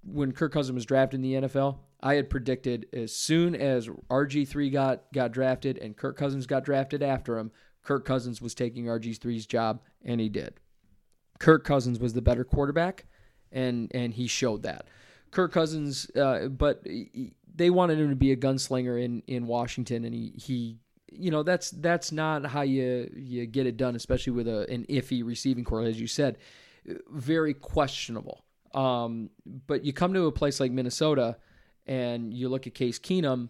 when Kirk Cousins was drafted in the NFL, I had predicted as soon as RG3 got got drafted and Kirk Cousins got drafted after him, Kirk Cousins was taking RG3's job, and he did. Kirk Cousins was the better quarterback, and and he showed that. Kirk Cousins, uh, but he- they wanted him to be a gunslinger in in Washington, and he he. You know that's that's not how you you get it done, especially with a an iffy receiving core, as you said, very questionable. Um, but you come to a place like Minnesota, and you look at Case Keenum.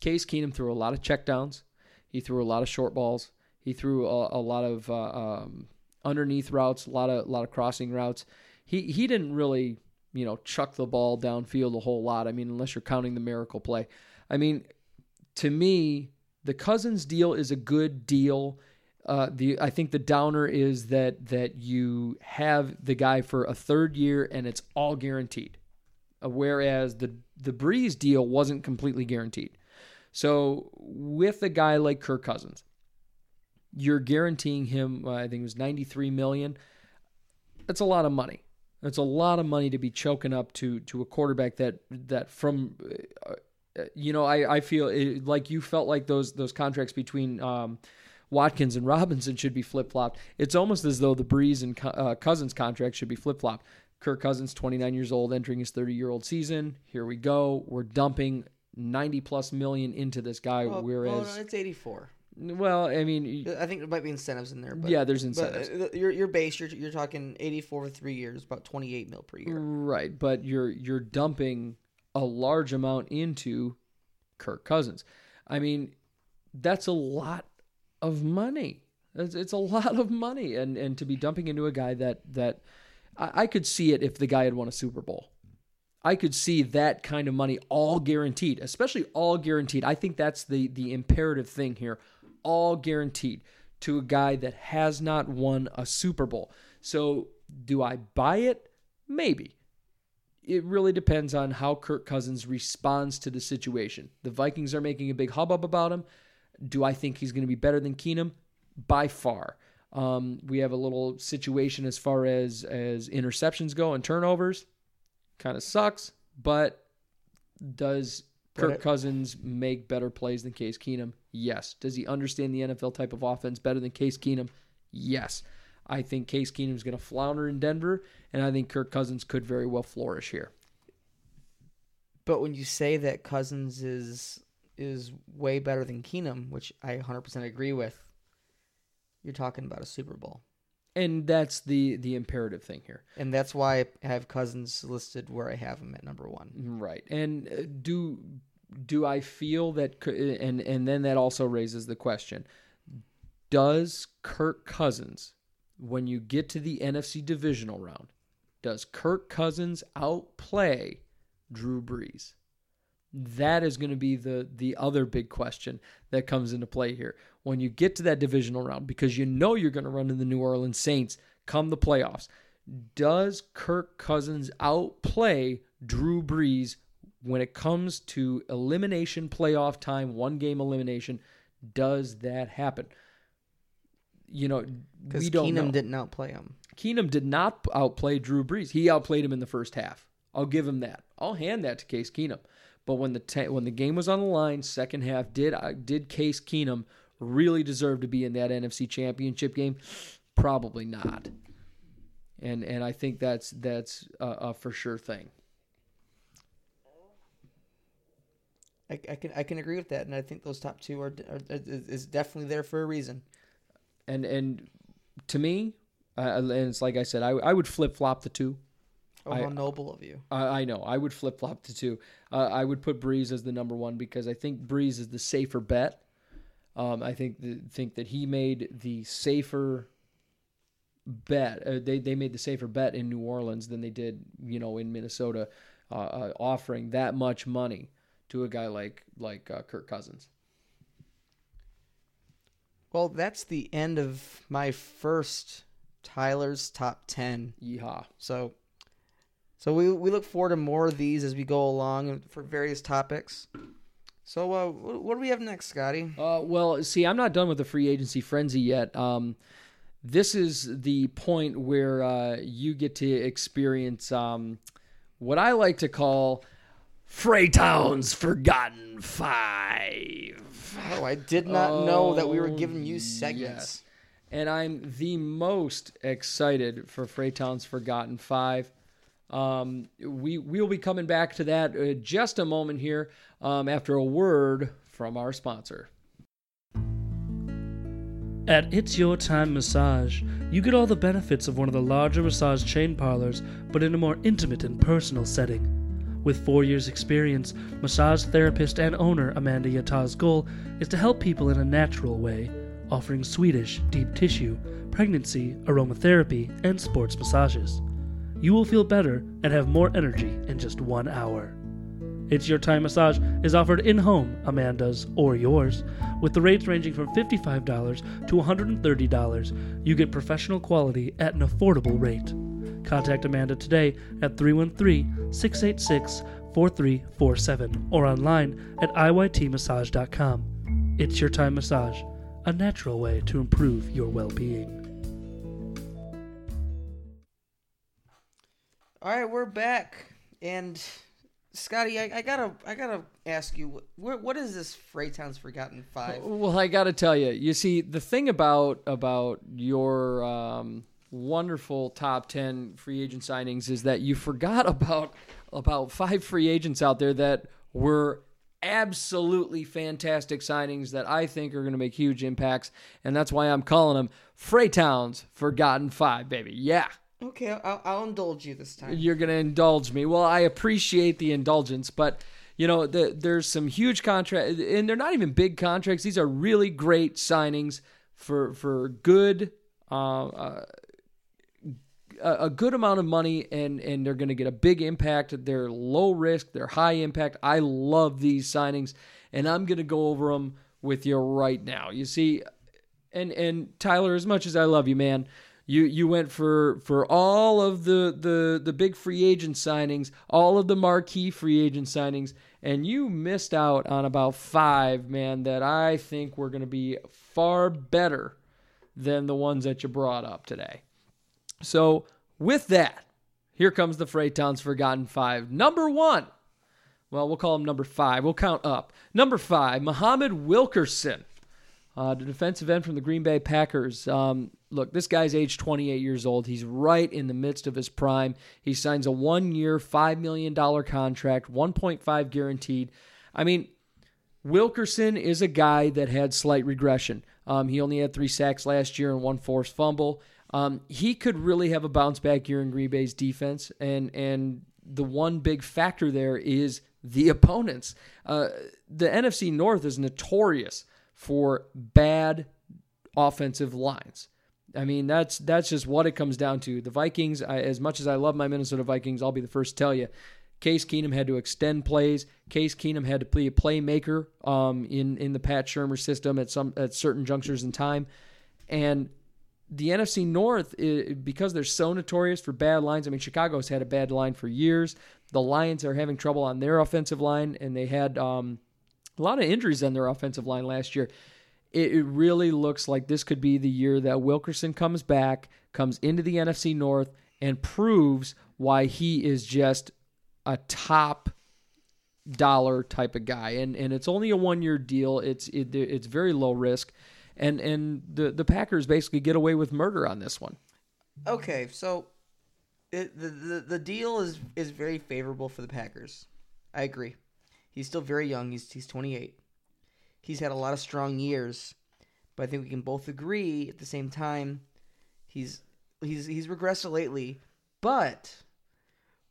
Case Keenum threw a lot of checkdowns. He threw a lot of short balls. He threw a, a lot of uh, um, underneath routes, a lot of a lot of crossing routes. He he didn't really you know chuck the ball downfield a whole lot. I mean, unless you're counting the miracle play. I mean, to me, the Cousins deal is a good deal. Uh, the I think the downer is that that you have the guy for a third year and it's all guaranteed, uh, whereas the the Brees deal wasn't completely guaranteed. So with a guy like Kirk Cousins, you're guaranteeing him. Uh, I think it was 93 million. That's a lot of money. That's a lot of money to be choking up to to a quarterback that that from uh, you know I I feel it, like you felt like those those contracts between um, Watkins and *laughs* Robinson should be flip flopped. It's almost as though the Brees and uh, Cousins contract should be flip flopped. Kirk Cousins, 29 years old, entering his 30 year old season. Here we go. We're dumping 90 plus million into this guy. Well, whereas, well, no, it's 84. well, I mean, I think there might be incentives in there. But, yeah, there's But incentives. uh, your your base, you're you're talking 84 for three years, about 28 mil per year. Right, but you're you're dumping a large amount into Kirk Cousins. I mean, that's a lot of money. It's, it's a *laughs* lot of money, and and to be dumping into a guy that that I, I could see it if the guy had won a Super Bowl. I could see that kind of money all guaranteed, especially all guaranteed. I think that's the the imperative thing here, all guaranteed to a guy that has not won a Super Bowl. So, do I buy it? Maybe. It really depends on how Kirk Cousins responds to the situation. The Vikings are making a big hubbub about him. Do I think he's going to be better than Keenum? By far. Um, we have a little situation as far as as interceptions go and turnovers. Kind of sucks, but does Kirk. Cousins make better plays than Case Keenum? Yes. Does he understand the NFL type of offense better than Case Keenum? Yes. I think Case Keenum is going to flounder in Denver, and I think Kirk Cousins could very well flourish here. But when you say that Cousins is is way better than Keenum, which I 100% agree with, you're talking about a Super Bowl. And that's the the imperative thing here. And that's why I have Cousins listed where I have him at number 1. Right. And uh, do do I feel that and and then that also raises the question. Does Kirk Cousins when you get to the NFC divisional round, does Kirk Cousins outplay Drew Brees? That is going to be the the other big question that comes into play here when you get to that divisional round because you know you're going to run into the New Orleans Saints come the playoffs. Does Kirk Cousins outplay Drew Brees when it comes to elimination playoff time, one game elimination? Does that happen? You know, Because we don't Keenum know. didn't outplay him. Keenum did not outplay Drew Brees. He outplayed him in the first half. I'll give him that. I'll hand that to Case Keenum. But when the ta- when the game was on the line, second half, did uh, did Case Keenum really deserve to be in that NFC Championship game? Probably not. And and I think that's that's a, a for sure thing. I, I can I can agree with that, and I think those top two are, are is is definitely there for a reason. And and to me, uh, and it's like I said, I I would flip flop the two. Oh, I- how noble of you! I, I know. I would flip flop the two. Uh, I would put Brees as the number one because I think Brees is the safer bet. Um, I think the, think that he made the safer bet. Uh, they they made the safer bet in New Orleans than they did, you know, in Minnesota, uh, uh, offering that much money to a guy like like uh, Kirk Cousins. Well, that's the end of my first Tyler's top ten. Yeehaw! So, so we we look forward to more of these as we go along for various topics. So, uh, what, what do we have next, Scotty? Uh, well, see, I'm not done with the free agency frenzy yet. Um, this is the point where uh, you get to experience um, what I like to call Fraytown's Forgotten Five. Oh, I did not know that we were Oh, giving you segments. yes. And I'm the most excited for Fraytown's Forgotten Five. Um, we will be coming back to that uh, just a moment here um, after a word from our sponsor. At It's Your Time Massage, you get all the benefits of one of the larger massage chain parlors, but in a more intimate and personal setting. With four years' experience, massage therapist and owner Amanda Yata's goal is to help people in a natural way, offering Swedish, deep tissue, pregnancy, aromatherapy, and sports massages. You will feel better and have more energy in just one hour. It's Your Time Massage is offered in home, Amanda's or yours, with the rates ranging from $55 to $130. You get professional quality at an affordable rate. Contact Amanda today at 313 686 4347 or online at iytmassage.com. It's Your Time Massage, a natural way to improve your well being. All right, we're back, and Scotty, I, I gotta I gotta ask you, what what is this Fraytown's Forgotten Five? Well, I got to tell you, you see, the thing about about your um, wonderful top ten free agent signings is that you forgot *laughs* about about five free agents out there that were absolutely fantastic signings that I think are going to make huge impacts, and that's why I'm calling them Fraytown's Forgotten Five, baby. Yeah. Okay, I'll, I'll indulge you this time. You're going to indulge me. Well, I appreciate the indulgence, but you know, the, there's some huge contracts, and they're not even big contracts. These are really great signings for for good, uh, uh, a, a good amount of money, and and they're going to get a big impact. They're low risk, they're high impact. I love these signings, and I'm going to go over them with you right now. You see, and and Tyler, as much as I love you, man, you you went for for all of the the the big free agent signings, all of the marquee free agent signings, and you missed out on about five, man, that I think were going to be far better than the ones that you brought up today. So with that, here comes the Fraytown's Forgotten Five. Number one. Well, we'll call him number five. We'll count up. Number five, Muhammad Wilkerson uh, the defensive end from the Green Bay Packers. Um, look, this guy's age 28 years old. He's right in the midst of his prime. He signs a one-year, five million dollar contract, 1.5 guaranteed. I mean, Wilkerson is a guy that had slight regression. Um, he only had three sacks last year and one forced fumble. Um, he could really have a bounce back year in Green Bay's defense, and and the one big factor there is the opponents. Uh, the NFC North is notorious for bad offensive lines. I mean, that's that's just what it comes down to. The Vikings, I, as much as I love my Minnesota Vikings, I'll be the first to tell you, Case Keenum had to extend plays. Case Keenum had to be a playmaker um, in in the Pat Shurmur system at some at certain junctures in time, and the NFC North, because they're so notorious for bad lines. I mean, Chicago's had a bad line for years. The Lions are having trouble on their offensive line, and they had um, a lot of injuries on their offensive line last year. It, it really looks like this could be the year that Wilkerson comes back, comes into the NFC North, and proves why he is just a top dollar type of guy, and and it's only a one year deal. It's it, it's very low risk, and and the the Packers basically get away with murder on this one. Okay, so it, the, the the deal is is very favorable for the Packers. I agree. He's still very young. He's he's 28. He's had a lot of strong years, but I think we can both agree at the same time he's he's he's regressed lately, but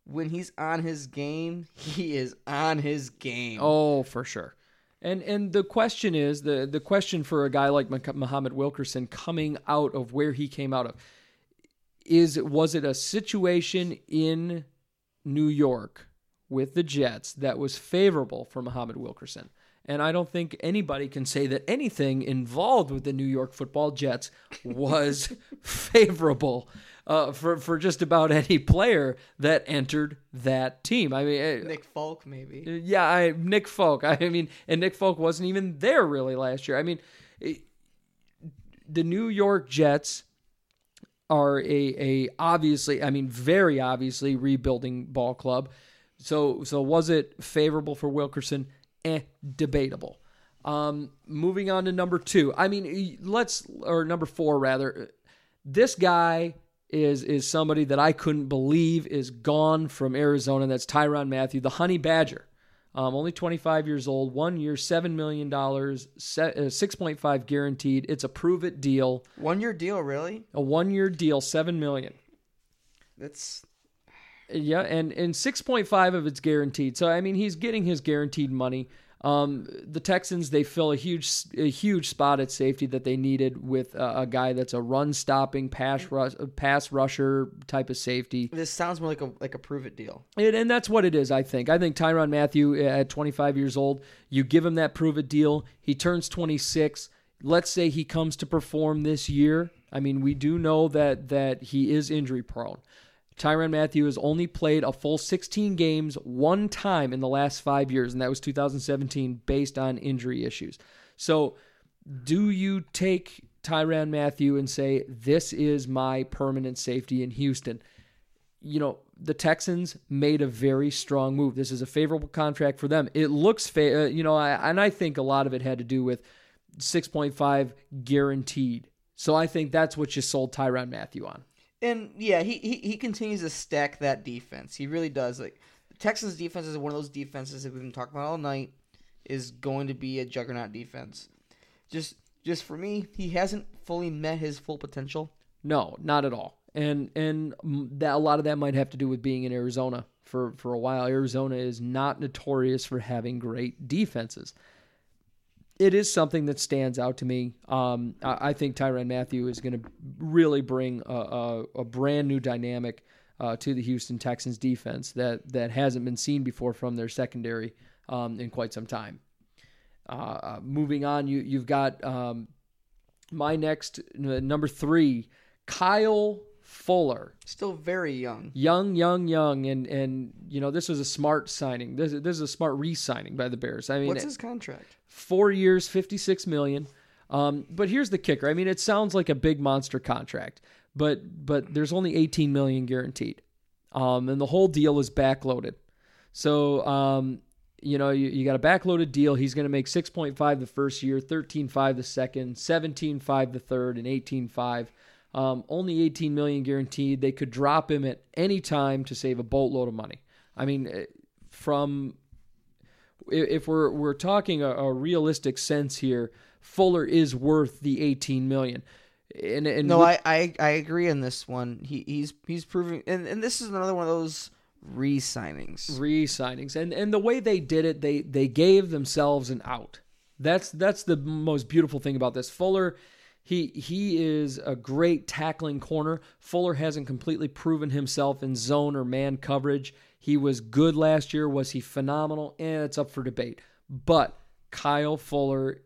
when he's on his game, *laughs* he is on his game. Oh, for sure. And and the question is the the question for a guy like Muhammad Wilkerson coming out of where he came out of is was it a situation in New York with the Jets that was favorable for Muhammad Wilkerson? And I don't think anybody can say that anything involved with the New York Football Jets was *laughs* favorable uh, for for just about any player that entered that team. I mean, eh, Nick Folk maybe. yeah, I, Nick Folk. I *laughs* mean, and Nick Folk wasn't even there really last year. I mean, it, the New York Jets are a a obviously, I mean, very obviously rebuilding ball club. So so was it favorable for Wilkerson? Eh, debatable. Um, moving on to number two. I mean, let's or number four rather. This guy is is somebody that I couldn't believe is gone from Arizona. That's Tyrann Mathieu, the Honey Badger. Um, only 25 years old, one year, $7 million, uh, 6.5 guaranteed. It's a prove it deal, One year deal, really? a one year deal, 7 million. That's Yeah, and, and 6.5 of it's guaranteed. So, I mean, he's getting his guaranteed money. Um, the Texans, they fill a huge a huge spot at safety that they needed with a, a guy that's a run stopping, pass, mm. rush, uh, pass rusher type of safety. this sounds more like a like a prove it deal. And, and that's what it is, I think. I think Tyrann Mathieu uh, at 25 years old, you give him that prove it deal. He turns 26. Let's say he comes to perform this year. I mean, we do know that that he is injury prone. Tyrann Mathieu has only played a full 16 games one time in the last five years, and that was 2017 based on injury issues. So, do you take Tyrann Mathieu and say, This is my permanent safety in Houston? you know, the Texans made a very strong move. This is a favorable contract for them. It looks, fa- uh, you know, I, and I think a lot of it had to do with 6.5 guaranteed. So I think that's what you sold Tyron Matthew on. And yeah, he, he he continues to stack that defense. He really does. Like the Texans defense is one of those defenses that we've been talking about all night is going to be a juggernaut defense. Just just for me, he hasn't fully met his full potential. No, not at all. And and that a lot of that might have to do with being in Arizona for for a while. Arizona is not notorious for having great defenses. It is something that stands out to me. Um, I, I think Tyrann Mathieu is going to really bring a, a, a brand new dynamic uh, to the Houston Texans defense that that hasn't been seen before from their secondary um, in quite some time. Uh, uh, moving on, you you've got um, my next number three, Kyle Fuller, Still very young. young, young, young, and and you know this was a smart signing. This this is a smart re-signing by the Bears. I mean, What's his contract? four years, fifty six million. Um, but here's the kicker. I mean, it sounds like a big monster contract, but but there's only eighteen million guaranteed, um, and the whole deal is backloaded. So um, you know you, you got a backloaded deal. He's going to make six point five the first year, thirteen five the second, seventeen five the third, and eighteen five. Um, only 18 million guaranteed. They could drop him at any time to save a boatload of money. I mean, eh, from if we're we're talking a, a realistic sense here, Fuller is worth the 18 million. And, and No, I, I I agree on this one. He he's he's proving, and, and this is another one of those re-signings. re-signings and and the way they did it they they gave themselves an out that's that's the most beautiful thing about this fuller he he is a great tackling corner fuller hasn't completely proven himself in zone or man coverage he was good last year was he phenomenal and it's up for debate but kyle fuller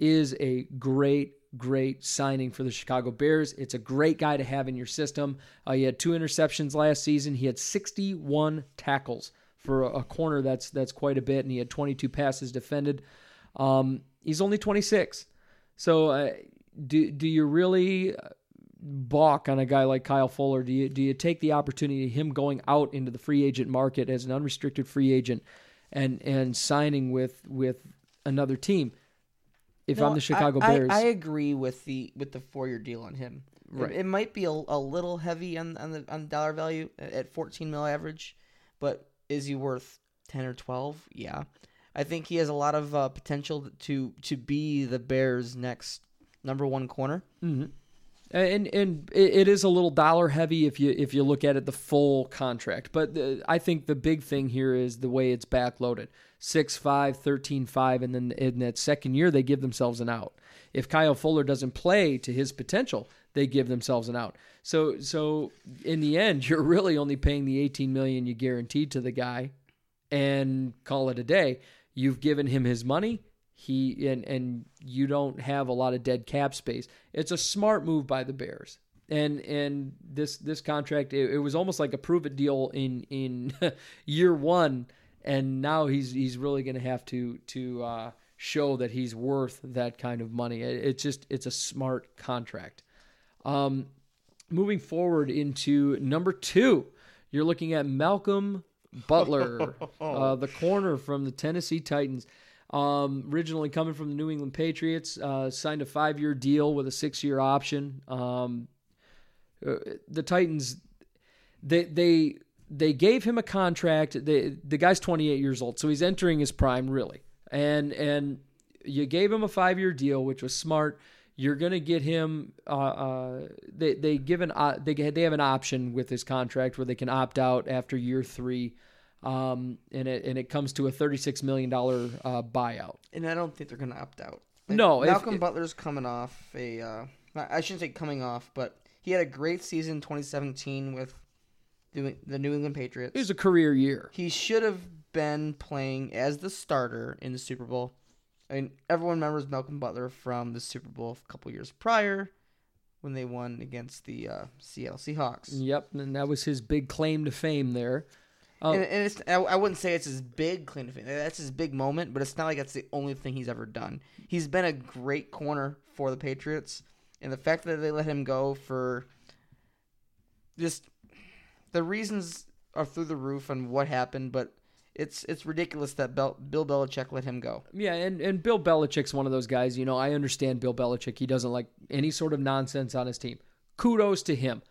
is a great, great signing for the Chicago Bears. It's a great guy to have in your system. Uh, he had two interceptions last season. He had 61 tackles for a, a corner. That's that's quite a bit, and he had 22 passes defended. Um, he's only 26. So, uh, do do you really balk on a guy like Kyle Fuller? Do you do you take the opportunity of him going out into the free agent market as an unrestricted free agent? and and signing with with another team. If No, I'm the Chicago I, Bears, I, I agree with the with the four year deal on him. It- Right. It, might be a, a little heavy on on the on dollar value at at 14 mil average, but is he worth 10 or 12? Yeah, I think he has a lot of uh, potential to to be the Bears' next number one corner. Mm-hmm. and and it, is a little dollar heavy if you if you look at it the full contract but the, i think the big thing here is the way it's backloaded 6 5 13 5 and then in that second year they give themselves an out if kyle fuller doesn't play to his potential they give themselves an out so so in the end *laughs* you're really only paying the 18 million you guaranteed to the guy and call it a day. You've given him his money. He and and you don't have a lot of dead cap space. It's a smart move by the Bears. And and this this contract it, it was almost like a prove it deal in in *laughs* year one, and now he's he's really going to have to to uh, show that he's worth that kind of money. It, it's just it's a smart contract. Um, moving forward into number two, you're looking at Malcolm Butler, *laughs* uh, the corner from the Tennessee Titans. Um, originally coming from the New England Patriots, uh, signed a five year deal with a six year option. Um, uh, the Titans, they they they gave him a contract. They, the guy's 28 years old, so he's entering his prime really. And and you gave him a five year deal, which was smart. You're to get him. Uh, uh, they they give an uh, they they have an option with his contract where they can opt out after year three, um, and it and it comes to a 36 million dollar uh, buyout. And I don't think they're going to opt out. No, Malcolm if- Butler's coming off a. Uh, I shouldn't say coming off, but he had a great season 2017 with the, the New England Patriots. It was a career year. He should have been playing as the starter in the Super Bowl. I mean, everyone remembers Malcolm Butler from the Super Bowl a couple years prior when they won against the uh, Seattle Seahawks. Yep, and that was his big claim to fame there. Oh. And, and it's, I, wouldn't say it's his big claim to fame. That's his big moment, but it's not like that's the only thing he's ever done. He's been a great corner for the Patriots, and the fact that they let him go for just the reasons are through the roof on what happened, but it's it's ridiculous that Bel- Bill Belichick let him go. Yeah, and, and Bill Belichick's one of those guys. You know, I understand Bill Belichick. He doesn't like any sort of nonsense on his team. Kudos to him.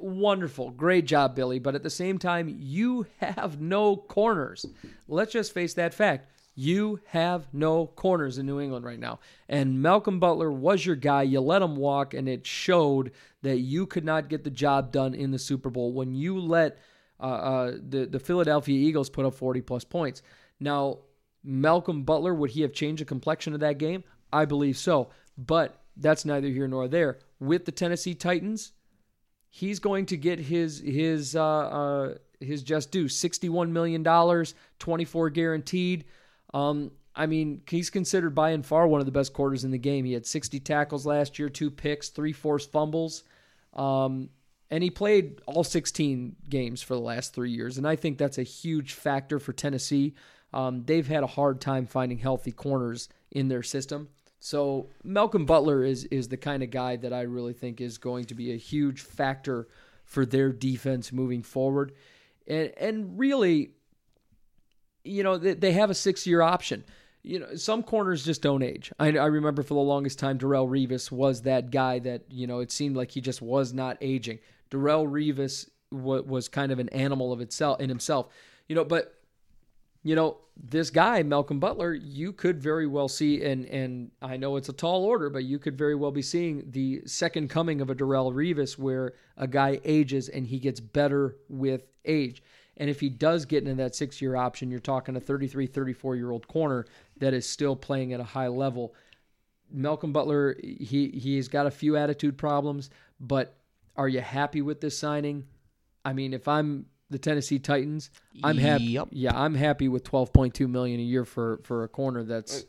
Wonderful. Great job, Billy. But at the same time, you have no corners. Let's just face that fact. You have no corners in New England right now. And Malcolm Butler was your guy. You let him walk, and it showed that you could not get the job done in the Super Bowl when you let uh, uh, the, the Philadelphia Eagles put up 40 plus points. Now, Malcolm Butler, would he have changed the complexion of that game? I believe so. But that's neither here nor there. With the Tennessee Titans, he's going to get his his uh, uh, his just due. Sixty-one million dollars, twenty-four guaranteed. Um, I mean, he's considered by and far one of the best quarters in the game. He had sixty tackles last year, two picks, three forced fumbles, um, and he played all sixteen games for the last three years. And I think that's a huge factor for Tennessee. Um, they've had a hard time finding healthy corners in their system. So Malcolm Butler is is the kind of guy that I really think is going to be a huge factor for their defense moving forward. And and really you know, they, they have a 6-year option. You know, some corners just don't age. I, I remember for the longest time Darrelle Revis was that guy that, you know, it seemed like he just was not aging. Darrelle Revis wa- was kind of an animal of itself in himself. You know, but you know, this guy, Malcolm Butler, you could very well see, and and I know it's a tall order, but you could very well be seeing the second coming of a Darrelle Revis where a guy ages and he gets better with age. And if he does get into that six year option, you're talking a 33, 34 year old corner that is still playing at a high level. Malcolm Butler, he he's got a few attitude problems, but are you happy with this signing? I mean, if I'm the Tennessee Titans, I'm happy. Yep. Yeah, I'm happy with 12.2 million a year for for a corner that's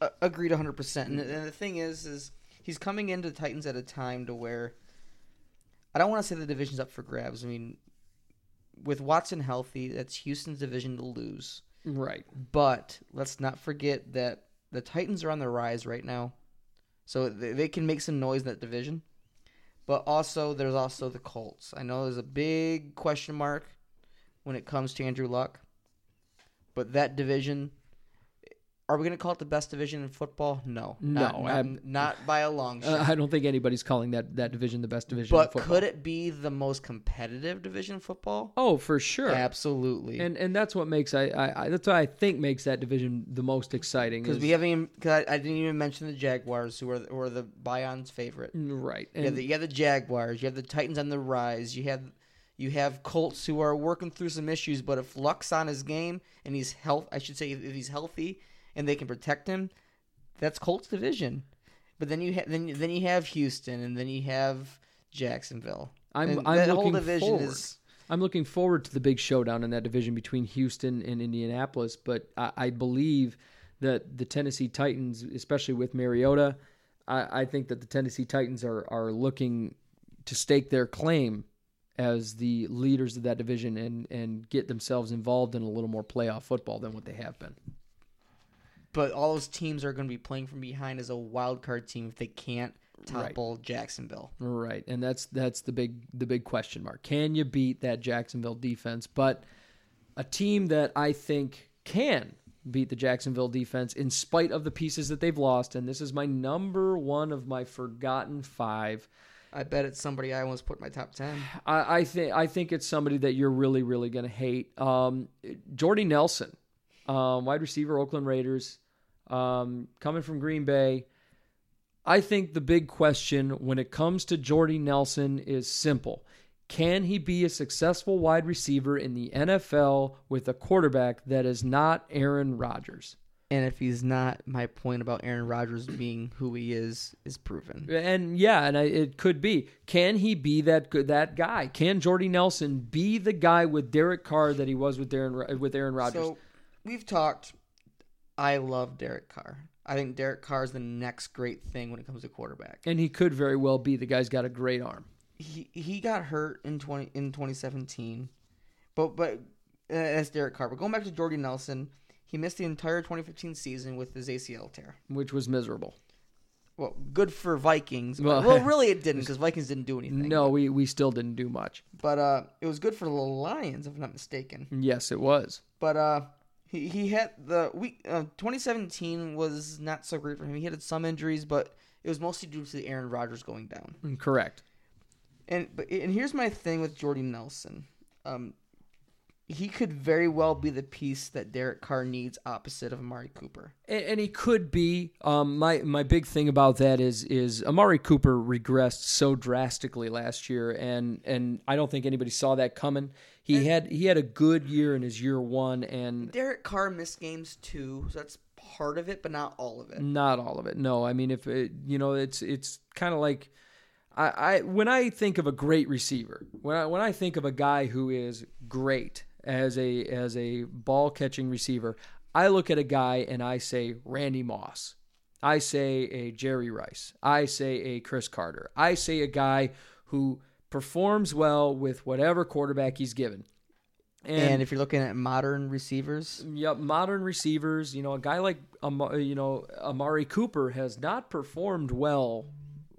Uh, agreed 100%. And, and the thing is is he's coming into the Titans at a time to where I don't want to say the division's up for grabs. I mean, with Watson healthy, that's Houston's division to lose. right. But let's not forget that the Titans are on the rise right now. So they, they can make some noise in that division. But also, there's also the Colts. I know there's a big question mark when it comes to Andrew Luck. but that division. Are we going to call it the best division in football? No, No, not, I'm- not by a long *laughs* shot. Uh, I don't think anybody's calling that that division the best division. in but could it be the most competitive division in football? Oh, for sure. Absolutely. And and that's what makes I, I, I that's what I think makes that division the most exciting. Because we haven't, even, cause I, I didn't even mention the Jaguars, who are who are the Bion's favorite. right. You have, the, you have the Jaguars, you have the Titans on the rise, you have you have Colts who are working through some issues, but if Luck's on his game and he's health, I should say if he's healthy and they can protect him, that's Colts division. But then you ha- then then you have Houston and then you have Jacksonville. I'm And I'm that looking whole division forward. is I'm looking forward to the big showdown in that division between Houston and Indianapolis. But I, I believe that the Tennessee Titans, especially with Mariota, I, I think that the Tennessee Titans are are looking to stake their claim as the leaders of that division and and get themselves involved in a little more playoff football than what they have been. but all those teams are going to be playing from behind as a wild card team if they can't topple Jacksonville. Right, and that's that's the big the big question mark. Can you beat that Jacksonville defense? But a team that I think can beat the Jacksonville defense in spite of the pieces that they've lost, and this is my number one of my forgotten five. I bet it's somebody I almost put my top ten. I, I think I think it's somebody that you're really really going to hate. Um, Jordy Nelson, um, wide receiver, Oakland Raiders, um, coming from Green Bay. I think the big question when it comes to Jordy Nelson is simple. Can he be a successful wide receiver in the NFL with a quarterback that is not Aaron Rodgers? And if he's not, my point about Aaron Rodgers being who he is is proven. And yeah, and I, it could be. Can he be that that guy? Can Jordy Nelson be the guy with Derek Carr that he was with Aaron with Aaron Rodgers? So we've talked. I love Derek Carr. I think Derek Carr is the next great thing when it comes to quarterback. and he could very well be. The guy's got a great arm. He he got hurt in twenty in twenty seventeen, but but uh, that's Derek Carr. But going back to Jordy Nelson, he missed the entire twenty fifteen season with his ACL tear. which was miserable. Well, good for Vikings. Well- Well, *laughs* really, it didn't because Vikings didn't do anything. No, we, we still didn't do much. but uh, it was good for the Lions, if I'm not mistaken. Yes, it was. But uh, he he had the week uh, 2017 was not so great for him. He had some injuries, but it was mostly due to the Aaron Rodgers going down. Correct. And but and here's my thing with Jordy Nelson. Um, he could very well be the piece that Derek Carr needs opposite of Amari Cooper. And, and he could be. Um, my my big thing about that is is Amari Cooper regressed so drastically last year, and and I don't think anybody saw that coming. He had he had a good year in his year one, and Derek Carr missed games too, so that's part of it, but not all of it. Not all of it. No, I mean if it, you know, it's it's kind of like I, I when I think of a great receiver, when I when I think of a guy who is great as a as a ball catching receiver, I look at a guy and I say Randy Moss. I say a Jerry Rice. I say a Cris Carter. I say a guy who performs well with whatever quarterback he's given. And, if you're looking at modern receivers, Yep, modern receivers. You know, a guy like you know Amari Cooper has not performed well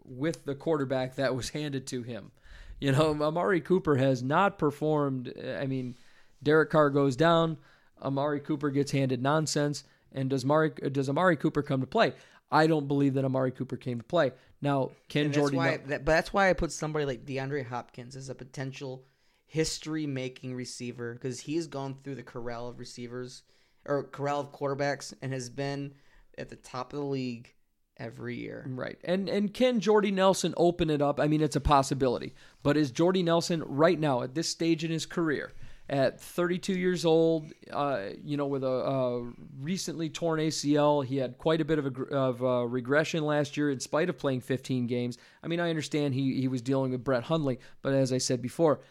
with the quarterback that was *laughs* handed to him. You know, Amari Cooper has not performed. I mean, Derek Carr goes down. Amari Cooper gets handed nonsense, and does Mari does Amari Cooper come to play? I don't believe that Amari Cooper came to play. Now, can that's Jordy? why, that, but that's why I put somebody like DeAndre Hopkins as a potential history-making receiver because he's gone through the corral of receivers or corral of quarterbacks and has been at the top of the league every year. Right. And and can Jordy Nelson open it up? I mean, it's a possibility. But is Jordy Nelson right now at this stage in his career, at 32 years old, uh, you know, with a, a recently torn ACL, he had quite a bit of a, of a regression last year in spite of playing 15 games. I mean, I understand he he was dealing with Brett Hundley, but as I said before,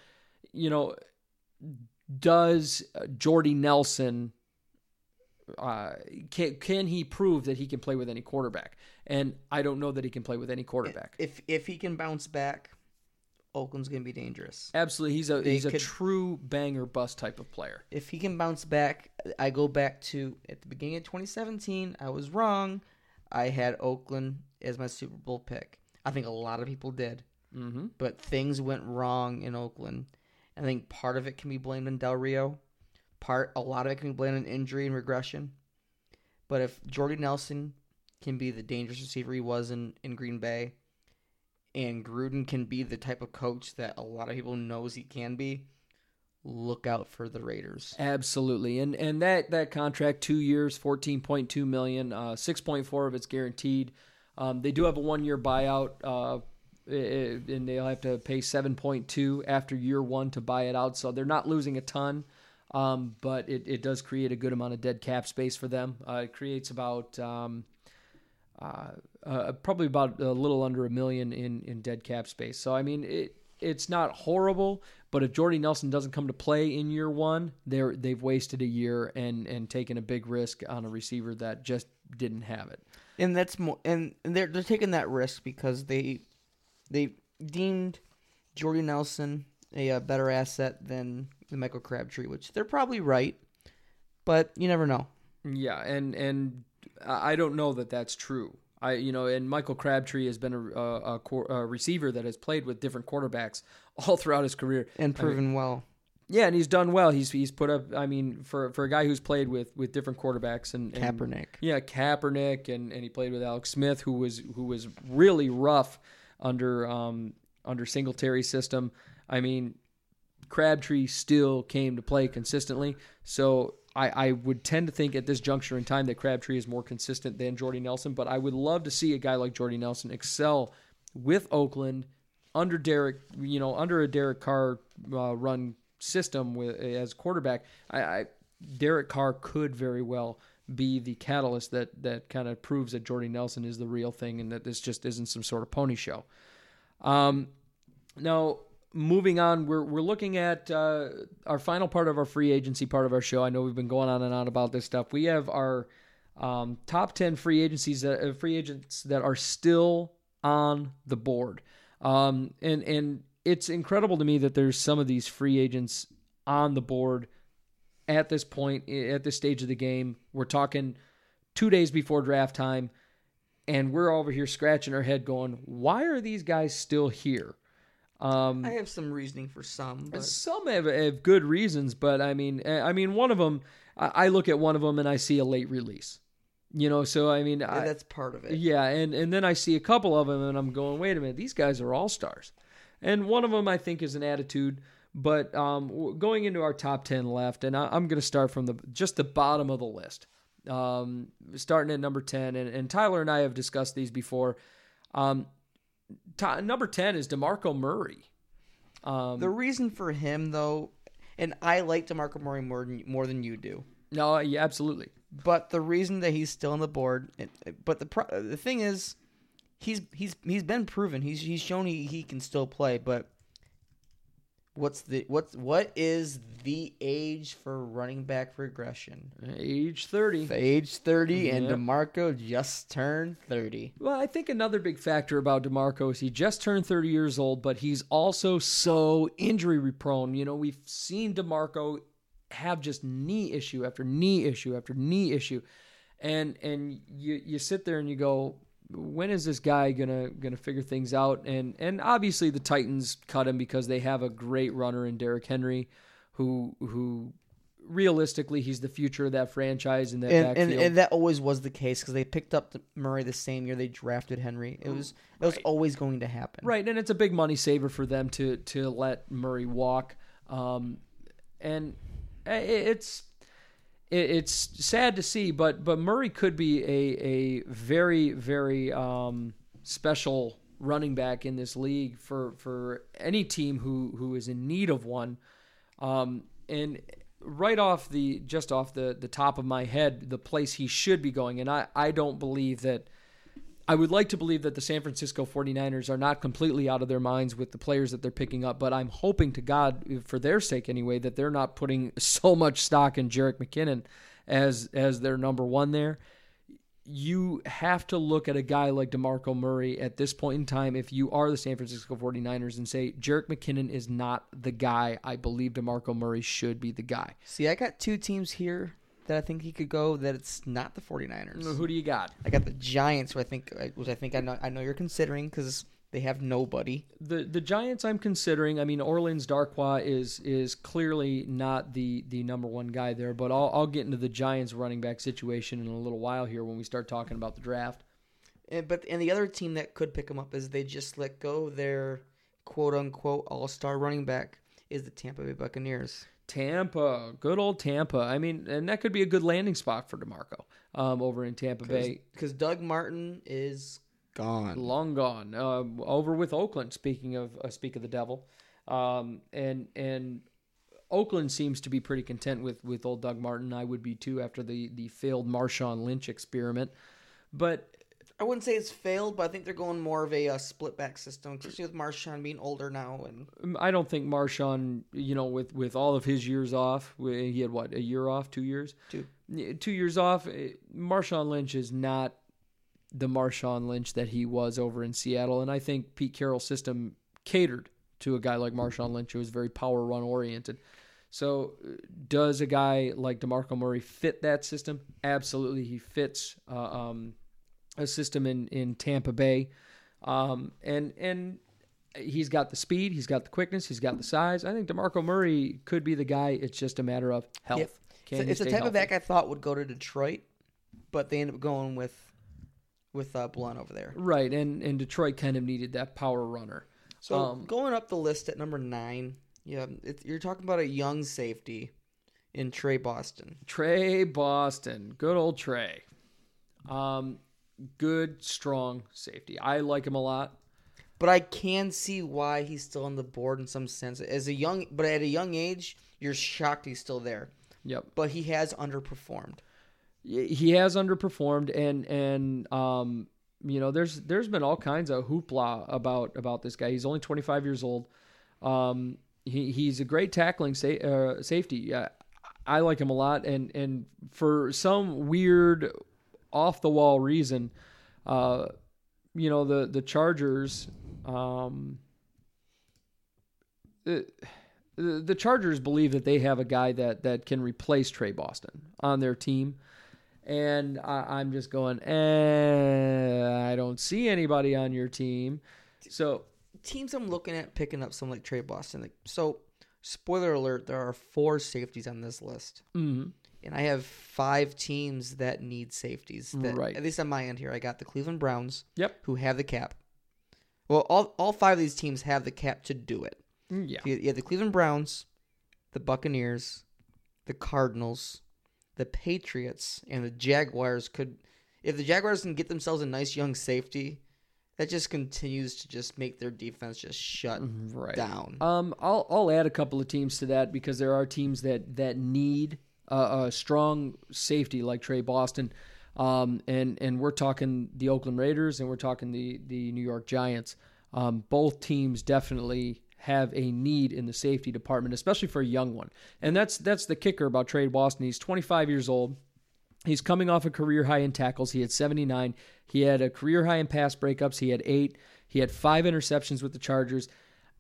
you know, does uh, Jordy Nelson uh, can can he prove that he can play with any quarterback? And I don't know that he can play with any quarterback. If if he can bounce back, Oakland's gonna be dangerous. Absolutely, he's a They he's a true banger bust type of player. If he can bounce back, I go back to at the beginning of 2017. I was wrong. I had Oakland as my Super Bowl pick. I think a lot of people did. Mm-hmm. but things went wrong in Oakland. I think part of it can be blamed on Del Rio. part, a lot of it can be blamed on injury and regression. But if Jordy Nelson can be the dangerous receiver he was in, in Green Bay, and Gruden can be the type of coach that a lot of people knows he can be, look out for the Raiders. Absolutely, and and that that contract, two years, fourteen point two million, uh, six point four of it's guaranteed. Um, they do have a one year buyout, uh, and they'll have to pay seven point two after year one to buy it out. So they're not losing a ton, um, but it, it does create a good amount of dead cap space for them. Uh, it creates about um, uh, uh, probably about a little under a million in, in dead cap space. So I mean, it it's not horrible, but if Jordy Nelson doesn't come to play in year one, they're they've wasted a year and and taken a big risk on a receiver that just didn't have it. and that's more and and they're they're taking that risk because they they deemed Jordy Nelson a, uh better asset than the Michael Crabtree, which they're probably right, but you never know. Yeah, and and I don't know that that's true. I you know, and Michael Crabtree has been a, a, a, a receiver that has played with different quarterbacks *laughs* all throughout his career. And proven well. Yeah, and he's done well. He's he's put up. I mean, for for a guy who's played with with different quarterbacks and, and Kaepernick. Yeah, Kaepernick, and, and he played with Alex Smith, who was who was really rough under um under Singletary system. I mean, Crabtree still came to play consistently. So I, I would tend to think at this juncture in time that Crabtree is more consistent than Jordy Nelson. But I would love to see a guy like Jordy Nelson excel with Oakland under Derek, you know, under a Derek Carr uh, run system with as quarterback. I, I Derek Carr could very well be the catalyst that that kind of proves that Jordy Nelson is the real thing and that this just isn't some sort of pony show. Um, now, moving on, we're we're looking at uh, our final part of our free agency part of our show. I know we've been going on and on about this stuff. We have our um, top ten free agencies, that, uh, free agents that are still on the board, um, and and it's incredible to me that there's some of these free agents on the board at this point at this stage of the game. We're talking two days before draft time and we're over here scratching our head going, why are these guys still here? Um, I have some reasoning for some, but some have, have good reasons, but I mean, eh, I mean, one of them, I I look at one of them and I see a late release, you know. So I mean, I, that's part of it. yeah, and and then I see a couple of them and I'm going, wait a minute, these guys are all stars, and one of them I think is an attitude. But um, going into our top ten left, and I, I'm going to start from the just the bottom of the list, um, starting at number ten, and, and Tyler and I have discussed these before. Um, t- number ten is Demarco Murray. Um, The reason for him though, and I like DeMarco Murray more than more than you do. no, yeah, absolutely. But the reason that he's still on the board, but the pro- the thing is, he's he's he's been proven. He's he's shown he, he can still play. But what's the what's what is the age for running back regression? Age thirty. Age thirty, and Demarco just turned thirty. Well, I think another big factor about DeMarco is he just turned 30 years old, but he's also so injury prone. You know, we've seen DeMarco have just knee issue after knee issue after knee issue. And and you you sit there and you go, when is this guy gonna gonna figure things out? And and obviously the Titans cut him because they have a great runner in Derrick Henry, who who realistically he's the future of that franchise in that And, backfield. and and that always was the case because they picked up the Murray the same year they drafted Henry. It was it was always going to happen. Right, and it's a big money saver for them to to let Murray walk. Um, and it's it, it's sad to see, but but Murray could be a a very very um, special running back in this league for for any team who who is in need of one. Um, and right off the just off the the top of my head, the place he should be going, and I I don't believe that. I would like to believe that the San Francisco 49ers are not completely out of their minds with the players that they're picking up, but I'm hoping to God, for their sake anyway, that they're not putting *laughs* so much stock in Jerick McKinnon as as their number one there. You have to look at a guy like DeMarco Murray at this point in time if you are the San Francisco 49ers and say Jerick McKinnon is not the guy. I believe DeMarco Murray should be the guy. See, I got two teams here that I think he could go. That it's not the 49ers. Who do you got? I got the Giants, who I think, uh, which I think I know, I know you're considering because They have nobody. the the Giants I'm considering. I mean, Orleans Darkwa is is clearly not the the number one guy there, but I'll I'll get into the Giants running back situation in a little while here when we start talking about the draft. And, but and the other team that could pick them up is they just let go their quote unquote all star running back is the Tampa Bay Buccaneers. Tampa, good old Tampa. I mean, and that could be a good landing spot for Demarco um, over in Tampa Bay. Because Doug Martin is gone. long gone. Uh, over with Oakland. Speaking of uh, speak of the devil, um, and and Oakland seems to be pretty content with with old Doug Martin. I would be too after the the failed Marshawn Lynch experiment. But I wouldn't say it's failed, but I think they're going more of a uh, split back system, especially with Marshawn being older now. And um, I don't think Marshawn, you know, with with all of his years off, he had what a year off, two years, Two. Two years off. eh, Marshawn Lynch is not the Marshawn Lynch that he was over in Seattle, and I think Pete Carroll's system catered to a guy like Marshawn Lynch who was very power run oriented. So, uh, does a guy like Demarco Murray fit that system? Absolutely, he fits uh, um, a system in in Tampa Bay, um, and and he's got the speed, he's got the quickness, he's got the size. I think Demarco Murray could be the guy. It's just a matter of health. Yep. Can So it's the type healthy? of back I thought would go to Detroit, but they end up going with with uh, Blount over there. Right, and and Detroit kind of needed that power runner. So Um, going up the list at number nine, yeah, you're talking about a young safety in Tre Boston. Tre Boston, good old Tre. Um, good, strong safety. I like him a lot. But I can see why he's still on the board in some sense. As a young, but at a young age, you're shocked he's still there. Yep, But he has underperformed. he has underperformed, and and um, you know, there's there's been all kinds of hoopla about about this guy. He's only 25 years old. Um, he he's a great tackling sa- uh, safety. Uh, I like him a lot, and and for some weird, off the wall reason, uh, you know the the Chargers. Um, the, Chargers believe that they have a guy that that can replace Tre Boston on their team, and I, I'm just going, eh, I don't see anybody on your team. So Teams I'm looking at picking up someone like Tre Boston. Like, so, spoiler alert: there are four safeties on this list, mhm. And I have five teams that need safeties. That, Right. At least on my end here, I got the Cleveland Browns, Yep. who have the cap. Well, all all five of these teams have the cap to do it. Mm, yeah, You you have the Cleveland Browns, the Buccaneers, the Cardinals, the Patriots, and the Jaguars could if the Jaguars can get themselves a nice young safety, that just continues to just make their defense just shut right. down. Um, I'll I'll add a couple of teams to that because there are teams that that need a, a strong safety like Tre Boston, um, and and we're talking the Oakland Raiders and we're talking the the New York Giants. Um, both teams definitely have a need in the safety department, especially for a young one. And that's that's the kicker about Tre Boston. He's 25 years old. He's coming off a career high in tackles. He had 79. He had a career high in pass breakups. He had eight. He had five interceptions with the Chargers.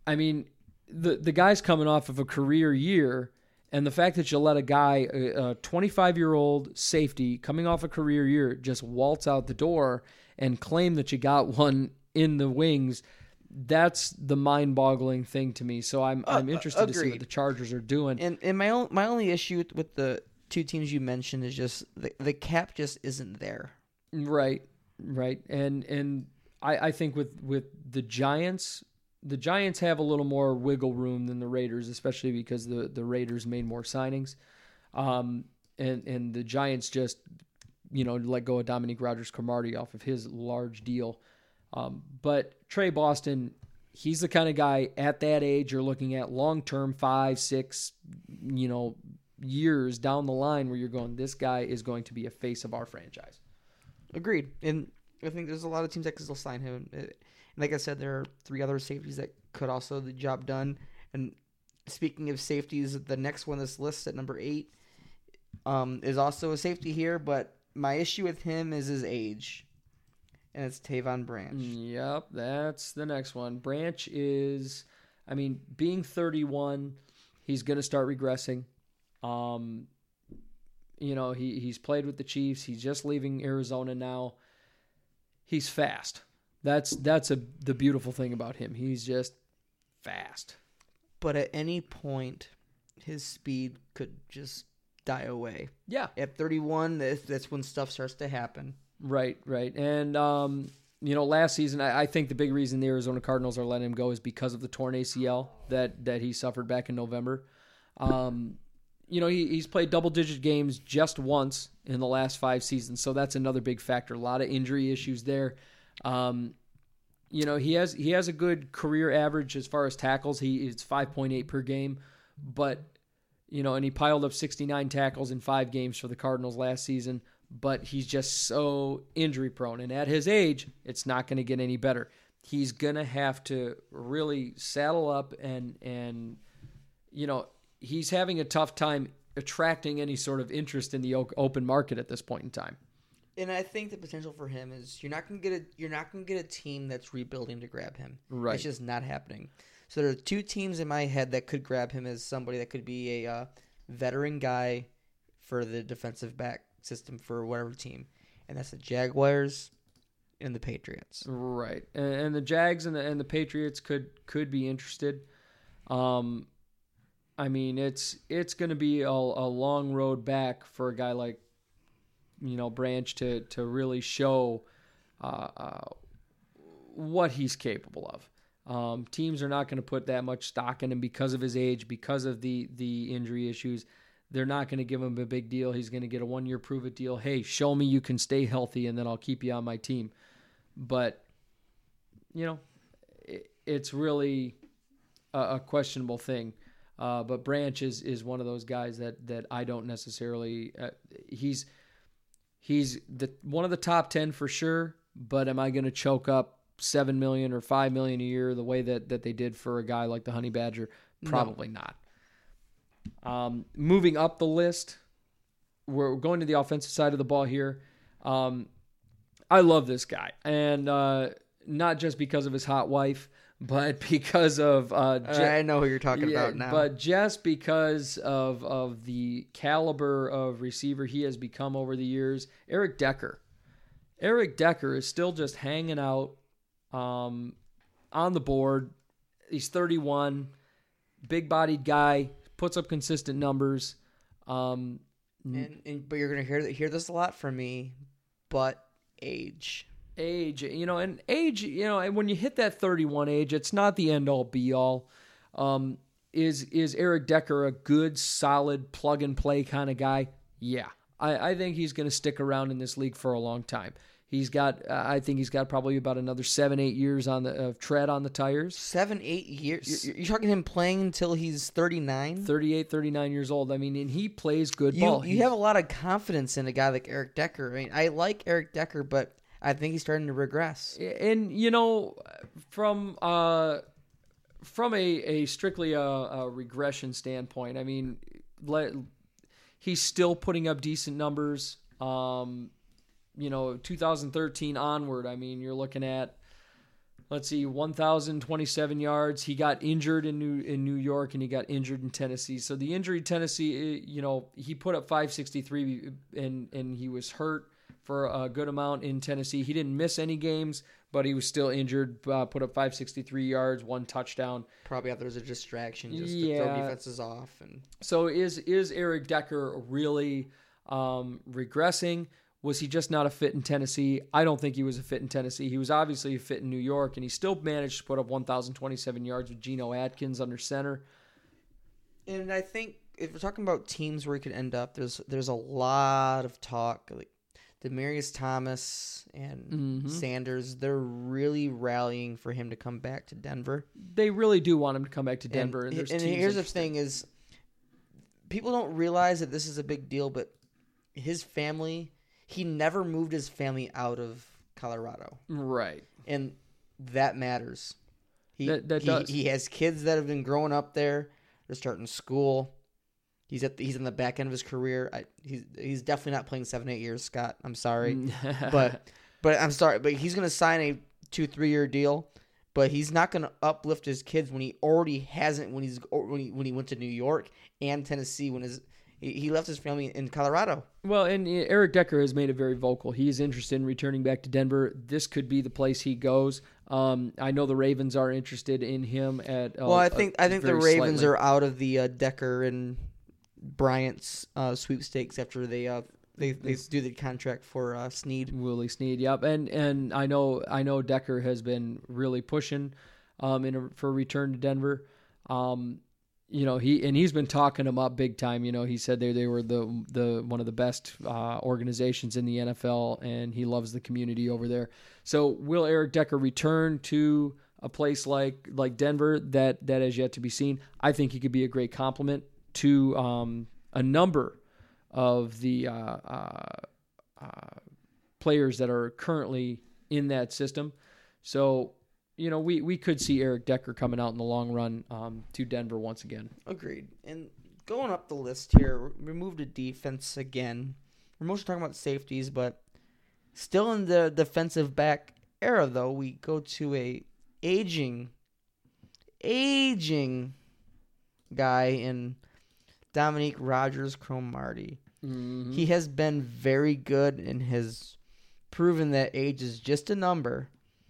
I mean, the the guy's coming off of a career year, and the fact that you let a guy, a 25 year old safety coming off a career year, just waltz out the door and claim that you got *laughs* one in the wings. That's the mind-boggling thing to me. So I'm I'm Uh, interested to see what the Chargers are doing. And and my own, my only issue with, with the two teams you mentioned is just the, the cap just isn't there. Right, right, and and I, I think with with the Giants, the Giants have a little more wiggle room than the Raiders, especially because the the Raiders made more signings, um, and and the Giants just you know let go of Dominique Rodgers Cromartie off of his large deal, um, but Tre Boston. He's the kind of guy at that age you're looking at long term, five, six, you know, years down the line where you're going, this guy is going to be a face of our franchise. Agreed. And I think there's a lot of teams that could still sign him. Uh, And like I said, there are three other safeties that could also the job done. And speaking of safeties, the next one on this list at number eight um, is also a safety here, but my issue with him is his age. And it's Tyvon Branch. Yep, that's the next one. Branch is, I mean, being 31, he's going to start regressing. Um, you know, he he's played with the Chiefs. He's just leaving Arizona now. He's fast. That's that's a the beautiful thing about him. He's just fast. But at any point, his speed could just die away. Yeah. At 31, that's, that's when stuff starts to happen. Right, right. And um, you know, last season I, I think the big reason the Arizona Cardinals are letting him go is because of the torn ACL that that he suffered back in November. Um, you know, he, he's played double digit games just once in the last five seasons, so that's another big factor. A lot of injury issues there. Um, you know, he has he has a good career average as far as tackles. He it's five point eight per game, but you know, and he piled up sixty nine tackles in five games for the Cardinals last season. But he's just so injury prone, and at his age, it's not going to get any better. He's gonna have to really saddle up and and you know he's having a tough time attracting any sort of interest in the open market at this point in time. And I think the potential for him is you're not gonna get a you're not gonna get a team that's rebuilding to grab him. Right. It's just not happening. So there are two teams in my head that could grab him as somebody that could be a uh, veteran guy for the defensive back system for whatever team, and that's the Jaguars and the Patriots. Right, and, and the Jags and the and the Patriots could could be interested. Um, I mean, it's it's going to be a, a long road back for a guy like you know Branch to to really show uh, uh, what he's capable of. Um, teams are not going to put that much stock in him because of his age, because of the the injury issues. They're not going to give him a big deal. He's going to get a one year prove it deal. Hey, show me you can stay healthy, and then I'll keep you on my team. But you know, it, it's really a, a questionable thing. Uh, but Branch is, is one of those guys that that I don't necessarily. Uh, he's he's the one of the top ten for sure. But am I going to choke up seven million or five million a year the way that that they did for a guy like the Honey Badger? Probably not. Um, moving up the list, we're going to the offensive side of the ball here. Um, I love this guy, and uh, not just because of his hot wife, but *laughs* because of uh, Je- I know who you're talking yeah, about now. But just because of of the caliber of receiver he has become over the years, Eric Decker. Eric Decker is still just hanging out um, on the board. He's 31, big bodied guy, puts up consistent numbers. Um, and, and but you're gonna hear hear this a lot from me, but age. Age, you know, and age, you know, and when you hit that 31 age, it's not the end all be all. Um, is is Eric Decker a good, solid plug and play kind of guy? Yeah, I, I think he's going to stick around in this league for a long time. He's got, uh, I think he's got probably about another seven, eight years on the of tread on the tires. Seven, eight years. You're, you're talking him playing until he's 39. 38, 39 years old. I mean, and he plays good You ball. you have a lot of confidence in a guy like Eric Decker. I mean, I like Eric Decker, but I think he's starting to regress. and you know from uh from a, a strictly a, a regression standpoint i mean let, he's still putting up decent numbers. Um you know 2013 onward i mean you're looking at let's see 1027 yards. He got injured in new in new york and he got injured in tennessee. So the injury tennessee eh, you know he put up 563 and and he was hurt for a good amount in tennessee he didn't miss any games but he was still injured uh, put up 563 yards one touchdown Probably out there was a distraction just to throw defenses off. And so is is Eric Decker really um, regressing? Was he just not a fit in Tennessee? I don't think he was a fit in Tennessee. He was obviously a fit in New York, and he still managed to put up 1,027 yards with Geno Atkins under center. and I think if we're talking about teams where he could end up, there's there's a lot of talk like Demaryius Thomas and Mm-hmm. Sanders. They're really rallying for him to come back to Denver. They really do want him to come back to Denver. And, And, and here's the thing: is people don't realize that this is a big deal, but his family, he never moved his family out of Colorado, right? and that matters. He That- that he, does. he has kids that have been growing up there. They're starting school. He's at the, he's on the back end of his career. I, he's he's definitely not playing seven eight years, Scott. I'm sorry, *laughs* but but I'm sorry, but he's gonna sign a two three year deal. But he's not gonna uplift his kids when he already hasn't when he's when he when he went to New York and Tennessee when his he, left his family in Colorado. Well, and uh, Eric Decker has made it very vocal. He's interested in returning back to Denver. This could be the place he goes. Um, I know the Ravens are interested in him at. Uh, Well, I think I think the Ravens slightly. are out of the uh, Decker and Bryant's uh, sweepstakes after they uh, they, they do the contract for uh, Snead. Willie Snead. Yep, and and I know I know Decker has been really pushing um in a, for a return to Denver. Um, you know he and he's been talking them up big time. You know he said they they were the the one of the best uh, organizations in the NFL, and he loves the community over there. So will Eric Decker return to a place like like Denver? That that has yet to be seen. I think he could be a great complement to um, a number of the uh, uh, uh, players that are currently in that system. So, you know, we, we could see Eric Decker coming out in the long run um, to Denver once again. Agreed. And going up the list here, we moved to defense again. We're mostly talking about safeties, but still in the defensive back era, though, we go to a aging, aging guy in Dominique Rodgers Cromartie. Mm-hmm. He has been very good and has proven that age is just a number,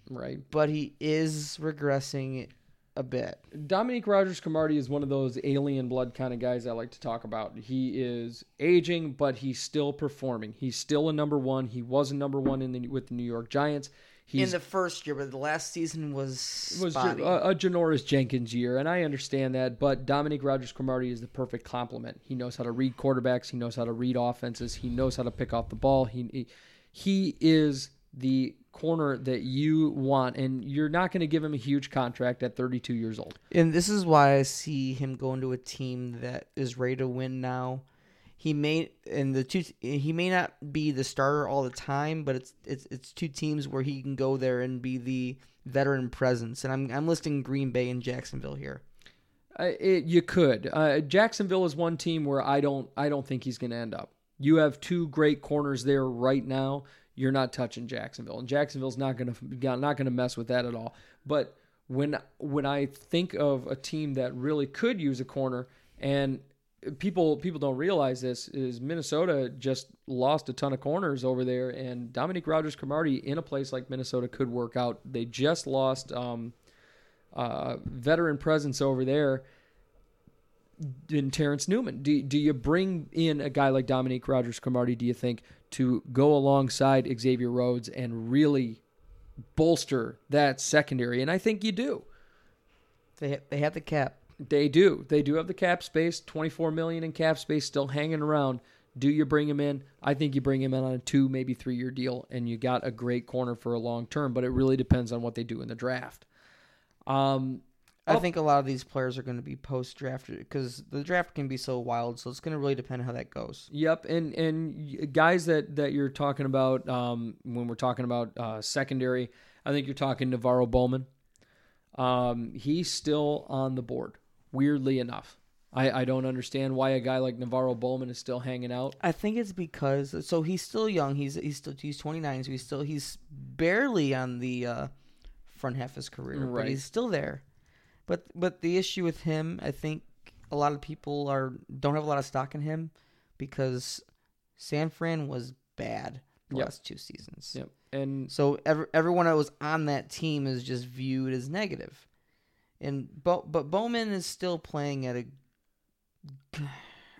Right. but he is regressing a bit. Dominique Rodgers Cromartie is one of those alien blood kind of guys I like to talk about. He is aging, but he's still performing. He's still a number one. He was a number one in the, with the New York Giants. He's in the first year, but the last season was was spotty. a, a Janoris Jenkins year, and I understand that. But Dominique Rodgers Cromartie is the perfect complement. He knows how to read quarterbacks. He knows how to read offenses. He knows how to pick off the ball. He, he is the corner that you want, and you're not going to give him a huge contract at 32 years old. and this is why I see him going to a team that is ready to win now. He may and the two he may not be the starter all the time, but it's it's it's two teams where he can go there and be the veteran presence. And I'm I'm listing Green Bay and Jacksonville here. Uh, it, you could. Uh, Jacksonville is one team where I don't I don't think he's going to end up. You have two great corners there right now. You're not touching Jacksonville, and Jacksonville's not going to not going to mess with that at all. But when when I think of a team that really could use a corner, and people people don't realize this is Minnesota just lost a ton of corners over there, and Dominique Rodgers Cromartie in a place like Minnesota could work out. They just lost. Um, uh, veteran presence over there in Terrence Newman. Do, do you bring in a guy like Dominique Rodgers Cromartie, do you think, to go alongside Xavier Rhodes and really bolster that secondary? And I think you do. They they have the cap. They do. They do have the cap space, 24 million in cap space still hanging around. Do you bring him in? I think you bring him in on a two, maybe three year deal, and you got a great corner for a long term. But it really depends on what they do in the draft. Um, I Oh. think a lot of these players are going to be post drafted because the draft can be so wild. So it's going to really depend how that goes. Yep, and and guys that that you're talking about um, when we're talking about uh, secondary, I think you're talking NaVorro Bowman. Um, he's still on the board. Weirdly enough, I, I don't understand why a guy like NaVorro Bowman is still hanging out. I think it's because so he's still young. He's he's still he's 29, so he's still he's barely on the uh, front half of his career, Right. but he's still there. But but the issue with him, I think a lot of people are don't have a lot of stock in him because San Fran was bad the Yep. last two seasons. Yep, and So every, everyone that was on that team is just viewed as negative. And Bo, but Bowman is still playing at a.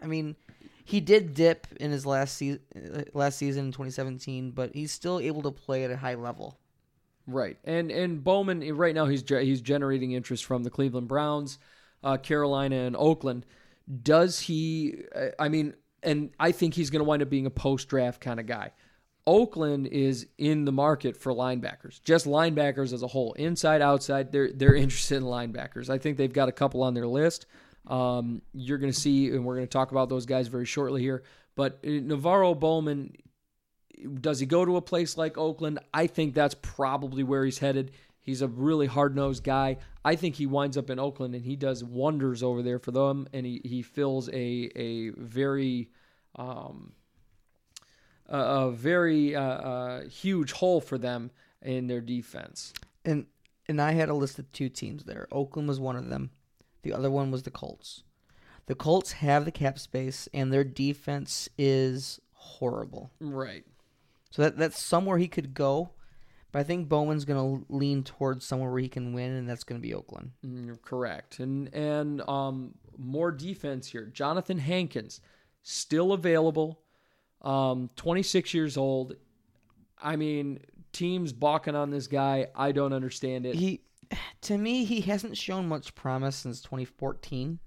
I mean, he did dip in his last season, last season in 2017, but he's still able to play at a high level. Right, and and Bowman eh, right now he's he's generating interest from the Cleveland Browns, uh, Carolina, and Oakland. Does he? uh, I mean, and I think he's going to wind up being a post draft kind of guy. Oakland is in the market for linebackers, just linebackers as a whole, inside, outside. They're they're *laughs* interested in linebackers. I think they've got a couple on their list. Um, you're going to see, and we're going to talk about those guys very shortly here. But uh, NaVorro Bowman, does he go to a place like Oakland? I think that's probably where he's headed. He's a really hard nosed guy. I think he winds up in Oakland and he does wonders over there for them, and he, he fills a a very um, a, a very uh, uh, huge hole for them in their defense. And and I had a list of two teams there. Oakland was one of them. The other one was the Colts. The Colts have the cap space, and their defense is horrible. Right. So that that's somewhere he could go. But I think Bowman's going to lean towards somewhere where he can win, and that's going to be Oakland. Mm, You're correct. And and um, more defense here. Johnathan Hankins, still available, um, 26 years old. I mean, teams balking on this guy. I don't understand it. He, to me, he hasn't shown much promise since 2014.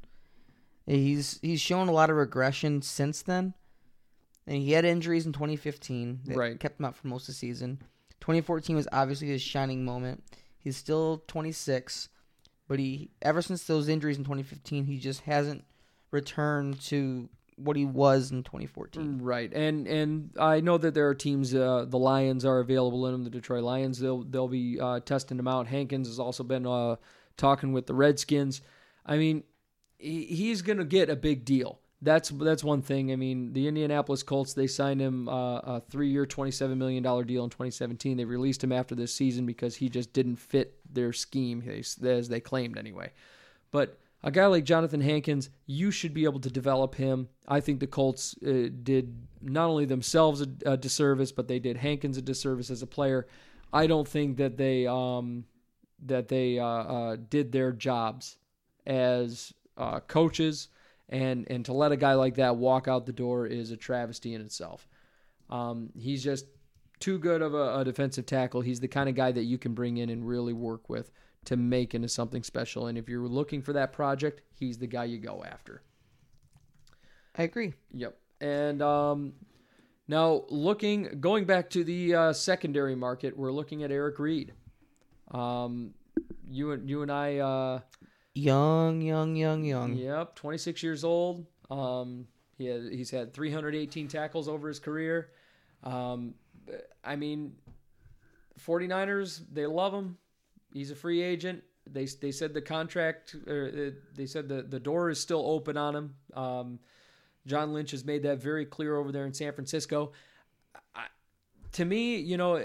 He's he's shown a lot of regression since then, and he had injuries in 2015 that Right. kept him out for most of the season. 2014 was obviously his shining moment. He's still 26, but he ever since those injuries in 2015, he just hasn't returned to what he was in 2014. Right, and and I know that there are teams. Uh, the Lions are available in them. The Detroit Lions. They'll they'll be uh, testing him out. Hankins has also been uh, talking with the Redskins. I mean, he, he's going to get a big deal. That's that's one thing. I mean, the Indianapolis Colts they signed him uh, a three-year, twenty-seven million dollar deal in 2017. They released him after this season because he just didn't fit their scheme, as they claimed anyway. But a guy like Johnathan Hankins, you should be able to develop him. I think the Colts uh, did not only themselves a, a disservice, but they did Hankins a disservice as a player. I don't think that they um, that they uh, uh, did their jobs as uh, coaches, and and to let a guy like that walk out the door is a travesty in itself. Um, he's just too good of a, a defensive tackle. He's the kind of guy that you can bring in and really work with to make into something special. And if you're looking for that project, he's the guy you go after. I agree. Yep. And um, now looking, going back to the uh, secondary market, we're looking at Eric Reid. Um, you and you and I, uh, Young, young, young, young. yep, 26 years old. Um, he has, he's had 318 tackles over his career. Um, I mean, 49ers, they love him. He's a free agent. They they said the contract, or uh, they said the the door is still open on him. Um, John Lynch has made that very clear over there in San Francisco. I, to me, you know,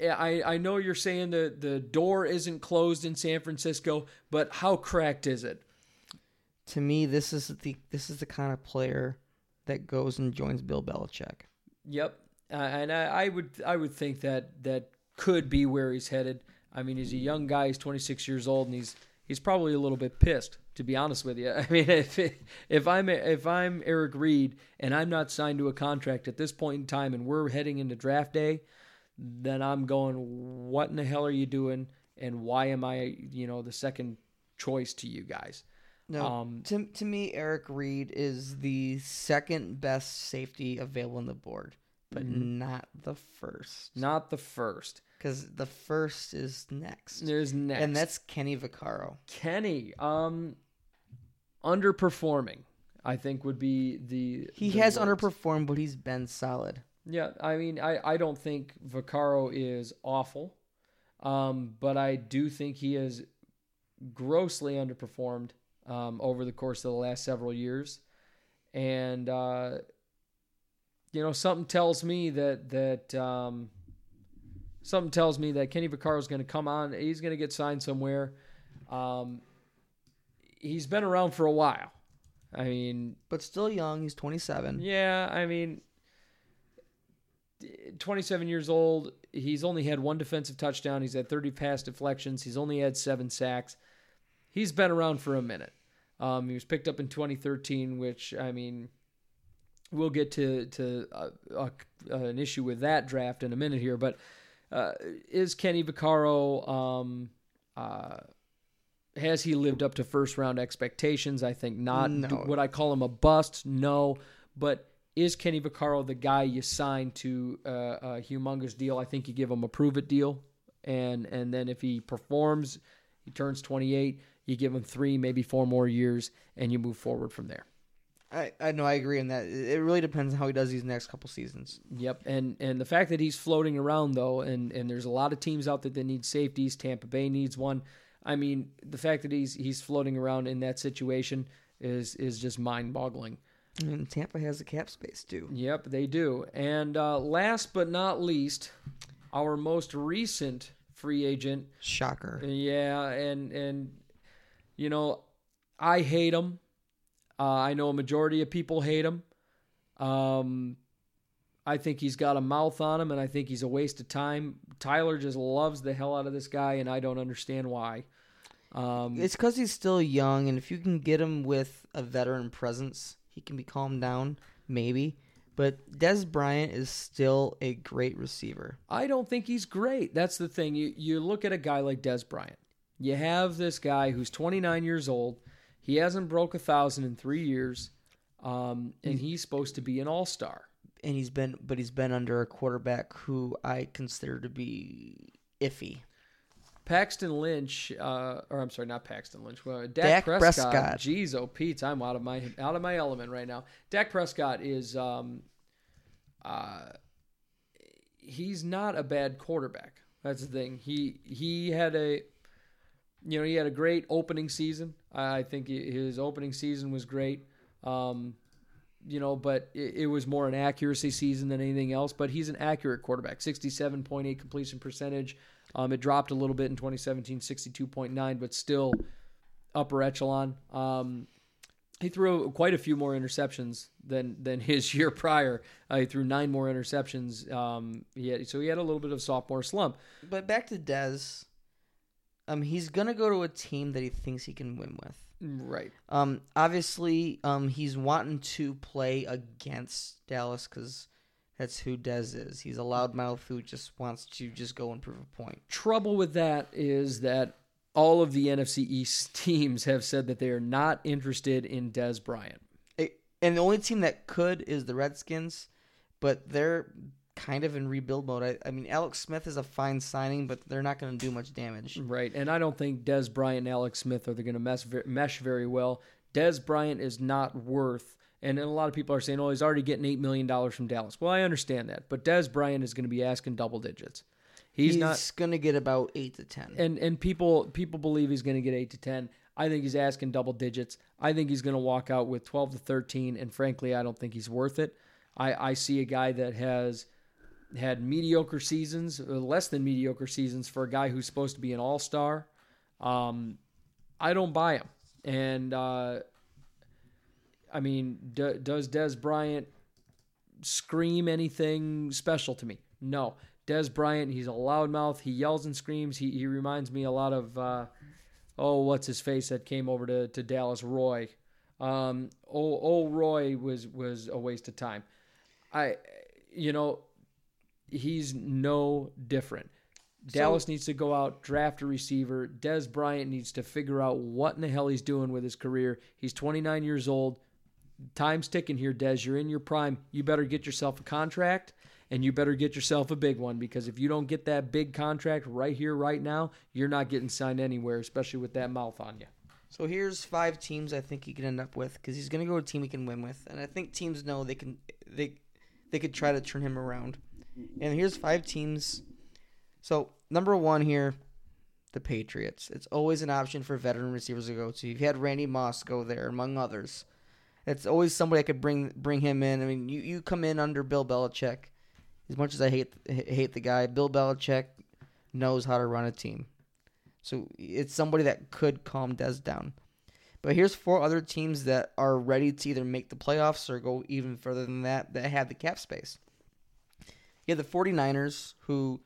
I I know you're saying the the door isn't closed in San Francisco, but how cracked is it? To me, this is the this is the kind of player that goes and joins Bill Belichick. Yep, uh, and I, I would I would think that that could be where he's headed. I mean, he's a young guy. He's 26 years old, and he's he's probably a little bit pissed, to be honest with you. *laughs* I mean, if if I'm if I'm Eric Reid and I'm not signed to a contract at this point in time, and we're heading into draft day, then I'm going, what in the hell are you doing? And why am I, you know, the second choice to you guys? No, Um, to to me, Eric Reid is the second best safety available on the board, but Mm-hmm. not the first. Not the first. Because the first is next, There's next, and that's Kenny Vaccaro. Kenny. Um, underperforming. I think would be the He the has words. underperformed, but he's been solid. Yeah, I mean, I, I don't think Vaccaro is awful, um, but I do think he has grossly underperformed um, over the course of the last several years, and uh, you know, something tells me that that um, something tells me that Kenny Vaccaro is going to come on. He's going to get signed somewhere. Um, he's been around for a while. I mean, But still young. He's 27. yeah, I mean, 27 years old. He's only had one defensive touchdown. He's had 30 pass deflections. He's only had seven sacks. He's been around for a minute. Um, he was picked up in 2013, which I mean, we'll get to to uh, uh, an issue with that draft in a minute here. But uh, is Kenny Vaccaro? Um, uh, has he lived up to first round expectations? I think not. No. Do- Would I call him a bust? No. But is Kenny Vaccaro the guy you sign to uh, a humongous deal? I think you give him a prove it deal, and and then if he performs, he turns 28. You give him three, maybe four more years, and you move forward from there. I, I know I agree in that. It it really depends on how he does these next couple seasons. Yep, and and the fact that he's floating around though, and and there's a lot of teams out there that need safeties. Tampa Bay needs one. I mean, the fact that he's he's floating around in that situation is is just mind boggling. And Tampa has the cap space too. Yep, they do. And uh, last but not least, our most recent free agent. Shocker. Yeah, and and you know, I hate him. Uh, I know a majority of people hate him. Um, I think he's got a mouth on him, and I think he's a waste of time. Tyler just loves the hell out of this guy, and I don't understand why. Um, It's because he's still young, and if you can get him with a veteran presence, he can be calmed down, maybe. But Dez Bryant is still a great receiver. I don't think he's great. That's the thing. You you look at a guy like Dez Bryant. You have this guy who's 29 years old. He hasn't broke a thousand in three years, um, and he's supposed to be an all star. and he's been but he's been under a quarterback who I consider to be iffy. Paxton Lynch, uh, or I'm sorry, not Paxton Lynch. Well, Dak, Dak Prescott. Prescott. Jeez, oh Pete, I'm out of my out of my element right now. Dak Prescott is, um, uh, he's not a bad quarterback. That's the thing. He he had a, you know, he had a great opening season. I think his opening season was great. Um, you know, but it, it was more an accuracy season than anything else. But he's an accurate quarterback, 67.8 completion percentage. Um, it dropped a little bit in 2017, 62.9, but still upper echelon. Um, he threw quite a few more interceptions than than *laughs* his year prior. Uh, he threw nine more interceptions. Um, he had, so he had a little bit of sophomore slump. But back to Dez, um, he's gonna go to a team that he thinks he can win with. Right. Um, obviously, um, he's wanting to play against Dallas because that's who Dez is. He's a loudmouth who just wants to just go and prove a point. Trouble with that is that all of the NFC East *laughs* teams have said that they are not interested in Dez Bryant. It, and the only team that could is the Redskins, but they're kind of in rebuild mode. I, I mean, Alex Smith is a fine signing, but they're not going to do much damage. Right, and I don't think Dez Bryant and Alex Smith are going to mesh very well. Dez Bryant is not worth, and a lot of people are saying, "Oh, he's already getting eight million dollars from Dallas." Well, I understand that, but Dez Bryant is going to be asking double digits. He's, He's, not, going to get about eight to ten. and and people people believe he's going to get eight to ten. I think he's asking double digits. I think he's going to walk out with twelve to thirteen, and frankly, I don't think he's worth it. I I see a guy that has had mediocre seasons, less than mediocre seasons for a guy who's supposed to be an all star. Um, I don't buy him. And uh, I mean, d- does Dez Bryant scream anything special to me? No. Dez Bryant, he's a loudmouth. He yells and screams. He, he reminds me a lot of, uh, oh, what's his face that came over to, to Dallas, Roy. Um, oh, oh, Roy was was a waste of time. I, you know, he's no different. Dallas needs to go out, draft a receiver. Dez Bryant needs to figure out what in the hell he's doing with his career. He's 29 years old. Time's ticking here, Dez. You're in your prime. You better get yourself a contract and you better get yourself a big one because if you don't get that big contract right here, right now, you're not getting signed anywhere, especially with that mouth on you. So here's five teams I think he can end up with because he's going to go to a team he can win with, and I think teams know they can they they could try to turn him around. And here's five teams. So number one here, the Patriots. It's always an option for veteran receivers to go to. You've had Randy Moss go there, among others. It's always somebody I could bring bring him in. I mean, you, you come in under Bill Belichick. As much as I hate hate the guy, Bill Belichick knows how to run a team. So it's somebody that could calm Dez down. But here's four other teams that are ready to either make the playoffs or go even further than that that have the cap space. You have the 49ers, who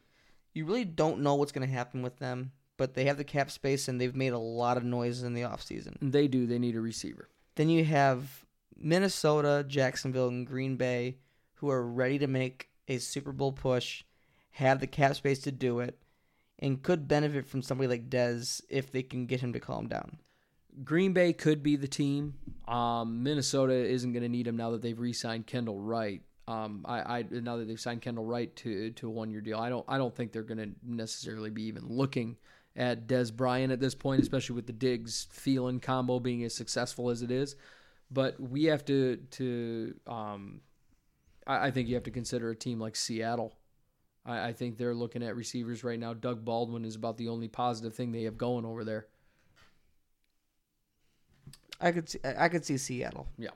you really don't know what's going to happen with them, but they have the cap space and they've made a lot of noise in the offseason. They do. They need a receiver. Then you have Minnesota, Jacksonville, and Green Bay, who are ready to make a Super Bowl push, have the cap space to do it, and could benefit from somebody like Dez if they can get him to calm down. Green Bay could be the team. Um, Minnesota isn't going to need him now that they've re-signed Kendall Wright. Um, I, I now that they've signed Kendall Wright to to a one-year deal, I don't I don't think they're going to necessarily be even looking at Dez Bryant at this point, especially with the Diggs Thielen combo being as successful as it is. But we have to to um, I, I think you have to consider a team like Seattle. I, I think they're looking at receivers right now. Doug Baldwin is about the only positive thing they have going over there. I could see, I could see Seattle. Yeah.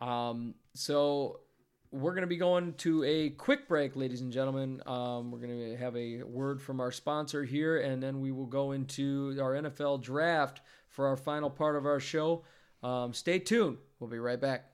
Um, so we're going to be going to a quick break, ladies and gentlemen. Um, we're going to have a word from our sponsor here, and then we will go into our NFL draft for our final part of our show. Um, stay tuned. We'll be right back.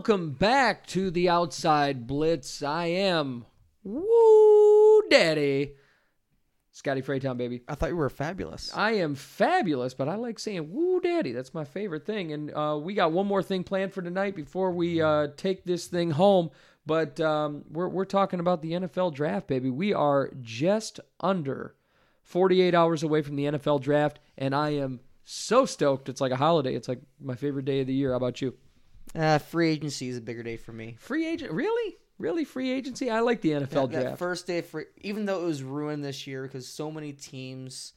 Welcome back to the Outside Blitz. I am Woo Daddy. Scotty Fraytown, baby. I thought you were fabulous. I am fabulous, but I like saying "woo, daddy." That's my favorite thing. And uh, we got one more thing planned for tonight before we uh, take this thing home. But um, we're we're talking about the NFL draft, baby. We are just under 48 hours away from the NFL draft, and I am so stoked. It's like a holiday. It's like my favorite day of the year. How about you? Uh, free agency is a bigger day for me. Free agent? Really? Really? Free agency? I like the NFL that, draft. that first day, for even though it was ruined this year because so many teams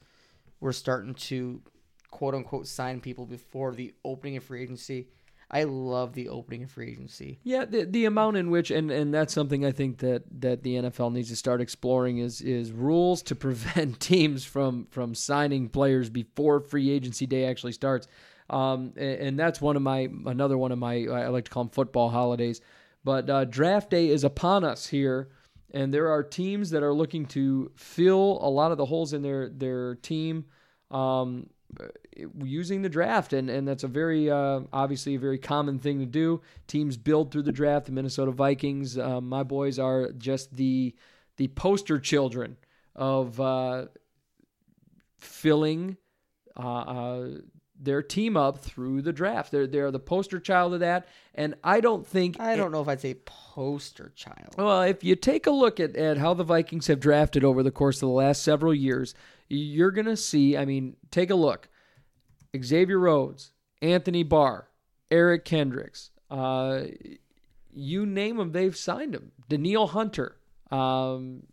were starting to quote unquote sign people before the opening of free agency. I love the opening of free agency. Yeah, the the amount in which and, and that's something I think that, that the NFL needs to start exploring is is rules to *laughs* prevent teams from from signing players before free agency day actually starts. Um, and, and that's one of my another one of my I like to call them football holidays. But uh, draft day is upon us here, and there are teams that are looking to fill a lot of the holes in their their team. Um, using the draft, and, and that's a very uh, obviously a very common thing to do. Teams build through the draft. The Minnesota Vikings, uh, my boys are just the the poster children of uh, filling uh, uh, their team up through the draft. They're they're the poster child of that, and I don't think I don't know if I'd say poster child. well, if you take a look at, at how the Vikings have drafted over the course of the last several years, you're going to see, I mean, take a look. Xavier Rhodes, Anthony Barr, Eric Kendricks, uh, you name them, they've signed them. Danielle Hunter, um,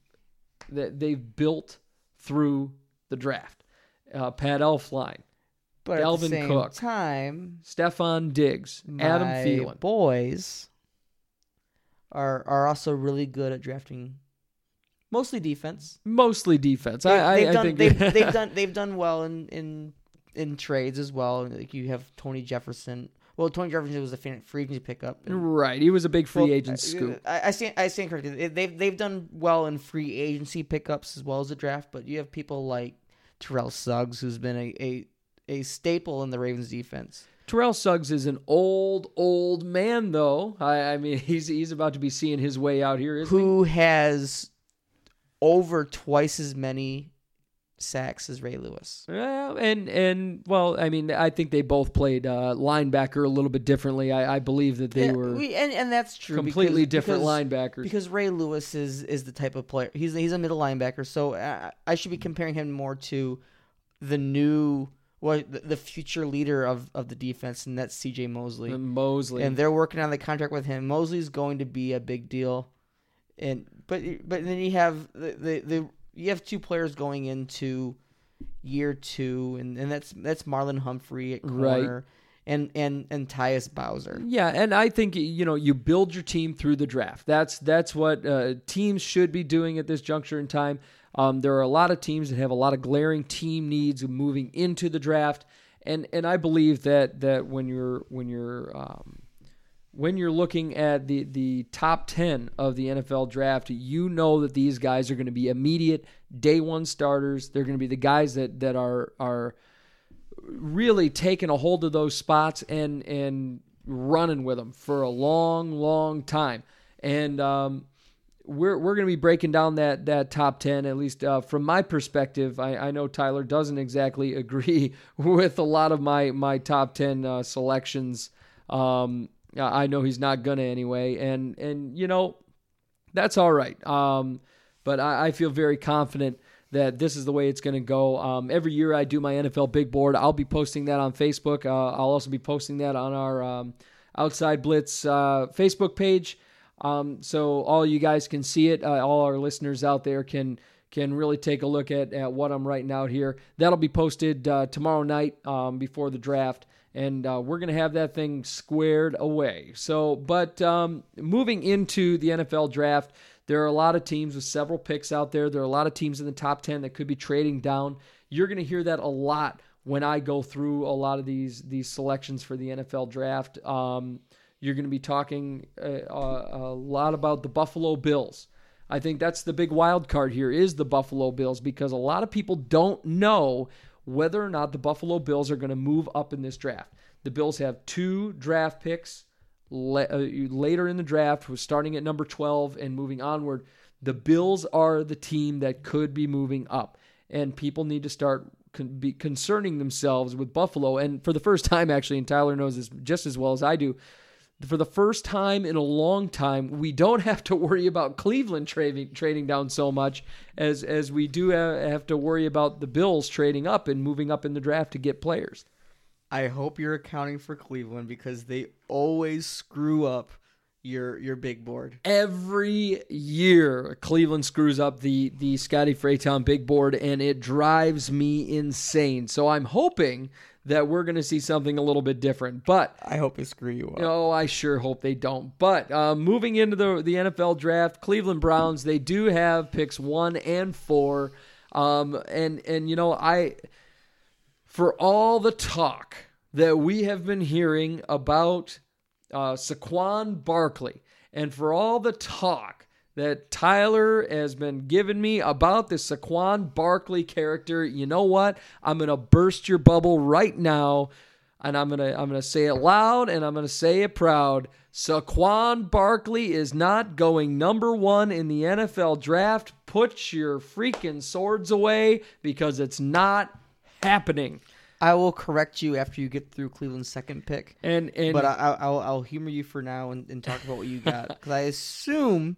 that they've built through the draft. Uh, Pat Elflein, But Dalvin at the same Cook. time, Stefon Diggs, Adam my Thielen. boys are are also really good at drafting, mostly defense. Mostly defense. They, I, I, have I done think they've, *laughs* they've done they've done well in in in trades as well. Like you have Tony Jefferson. Well, Tony Jefferson was a free agency pickup. and- Right, he was a big free well, agent uh, scoop. I, I stand I stand corrected. They- They've they've done well in free agency pickups as well as the draft. But you have people like Terrell Suggs, who's been a a, a staple in the Ravens defense. Terrell Suggs is an old, old man, though. I, I mean, *laughs* he's he's about to be seeing his way out here, isn't he? who has over twice as many sacks as Ray Lewis. Well, and and well, I mean, I think they both played uh, linebacker a little bit differently. I, I believe that they Yeah, were we, and and that's true. completely because- different because- linebackers. Because Ray Lewis is is the type of player. He's he's a middle linebacker, so I, I should be comparing him more to the new what the, the future leader of, of the defense, and that's C.J. Mosley. And Mosley. and they're working on the contract with him. Mosley's going to be a big deal, and but but then you have the the, the you have two players going into year two, and, and that's that's Marlon Humphrey at Right. corner, and and and Tyus Bowser. Yeah, and I think you know you build your team through the draft. That's that's what uh, teams should be doing at this juncture in time. Um, there are a lot of teams that have a lot of glaring team needs moving into the draft, and and I believe that that when you're when you're um, when you're looking at the the top 10 of the NFL draft, you know that these guys are going to be immediate day one starters. They're going to be the guys that that are are really taking a hold of those spots and and running with them for a long, long time. And um, we're we're going to be breaking down that that top ten at least uh, from my perspective. I, I know Tyler doesn't exactly *laughs* agree with a lot of my my top ten uh, selections. Um, I know he's not gonna anyway, and and you know that's all right. Um, but I, I feel very confident that this is the way it's going to go. Um, every year I do my NFL big board. I'll be posting that on Facebook. Uh, I'll also be posting that on our um, Outside Blitz uh, Facebook page. Um, so all you guys can see it. Uh, all our listeners out there can can really take a look at, at what I'm writing out here. That'll be posted uh, tomorrow night um, before the draft, and uh, we're gonna have that thing squared away. So, but um, moving into the NFL draft, there are a lot of teams with several picks out there. There are a lot of teams in the top ten that could be trading down. You're gonna hear that a lot when I go through a lot of these these selections for the NFL draft. Um, you're going to be talking uh, a, a lot about the Buffalo Bills. I think that's the big wild card here is the Buffalo Bills because a lot of people don't know whether or not the Buffalo Bills are going to move up in this draft. The Bills have two draft picks uh, later in the draft, starting at number 12 and moving onward. The Bills are the team that could be moving up, and people need to start be concerning themselves with Buffalo. And for the first time, actually, and Tyler knows this just as well as I do, for the first time in a long time, we don't have to worry about Cleveland trading trading down so much as as we do have to worry about the Bills trading up and moving up in the draft to get players. I hope you're accounting for Cleveland because they always screw up your your big board. Every year, Cleveland screws up the the Scotty Fraytown big board, and it drives me insane. So I'm hoping that we're going to see something a little bit different. But I hope they screw you up. Oh, I sure hope they don't. But uh, moving into the the NFL draft, Cleveland Browns they do have picks one and four, um, and and you know I, for all the talk that we have been hearing about uh, Saquon Barkley, and for all the talk that Tyler has been giving me about the Saquon Barkley character, you know what? I'm gonna burst your bubble right now. and I'm gonna I'm gonna say it loud and I'm gonna say it proud. Saquon Barkley is not going number one in the NFL draft. Put your freaking swords away because it's not happening. I will correct you after you get through Cleveland's second pick. And and But I, I- I'll, I'll humor you for now and, and talk about what you got. *laughs* Because I assume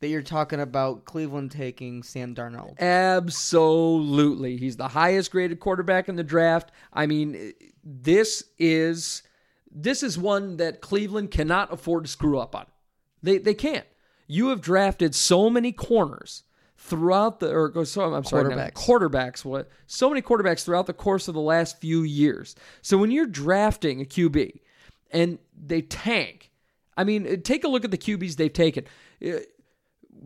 that you're talking about Cleveland taking Sam Darnold. Absolutely. He's the highest graded quarterback in the draft. I mean, this is this is one that Cleveland cannot afford to screw up on. They they can't. You have drafted so many corners throughout the or oh, so I'm sorry, Quarterbacks. quarterbacks. What so many quarterbacks throughout the course of the last few years. So when you're drafting a QB and they tank, I mean, take a look at the QBs they've taken. Uh,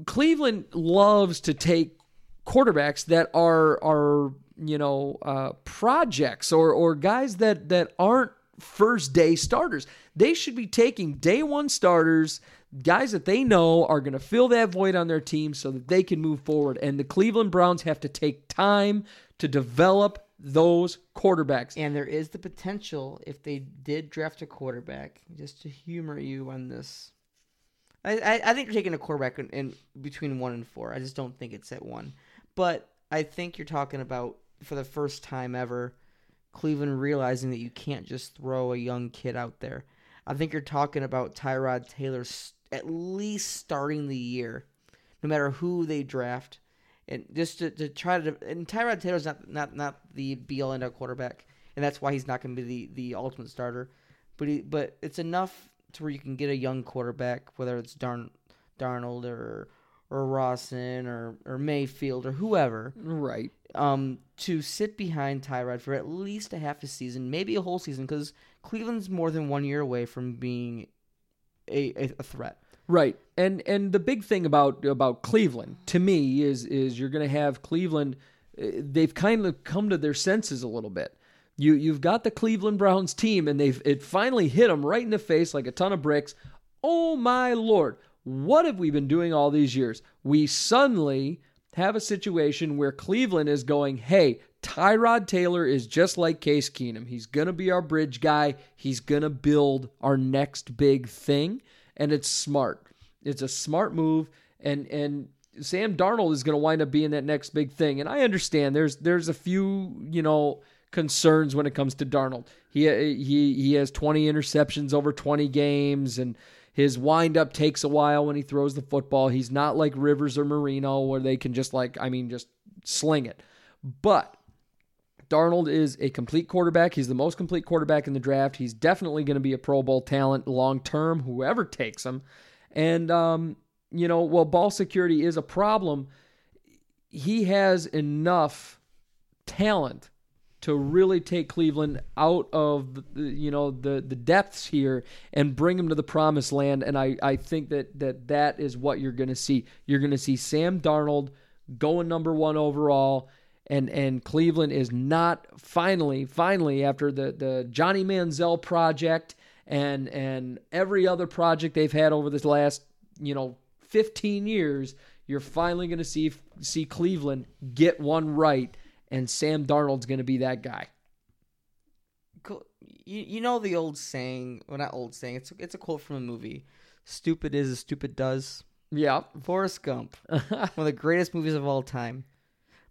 Cleveland loves to take quarterbacks that are are you know uh, projects or or guys that that aren't first day starters. They should be taking day one starters, guys that they know are going to fill that void on their team so that they can move forward. And the Cleveland Browns have to take time to develop those quarterbacks. And there is the potential, if they did draft a quarterback, just to humor you on this. I, I, think you're taking a quarterback in, in between one and four. I just don't think it's at one. But I think you're talking about, for the first time ever, Cleveland realizing that you can't just throw a young kid out there. I think you're talking about Tyrod Taylor at least starting the year, no matter who they draft, and just to, to try to. And Tyrod Taylor's not not not the be all end all quarterback, and that's why he's not going to be the, the ultimate starter. But he, but it's enough to where you can get a young quarterback, whether it's Darn, Darnold or or Rosen or or Mayfield or whoever, Right. um, to sit behind Tyrod for at least a half a season, maybe a whole season, because Cleveland's more than one year away from being a, a, a threat. Right. And and the big thing about about Cleveland to me is is you're going to have Cleveland uh, they've kind of come to their senses a little bit. You you've got the Cleveland Browns team and they've it finally hit them right in the face like a ton of bricks. Oh my lord. What have we been doing all these years? We suddenly have a situation where Cleveland is going, "Hey, Tyrod Taylor is just like Case Keenum. He's going to be our bridge guy. He's going to build our next big thing." and it's smart. It's a smart move, and and Sam Darnold is going to wind up being that next big thing. And I understand there's there's a few you know concerns when it comes to Darnold. He he he has 20 interceptions over 20 games, and his windup takes a while when he throws the football. He's not like Rivers or Marino where they can just like I mean just sling it, but. Darnold is a complete quarterback. He's the most complete quarterback in the draft. He's definitely going to be a Pro Bowl talent long term, whoever takes him. And, um, you know, while ball security is a problem, he has enough talent to really take Cleveland out of the, you know the the depths here and bring them to the promised land. And I I think that that that is what you're going to see. You're going to see Sam Darnold going number 1 overall. And and Cleveland is not finally finally after the the Johnny Manziel project and and every other project they've had over this last you know 15 years you're finally going to see see Cleveland get one right and Sam Darnold's going to be that guy. Cool. You, you know the old saying, well, not old saying, it's, it's a quote from a movie Stupid is as stupid does. Yeah. Forrest Gump, *laughs* one of the greatest movies of all time.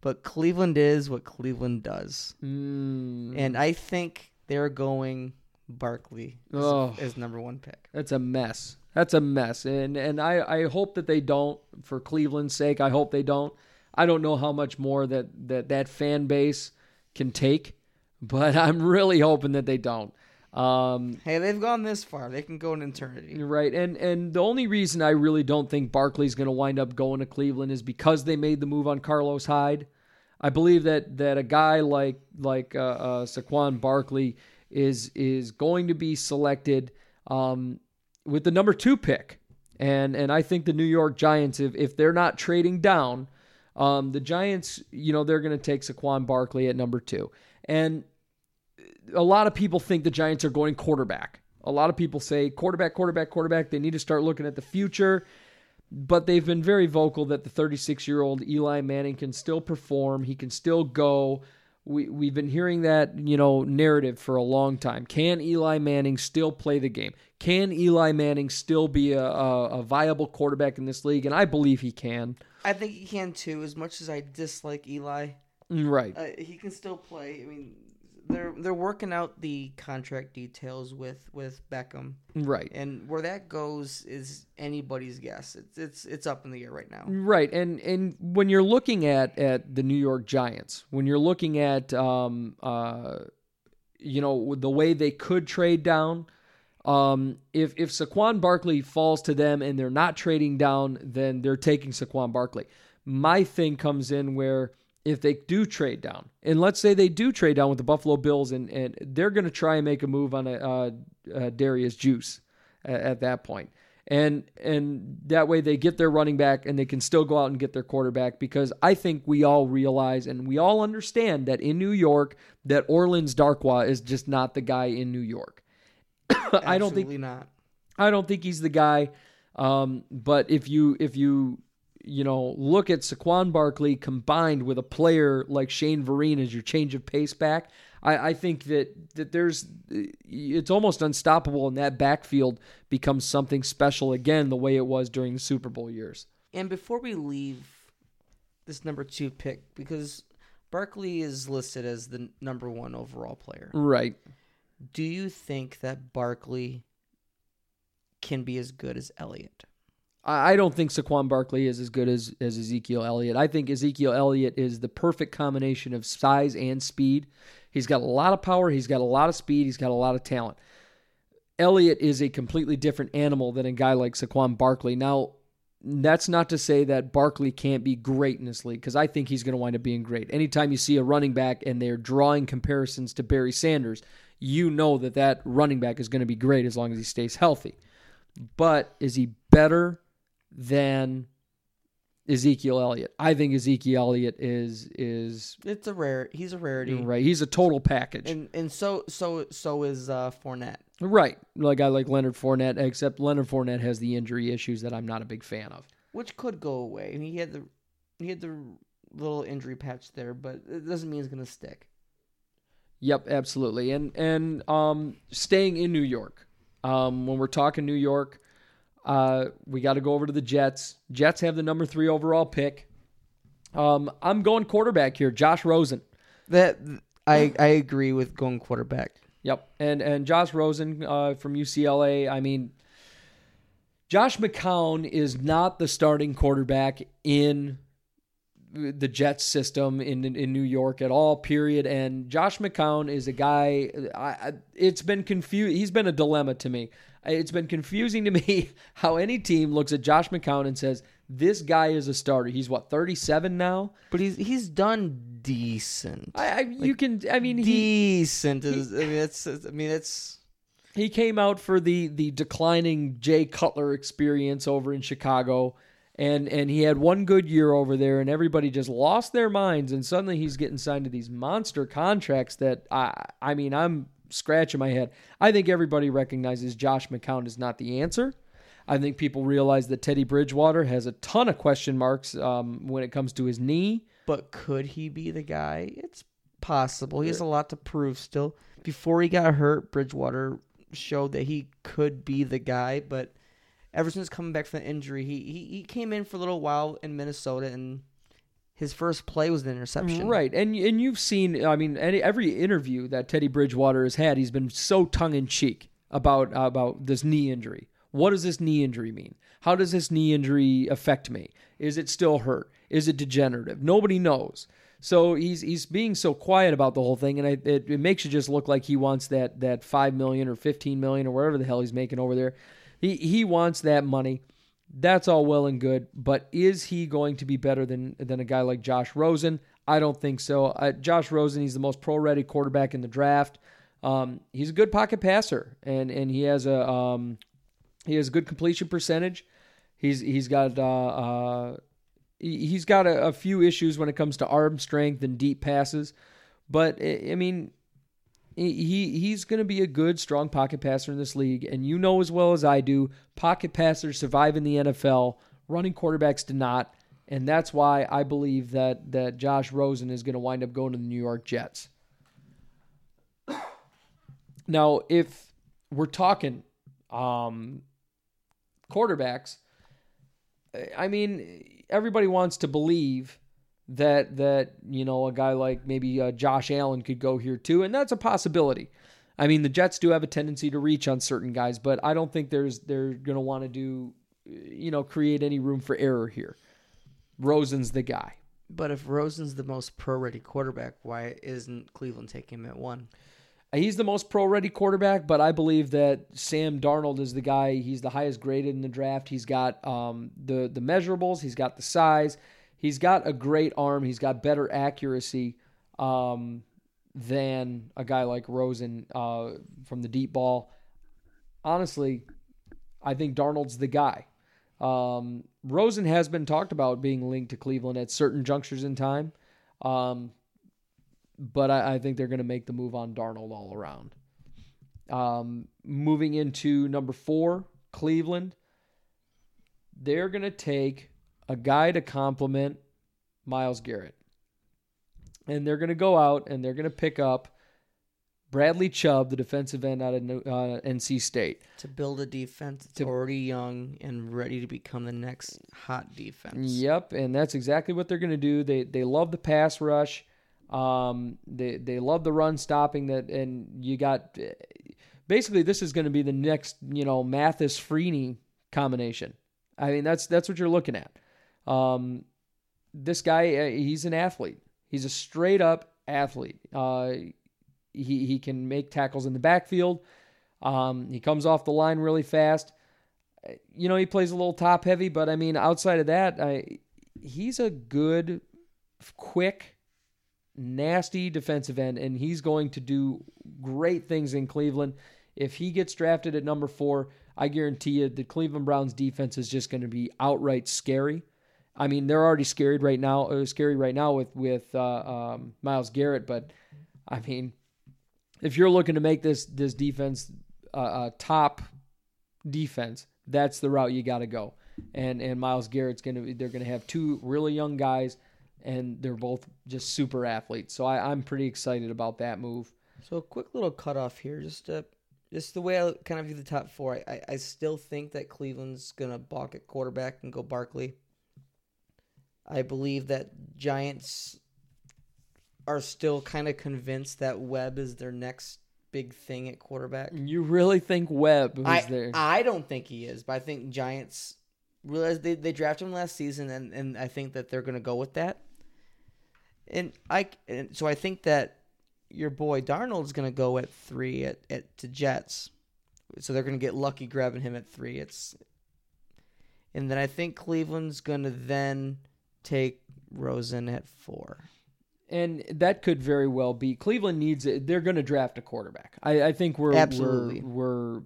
But Cleveland is what Cleveland does. Mm, And I think they're going Barkley as, Oh. as number one pick. that's a mess. That's a mess. And and I, I hope that they don't for Cleveland's sake. I hope they don't. I don't know how much more that that, that fan base can take, but *laughs* I'm really hoping that they don't. Um, Hey, they've gone this far. They can go an eternity. You're right, and and the only reason I really don't think Barkley's going to wind up going to Cleveland is because they made the move on Carlos Hyde. I believe that that a guy like like uh, uh, Saquon Barkley is is going to be selected um, with the number two pick, and and I think the New York Giants, if if they're not trading down, um, the Giants, you know, they're going to take Saquon Barkley at number two, and a lot of people think the Giants are going quarterback. A lot of people say quarterback, quarterback, quarterback. They need to start looking at the future. But they've been very vocal that the 36 year old Eli Manning can still perform. He can still go we we've been hearing that you know narrative for a long time. Can Eli Manning still play the game? Can Eli Manning still be a, a, a viable quarterback in this league? And I believe he can. I think he can too. As much as I dislike Eli, Right. uh, he can still play. I mean, they're they're working out the contract details with with Beckham, Right. and where that goes is anybody's guess. It's it's it's up in the air right now. Right, and and when you're looking at at the New York Giants, when you're looking at um uh you know the way they could trade down, um if if Saquon Barkley falls to them and they're not trading down, then they're taking Saquon Barkley. My thing comes in where if they do trade down, and let's say they do trade down with the Buffalo Bills, and and they're going to try and make a move on a uh, uh, Darius Juice at, at that point and and that way they get their running back and they can still go out and get their quarterback because I think we all realize and we all understand that in New York that Orleans Darkwa is just not the guy in New York. *coughs* I don't think Absolutely not. I don't think he's the guy. Um, but if you if you you know look at Saquon Barkley combined with a player like Shane Vereen as your change of pace back, I, I think that that there's it's almost unstoppable, and that backfield becomes something special again, the way it was during the Super Bowl years. And before we leave this number two pick, because Barkley is listed as the number one overall player, Right. do you think that Barkley can be as good as Elliott? I don't think Saquon Barkley is as good as, as Ezekiel Elliott. I think Ezekiel Elliott is the perfect combination of size and speed. He's got a lot of power, he's got a lot of speed, he's got a lot of talent. Elliott is a completely different animal than a guy like Saquon Barkley. Now, that's not to say that Barkley can't be great in this league because I think he's going to wind up being great. Anytime you see a running back and they're drawing comparisons to Barry Sanders, you know that that running back is going to be great as long as he stays healthy. But is he better than Ezekiel Elliott? I think Ezekiel Elliott is is It's a rare. He's a rarity, right. He's a total package. and and so so so is uh, Fournette. Right. Like I like Leonard Fournette, except Leonard Fournette has the injury issues that I'm not a big fan of. which could go away. He had the he had the little injury patch there, but it doesn't mean it's gonna stick. Yep, absolutely. And and um staying in New York. Um when we're talking New York, uh we got to go over to the Jets. Jets have the number 3 overall pick. Um I'm going quarterback here, Josh Rosen. That I I agree with going quarterback. Yep. And and Josh Rosen uh, from UCLA. I mean, Josh McCown is not the starting quarterback in the Jets system in in New York at all. Period. And Josh McCown is a guy. I, I, it's been confused. He's been a dilemma to me. It's been confusing to me *laughs* how any team looks at Josh McCown and says this guy is a starter. He's what thirty seven now. But he's he's done decent. I, I you can. I mean, he decent is. I mean, it's. I mean, it's. he came out for the the declining Jay Cutler experience over in Chicago and and he had one good year over there and everybody just lost their minds and suddenly he's getting signed to these monster contracts that I I mean I'm scratching my head. I think everybody recognizes Josh McCown is not the answer. I think people realize that Teddy Bridgewater has a ton of question marks um, when it comes to his knee. But could he be the guy? It's possible. He has a lot to prove still. Before he got hurt, Bridgewater showed that he could be the guy. But ever since coming back from the injury, he he, he came in for a little while in Minnesota, and his first play was an interception. Right, and and you've seen, I mean, any, every interview that Teddy Bridgewater has had, he's been so tongue in cheek about about this knee injury. What does this knee injury mean? How does this knee injury affect me? Is it still hurt? Is it degenerative? Nobody knows. So he's he's being so quiet about the whole thing, and I, it, it makes you just look like he wants that that five million or fifteen million or whatever the hell he's making over there. He he wants that money. That's all well and good, but is he going to be better than than a guy like Josh Rosen? I don't think so. Uh, Josh Rosen, he's the most pro-ready quarterback in the draft. Um, he's a good pocket passer, and and he has a um, he has a good completion percentage. He's he's got uh, uh, he- he's got a, a few issues when it comes to arm strength and deep passes, but I mean he he's going to be a good strong pocket passer in this league and you know as well as I do pocket passers survive in the NFL running quarterbacks do not and that's why I believe that that Josh Rosen is going to wind up going to the New York Jets. *coughs* Now, if we're talking um, quarterbacks, I mean, everybody wants to believe that that you know a guy like maybe uh, Josh Allen could go here too, and that's a possibility. I mean, the Jets do have a tendency to reach on certain guys, but I don't think there's they're going to want to do you know create any room for error here. Rosen's the guy. But if Rosen's the most pro-ready quarterback, why isn't Cleveland taking him at one? He's the most pro-ready quarterback, but I believe that Sam Darnold is the guy. He's the highest graded in the draft. He's got um, the the measurables. He's got the size. He's got a great arm. He's got better accuracy um, than a guy like Rosen uh, from the deep ball. Honestly, I think Darnold's the guy. Um, Rosen has been talked about being linked to Cleveland at certain junctures in time. Um, but I, I think they're going to make the move on Darnold all around. Um, moving into number four, Cleveland. They're going to take a guy to complement Myles Garrett. And they're going to go out and they're going to pick up Bradley Chubb, the defensive end out of uh, NC State. To build a defense that's To- already young and ready to become the next hot defense. Yep, and that's exactly what they're going to do. They they love the pass rush. Um, they they love the run stopping that, and you got basically this is going to be the next you know Mathis Freeney combination. I mean that's that's what you're looking at. Um, this guy uh, he's an athlete. He's a straight up athlete. Uh, he he can make tackles in the backfield. Um, he comes off the line really fast. You know, he plays a little top heavy, but I mean, outside of that, I, he's a good, quick, nasty defensive end, and he's going to do great things in Cleveland. If he gets drafted at number four, I guarantee you the Cleveland Browns defense is just going to be outright scary. I mean, they're already scared right now, uh, scary right now with with uh, um, Myles Garrett, but I mean, if you're looking to make this this defense uh, a top defense, that's the route you got to go. And and Myles Garrett's gonna they're gonna have two really young guys, and they're both just super athletes. So I, I'm pretty excited about that move. So a quick little cutoff here, just uh, just the way I kind of view the top four. I, I, I still think that Cleveland's gonna balk at quarterback and go Barkley. I believe that Giants are still kind of convinced that Webb is their next big thing at quarterback. You really think Webb is I, there? I don't think he is, but I think Giants realize they, they drafted him last season, and, and I think that they're going to go with that. And I and so I think that your boy Darnold's going to go at three at, at to Jets, so they're going to get lucky grabbing him at three. It's and then I think Cleveland's going to then take Rosen at four. and that could very well be Cleveland needs it. They're going to draft a quarterback. I, I think we're Absolutely. we're, we're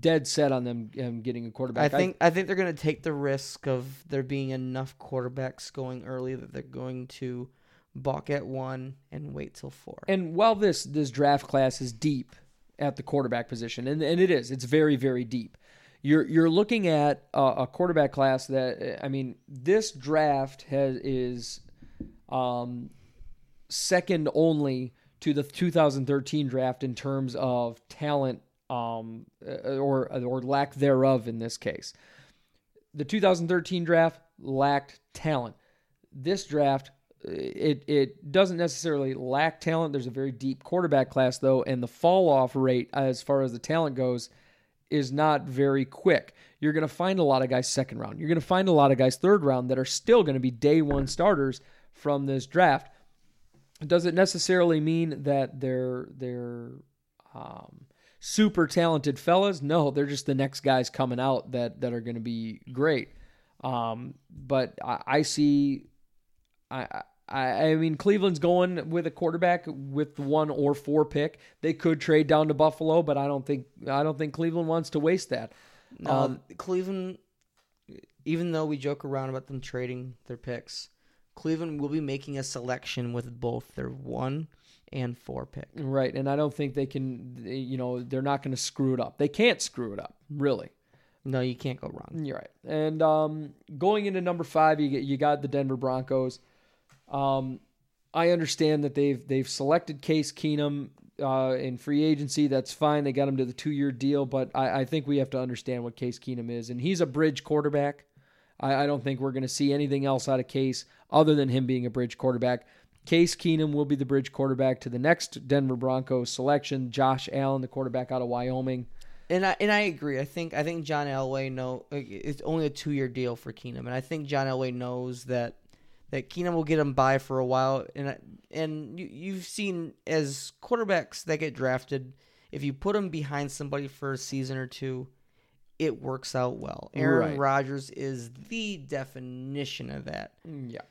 dead set on them um, getting a quarterback. I think I think they're going to take the risk of there being enough quarterbacks going early that they're going to balk at one and wait till four. And while this this draft class is deep at the quarterback position, and, and it is, it's very very deep. You're you're looking at a, a quarterback class that I mean, this draft has is um, second only to the 2013 draft in terms of talent um, uh, or or lack thereof in this case. The 2013 draft lacked talent. This draft it it doesn't necessarily lack talent. There's a very deep quarterback class though, and the fall off rate as far as the talent goes is not very quick. You're going to find a lot of guys second round. You're going to find a lot of guys third round that are still going to be day one starters from this draft. Does it necessarily mean that they're they're um, super talented fellas? No, they're just the next guys coming out that that are going to be great. Um, but I, I see, I I mean Cleveland's going with a quarterback with one or four pick. They could trade down to Buffalo, but I don't think I don't think Cleveland wants to waste that. No, Um, Cleveland, even though we joke around about them trading their picks, Cleveland will be making a selection with both their one and four pick. Right, and I don't think they can. You know, they're not going to screw it up. They can't screw it up, really. No, you can't go wrong. You're right. And um, going into number five, you get you got the Denver Broncos. Um, I understand that they've they've selected Case Keenum uh, in free agency. That's fine. They got him to the two year deal, but I, I think we have to understand what Case Keenum is, and he's a bridge quarterback. I, I don't think we're going to see anything else out of Case other than him being a bridge quarterback. Case Keenum will be the bridge quarterback to the next Denver Broncos selection. Josh Allen, the quarterback out of Wyoming. And I and I agree. I think I think John Elway know it's only a two year deal for Keenum, and I think John Elway knows that that Keenum will get him by for a while. And and you, you've seen as quarterbacks that get drafted, if you put them behind somebody for a season or two, it works out well. Aaron Right. Rodgers is the definition of that. Yeah.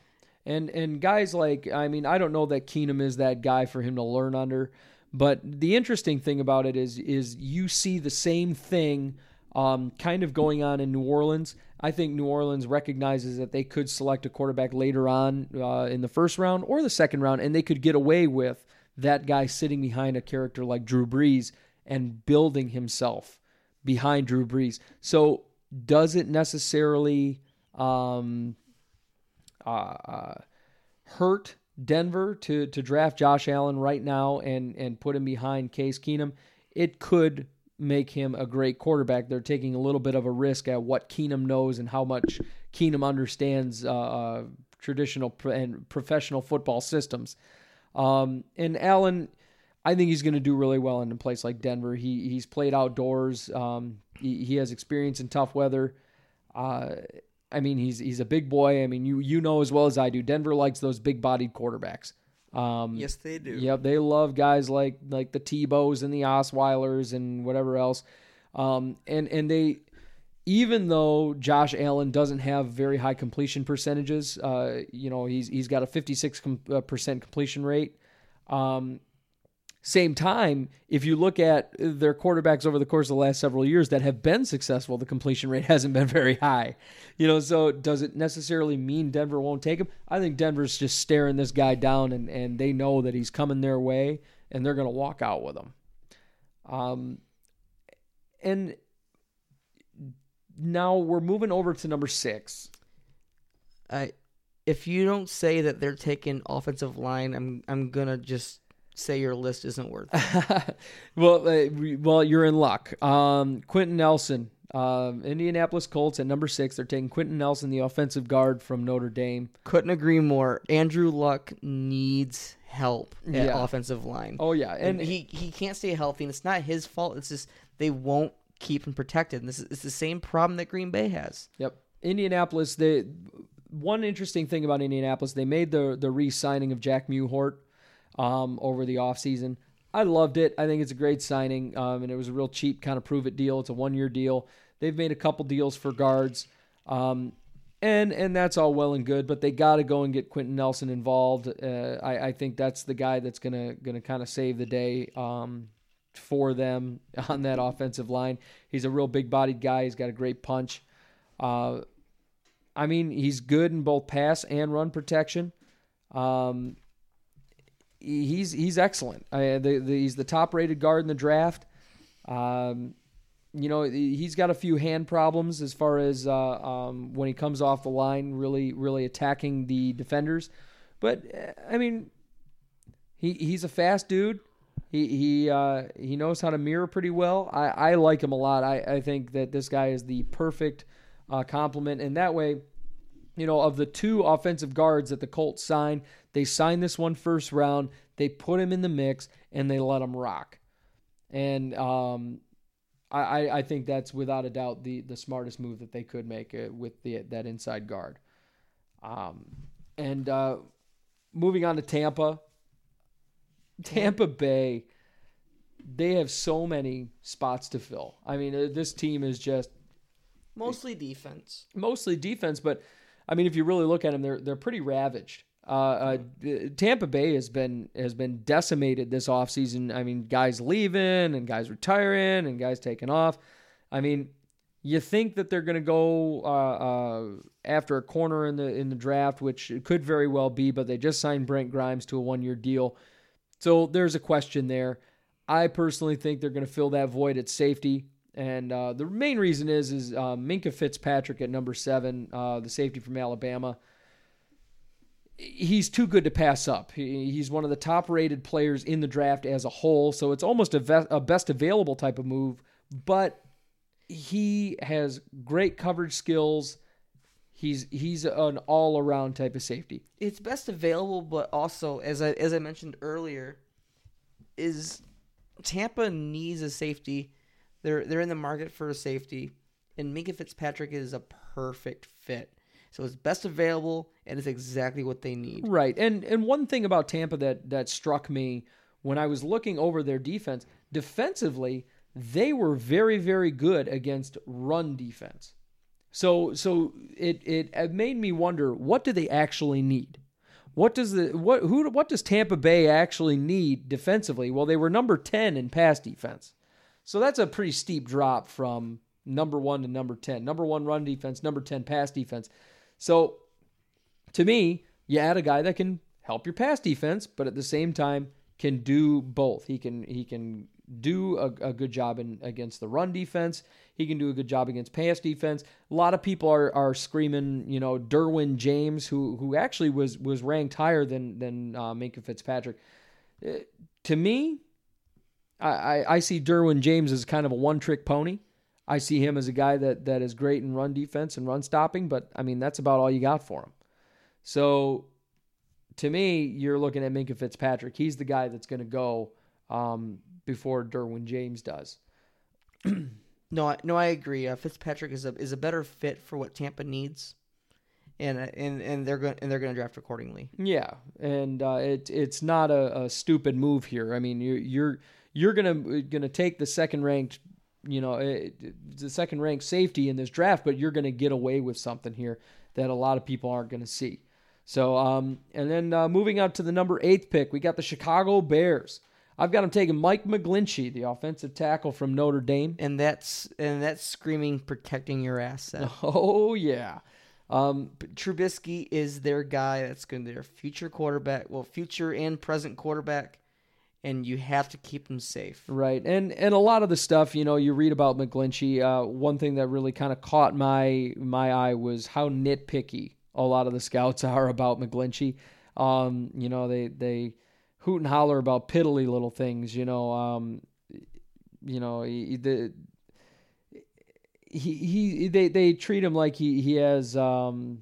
And and guys like I mean I don't know that Keenum is that guy for him to learn under, but the interesting thing about it is is you see the same thing um, kind of going on in New Orleans. I think New Orleans recognizes that they could select a quarterback later on uh, in the first round or the second round, and they could get away with that guy sitting behind a character like Drew Brees and building himself behind Drew Brees. So does it necessarily um, uh, uh, hurt Denver to to draft Josh Allen right now and and put him behind Case Keenum, it could make him a great quarterback. They're taking a little bit of a risk at what Keenum knows and how much Keenum understands uh, uh, traditional and professional football systems. Um, and Allen, I think he's going to do really well in a place like Denver. He he's played outdoors. Um, he, he has experience in tough weather. Uh, I mean, he's he's a big boy. I mean, you you know as well as I do. Denver likes those big bodied quarterbacks. Um, Yes, they do. Yep, they love guys like like the Tebows and the Osweilers and whatever else. Um, and and they even though Josh Allen doesn't have very high completion percentages, uh, you know he's he's got a 56 com- uh, percent completion rate. Um, same time, if you look at their quarterbacks over the course of the last several years that have been successful, the completion rate *laughs* hasn't been very high. You know, so does it necessarily mean Denver won't take him? I think Denver's just staring this guy down and, and they know that he's coming their way and they're going to walk out with him. Um, and now we're moving over to number six. I if you don't say that they're taking offensive line, I'm I'm gonna just say your list isn't worth it. *laughs* well, uh, we- well, you're in luck. Um, Quenton Nelson, um, Indianapolis Colts at number six. They're taking Quenton Nelson, the offensive guard from Notre Dame. Couldn't agree more. Andrew Luck needs help at Yeah. offensive line. Oh yeah, and and he he can't stay healthy, and it's not his fault. It's just they won't keep him protected. And this is it's the same problem that Green Bay has. Yep. Indianapolis, they one interesting thing about Indianapolis, they made the the re-signing of Jack Mewhort um, over the offseason. I loved it. I think it's a great signing, um, and it was a real cheap kind of prove it deal. It's a one year deal. They've made a couple deals for guards, um, and and that's all well and good. But they got to go and get Quenton Nelson involved. Uh, I, I think that's the guy that's gonna gonna kind of save the day. Um, for them *laughs* on that offensive line. He's a real big bodied guy. He's got a great punch. Uh, I mean, he's good in both pass and run protection. Um, he's he's excellent. I, the, the, he's the top rated guard in the draft. Um, you know, he's got a few hand problems as far as uh, um, when he comes off the line, really really attacking the defenders. But uh, I mean, he he's a fast dude. He he uh, he knows how to mirror pretty well. I, I like him a lot. I, I think that this guy is the perfect uh, complement, and that way, you know, of the two offensive guards that the Colts signed, they signed this one first round. They put him in the mix and they let him rock. And um, I, I think that's without a doubt the the smartest move that they could make uh, with the that inside guard. Um, and uh, moving on to Tampa. Tampa Bay, they have so many spots to fill. I mean, uh, this team is just Mostly defense. mostly defense, but I mean, if you really look at them, they're they're pretty ravaged. Uh, uh, Tampa Bay has been has been decimated this offseason. I mean, guys leaving and guys retiring and guys taking off. I mean, you think that they're going to go uh, uh, after a corner in the in the draft, which it could very well be, but they just signed Brent Grimes to a one year deal, so there's a question there. I personally think they're going to fill that void at safety. And uh, the main reason is is uh, Minkah Fitzpatrick at number seven, uh, the safety from Alabama. He's too good to pass up. He, he's one of the top rated players in the draft as a whole, so it's almost a, ve- a best available type of move. But he has great coverage skills. He's he's an all around type of safety. it's best available, but also as I as I mentioned earlier, is Tampa needs a safety. They're they're in the market for a safety, and Minkah Fitzpatrick is a perfect fit. So it's best available, and it's exactly what they need. Right. And and one thing about Tampa that that struck me when I was looking over their defense, defensively, they were very very good against run defense. So so it it, made me wonder what do they actually need? What does the what who what does Tampa Bay actually need defensively? Well, they were number 10 in pass defense. So that's a pretty steep drop from number 1 to number 10. Number 1 run defense, number 10 pass defense. So to me, you add a guy that can help your pass defense, but at the same time can do both. He can he can do a, a good job in against the run defense. He can do a good job against pass defense. A lot of people are, are screaming, you know, Derwin James, who who actually was was ranked higher than than uh, Minkah Fitzpatrick. Uh, to me, I, I, see Derwin James as kind of a one trick pony. I see him as a guy that that is great in run defense and run stopping, but I mean that's about all you got for him. So to me, you're looking at Minkah Fitzpatrick. He's the guy that's going to go um, before Derwin James does. No, I, no, I agree. Uh, Fitzpatrick is a is a better fit for what Tampa needs, and and and they're going and they're going to draft accordingly. Yeah, and uh, it it's not a, a stupid move here. I mean, you're you're you're gonna gonna take the second ranked, you know, eh, the second ranked safety in this draft, but you're gonna get away with something here that a lot of people aren't gonna see. So, um, and then uh, moving up to the number eighth pick, we got the Chicago Bears. I've got them taking Mike McGlinchey, the offensive tackle from Notre Dame. And that's and that's screaming protecting your asset. *laughs* Oh yeah. Um, Trubisky is their guy. That's going to be their future quarterback. Well, future and present quarterback, and you have to keep them safe. Right, and and a lot of the stuff you know you read about McGlinchey. Uh, one thing that really kind of caught my my eye was how nitpicky a lot of the scouts *laughs* are about McGlinchey. Um, you know they they hoot and holler about piddly little things. You know, um, you know he, the he he they they treat him like he he has um,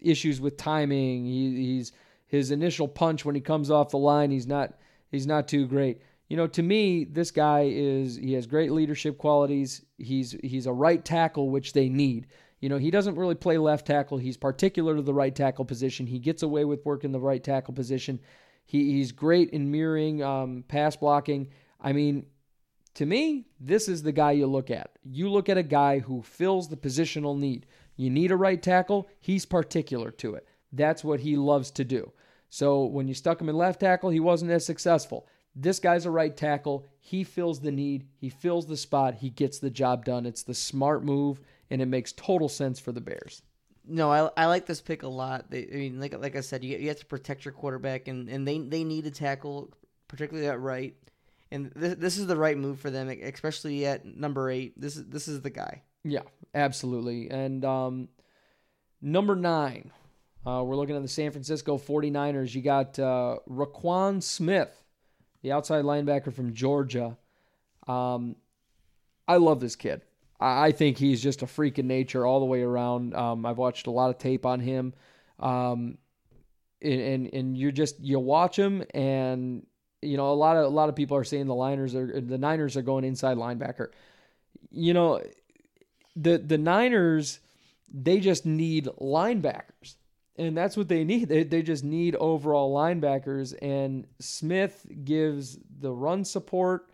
issues with timing. He, he's his initial punch when he comes off the line. He's not he's not too great. You know, to me, this guy is he has great leadership qualities. He's he's a right tackle, which they need. You know, he doesn't really play left tackle. He's particular to the right tackle position. He gets away with working the right tackle position. He, he's great in mirroring um, pass blocking. I mean, to me, this is the guy you look at. You look at a guy who fills the positional need. You need a right tackle, he's particular to it. That's what he loves to do. So when you stuck him in left tackle, he wasn't as successful. This guy's a right tackle. He fills the need, he fills the spot, he gets the job done. It's the smart move, and it makes total sense for the Bears. No, I, I like this pick a lot. They, I mean, like like I said, you you have to protect your quarterback, and, and they they need a tackle, particularly at right. And this, this is the right move for them, especially at number eight. This is this is the guy. Yeah, absolutely. And um, number nine, uh, we're looking at the San Francisco 49ers. You got uh, Roquan Smith, the outside linebacker from Georgia. Um, I love this kid. I I think he's just a freak in nature all the way around. Um, I've watched a lot of tape on him. Um, and, and and you're just you watch him and you know a lot of a lot of people are saying the liners are the Niners are going inside linebacker. You know, the the Niners they just need linebackers. And that's what they need. They, they just need overall linebackers. And Smith gives the run support.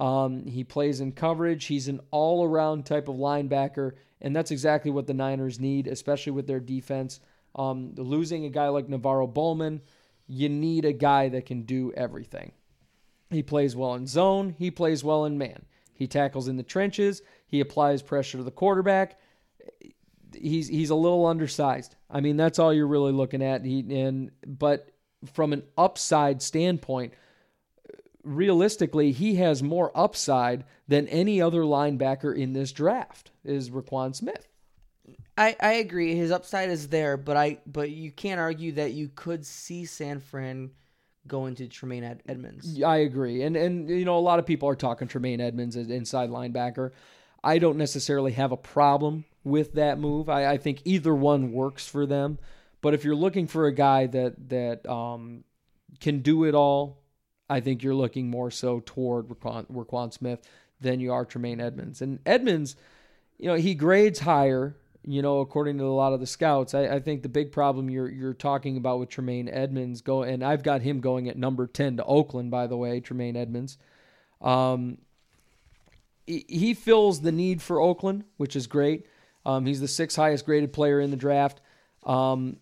Um, he plays in coverage. He's an all around type of linebacker. And that's exactly what the Niners need, especially with their defense. Um, losing a guy like NaVorro Bowman, you need a guy that can do everything. He plays well in zone, he plays well in man. He tackles in the trenches, he applies pressure to the quarterback. He's he's a little undersized. I mean, that's all you're really looking at. He and but from an upside standpoint, realistically, he has more upside than any other linebacker in this draft. Is Roquan Smith? I, I agree. His upside is there, but I but you can't argue that you could see San Fran go into Tremaine Ed- Edmunds. I agree, and and you know a lot of people are talking Tremaine Edmunds as inside linebacker. I don't necessarily have a problem with that move. I, I think either one works for them. But if you're looking for a guy that that um, can do it all, I think you're looking more so toward Roquan, Roquan Smith than you are Tremaine Edmunds. And Edmunds, you know, he grades higher. You know, according to a lot of the scouts, I, I think the big problem you're you're talking about with Tremaine Edmunds go, and I've got him going at number ten to Oakland, by the way, Tremaine Edmunds. Um, he, he fills the need for Oakland, which is great. Um, he's the sixth highest graded player in the draft. Um,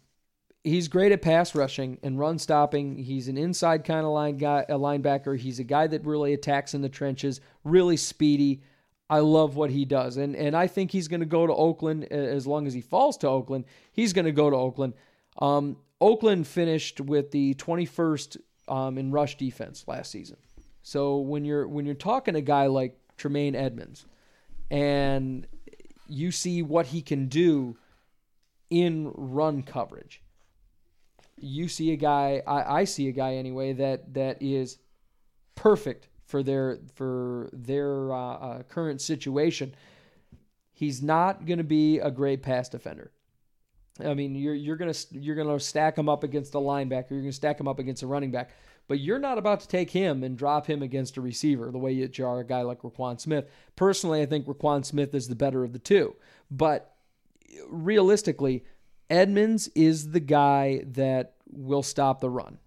he's great at pass rushing and run stopping. He's an inside kind of line guy, a linebacker. He's a guy that really attacks in the trenches, really speedy. I love what he does, and and I think he's going to go to Oakland as long as he falls to Oakland. He's going to go to Oakland. Um, Oakland finished with the 21st um, in rush defense last season. So when you're when you're talking a guy like Tremaine Edmunds, and you see what he can do in run coverage, you see a guy. I, I see a guy anyway that that is perfect for their for their uh, uh, current situation. He's not going to be a great pass defender. I mean, you're you're gonna you're gonna stack him up against a linebacker. You're gonna stack him up against a running back. But you're not about to take him and drop him against a receiver the way you jar a guy like Roquan Smith. Personally, I think Roquan Smith is the better of the two. But realistically, Edmunds is the guy that will stop the run.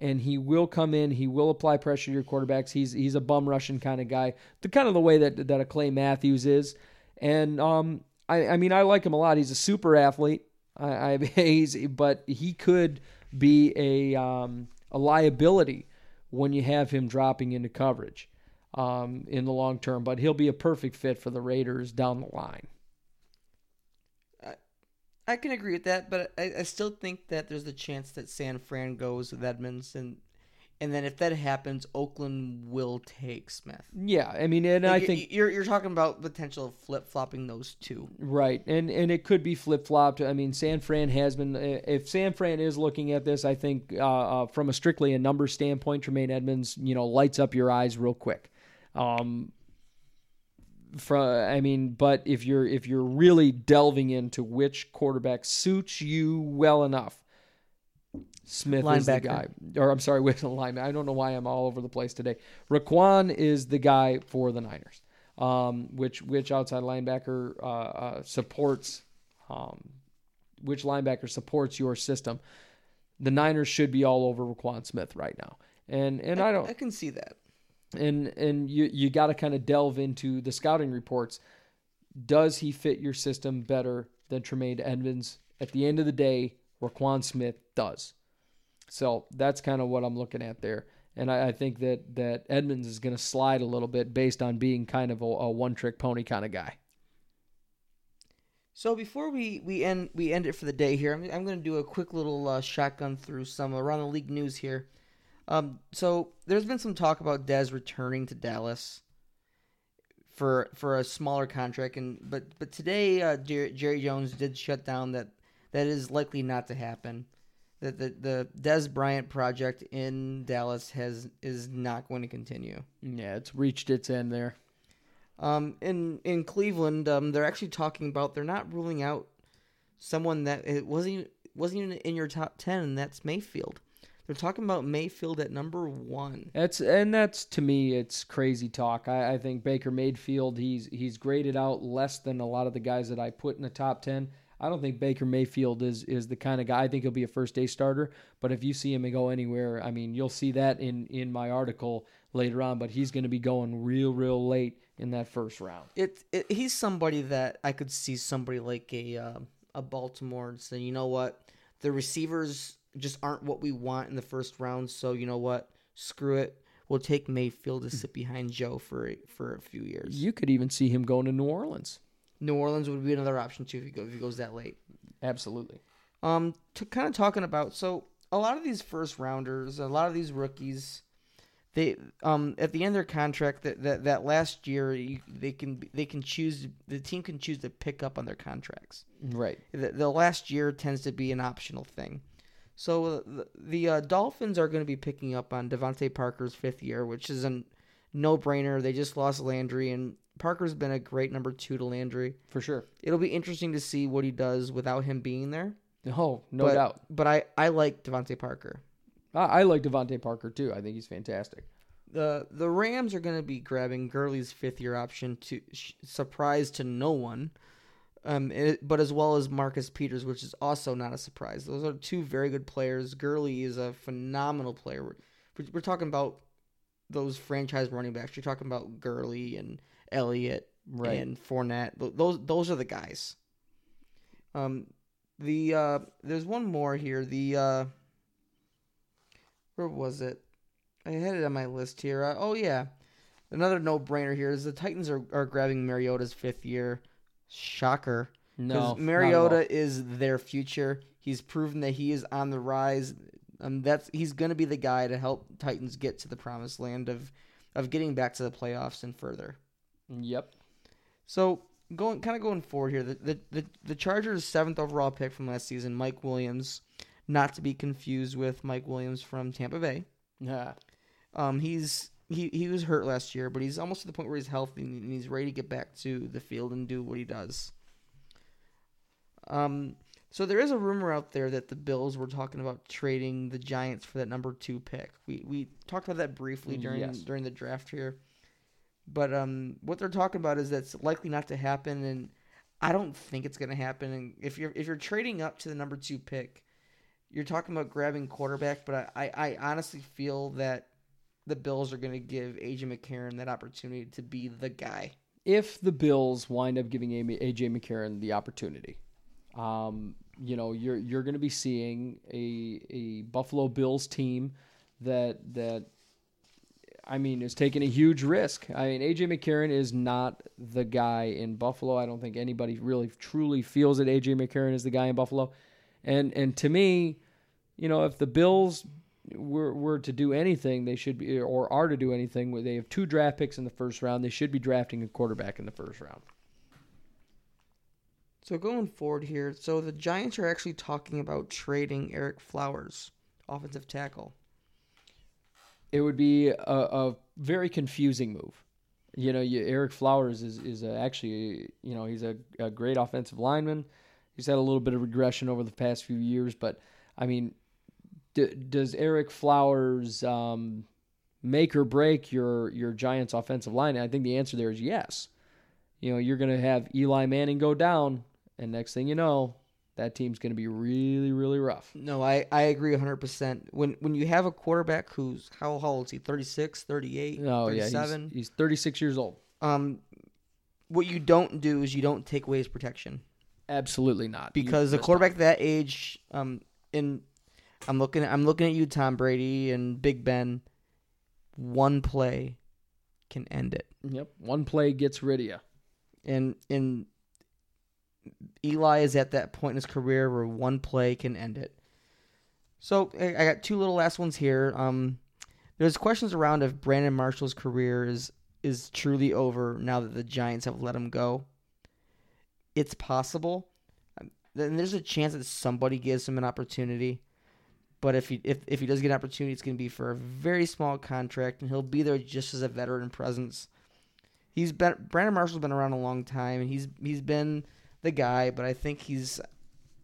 And he will come in, he will apply pressure to your quarterbacks. He's he's a bum rushing kind of guy. The kind of the way that that a Clay Matthews is. And um I, I mean I like him a lot. He's a super athlete. I, I *laughs* but he could be a um, a liability when you have him dropping into coverage um, in the long term. But he'll be a perfect fit for the Raiders down the line. I can agree with that, but I, I still think that there's a chance that San Fran goes with Edmunds, and and then if that happens, Oakland will take Smith. Yeah, I mean, and Like, I think you're you're talking about potential of flip flopping those two. Right, and and it could be flip flopped. I mean, San Fran has been. If San Fran is looking at this, I think uh, uh, from a strictly a number standpoint, Tremaine Edmunds, you know, lights up your eyes real quick. Um, from I mean, but if you're if you're really delving into which quarterback suits you well enough, Smith is the guy. Or I'm sorry, *laughs* with the lineman. I don't know why I'm all over the place today. Roquan is the guy for the Niners. Um, which which outside linebacker uh, uh, supports um, which linebacker supports your system. The Niners should be all over Roquan Smith right now, and and I don't I can see that. and and you you got to kind of delve into the scouting reports. Does he fit your system better than Tremaine Edmunds? At the end of the day, Roquan Smith does. So that's kind of what I'm looking at there. And I, I think that that Edmunds is going to slide a little bit based on being kind of a, a one trick pony kind of guy. So before we, we end we end it for the day here, I'm, I'm going to do a quick little uh, shotgun through some around the league news here. Um, so there's been some talk about Dez returning to Dallas for for a smaller contract, and but but today uh, Jer- Jerry Jones did shut down that that is likely not to happen. That the the Dez Bryant project in Dallas has is not going to continue. Yeah, it's reached its end there. Um, in in Cleveland, um, they're actually talking about they're not ruling out someone that it wasn't wasn't even in your top ten, and that's Mayfield. They're talking about Mayfield at number one. That's and that's to me, it's crazy talk. I, I think Baker Mayfield, he's he's graded out less than a lot of the guys that I put in the top ten. I don't think Baker Mayfield is is the kind of guy. I think he'll be a first day starter. But if you see him go anywhere, I mean, you'll see that in in my article later on. But he's going to be going real real late in that first round. It, it he's somebody that I could see somebody like a uh, a Baltimore saying, you know what, the receivers just aren't what we want in the first round. So you know what, screw it. We'll take Mayfield to sit behind Joe for a, for a few years. You could even see him going to New Orleans. New Orleans would be another option too if he goes if he goes that late. Absolutely. Um, to kind of talking about so a lot of these first rounders, a lot of these rookies, they um at the end of their contract that that, that last year you, they can they can choose the team can choose to pick up on their contracts. Right. The, the last year tends to be an optional thing. So uh, the, the uh, Dolphins are going to be picking up on DeVante Parker's fifth year, which is a no-brainer. They just lost Landry, and Parker's been a great number two to Landry. For sure. It'll be interesting to see what he does without him being there. Oh, no but, doubt. But I, I like DeVante Parker. I, I like DeVante Parker too. I think he's fantastic. The the Rams are going to be grabbing Gurley's fifth year option to sh- surprise to no one, um, it, but as well as Marcus Peters, which is also not a surprise. Those are two very good players. Gurley is a phenomenal player. We're, we're talking about those franchise running backs. You're talking about Gurley and Elliott Right. and Fournette. Those those are the guys. Um, the uh, there's one more here. The uh, where was it? I had it on my list here. Uh, oh yeah, another no brainer here is the Titans are, are grabbing Mariota's fifth year. Shocker. No, Because not at all. Mariota is their future. He's proven that he is on the rise. Um, that's he's going to be the guy to help Titans get to the promised land of of getting back to the playoffs and further. Yep. So going kind of going forward here, the the the, the Chargers' seventh overall pick from last season, Mike Williams, not to be confused with Mike Williams from Tampa Bay. Yeah. Um, he's he he was hurt last year, but he's almost to the point where he's healthy and he's ready to get back to the field and do what he does. Um, so there is a rumor out there that the Bills were talking about trading the Giants for that number two pick. We we talked about that briefly during Yes. during the draft here, but um, what they're talking about is that's likely not to happen, and I don't think it's going to happen. And if you're if you're trading up to the number two pick, you're talking about grabbing quarterback, but I, I, I honestly feel that the Bills are going to give AJ McCarron that opportunity to be the guy. If the Bills wind up giving AJ McCarron the opportunity, um, you know, you're you're going to be seeing a a Buffalo Bills team that that I mean is taking a huge risk. I mean, AJ McCarron is not the guy in Buffalo. I don't think anybody really truly feels that AJ McCarron is the guy in Buffalo. And and to me, you know, if the Bills were were to do anything, they should be or are to do anything. They have two draft picks in the first round. They should be drafting a quarterback in the first round. So going forward here, so the Giants are actually talking about trading Ereck Flowers, offensive tackle. It would be a, a very confusing move. You know, you, Ereck Flowers is is a, actually you know he's a, a great offensive lineman. He's had a little bit of regression over the past few years, but I mean, d- does Ereck Flowers um, make or break your your Giants offensive line? And I think the answer there is yes. You know, you're going to have Eli Manning go down, and next thing you know, that team's going to be really, really rough. No, I, I agree 100%. When when you have a quarterback who's, how, old is he? 36, 38, Oh yeah, he's, 37? he's 36 years old. um, what you don't do is you don't take away his protection. Absolutely not. You- because a quarterback that age, um, in I'm looking I'm looking at you, Tom Brady and Big Ben. One play can end it, Yep, one play gets rid of you. and and Eli is at that point in his career where one play can end it. So I got two little last ones here. Um, there's questions around if Brandon Marshall's career is is truly over now that the Giants have let him go. It's possible. Then there's a chance that somebody gives him an opportunity. But if he if, if he does get an opportunity, it's going to be for a very small contract, and he'll be there just as a veteran presence. He's been Brandon Marshall's been around a long time, and he's he's been the guy. But I think he's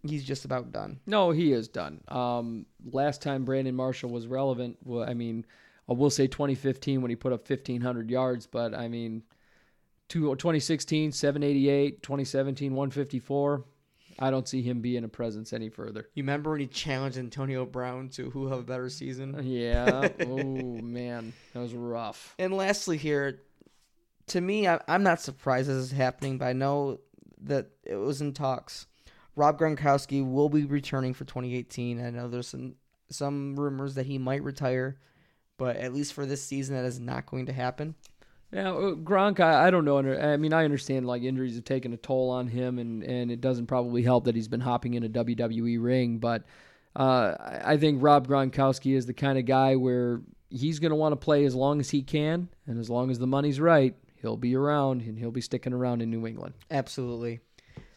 he's just about done. No, he is done. Um, last time Brandon Marshall was relevant, well, I mean, I will say 2015 when he put up 1,500 yards, but I mean, two, 2016, 788, 2017, 154. I don't see him being a presence any further. You remember when he challenged Antonio Brown to who have a better season? Yeah. *laughs* oh, man. That was rough. And lastly, here, to me, I, I'm not surprised this is happening, but I know that it was in talks. Rob Gronkowski will be returning for 2018. I know there's some some rumors that he might retire, but at least for this season, that is not going to happen. Yeah, uh, Gronk, I, I don't know. I mean, I understand like injuries have taken a toll on him, and, and it doesn't probably help that he's been hopping in a WWE ring. But uh, I think Rob Gronkowski is the kind of guy where he's going to want to play as long as he can, and as long as the money's right, he'll be around and he'll be sticking around in New England. Absolutely.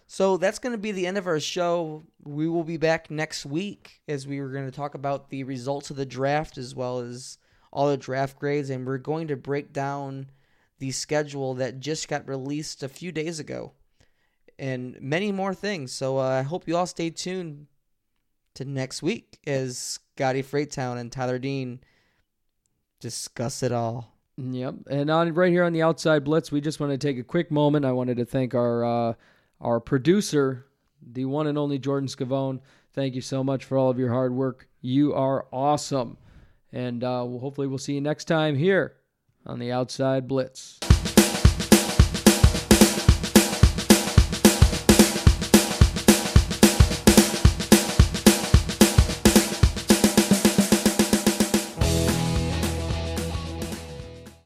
So that's going to be the end of our show. We will be back next week as we were going to talk about the results of the draft as well as all the draft grades, and we're going to break down the schedule that just got released a few days ago and many more things. So uh, I hope you all stay tuned to next week as Scotty Fraytown and Tyler Dean discuss it all. Yep. And on right here on the outside blitz, we just want to take a quick moment. I wanted to thank our uh, our producer, the one and only Jordan Scavone. Thank you so much for all of your hard work. You are awesome. And uh, hopefully we'll see you next time here on the outside blitz.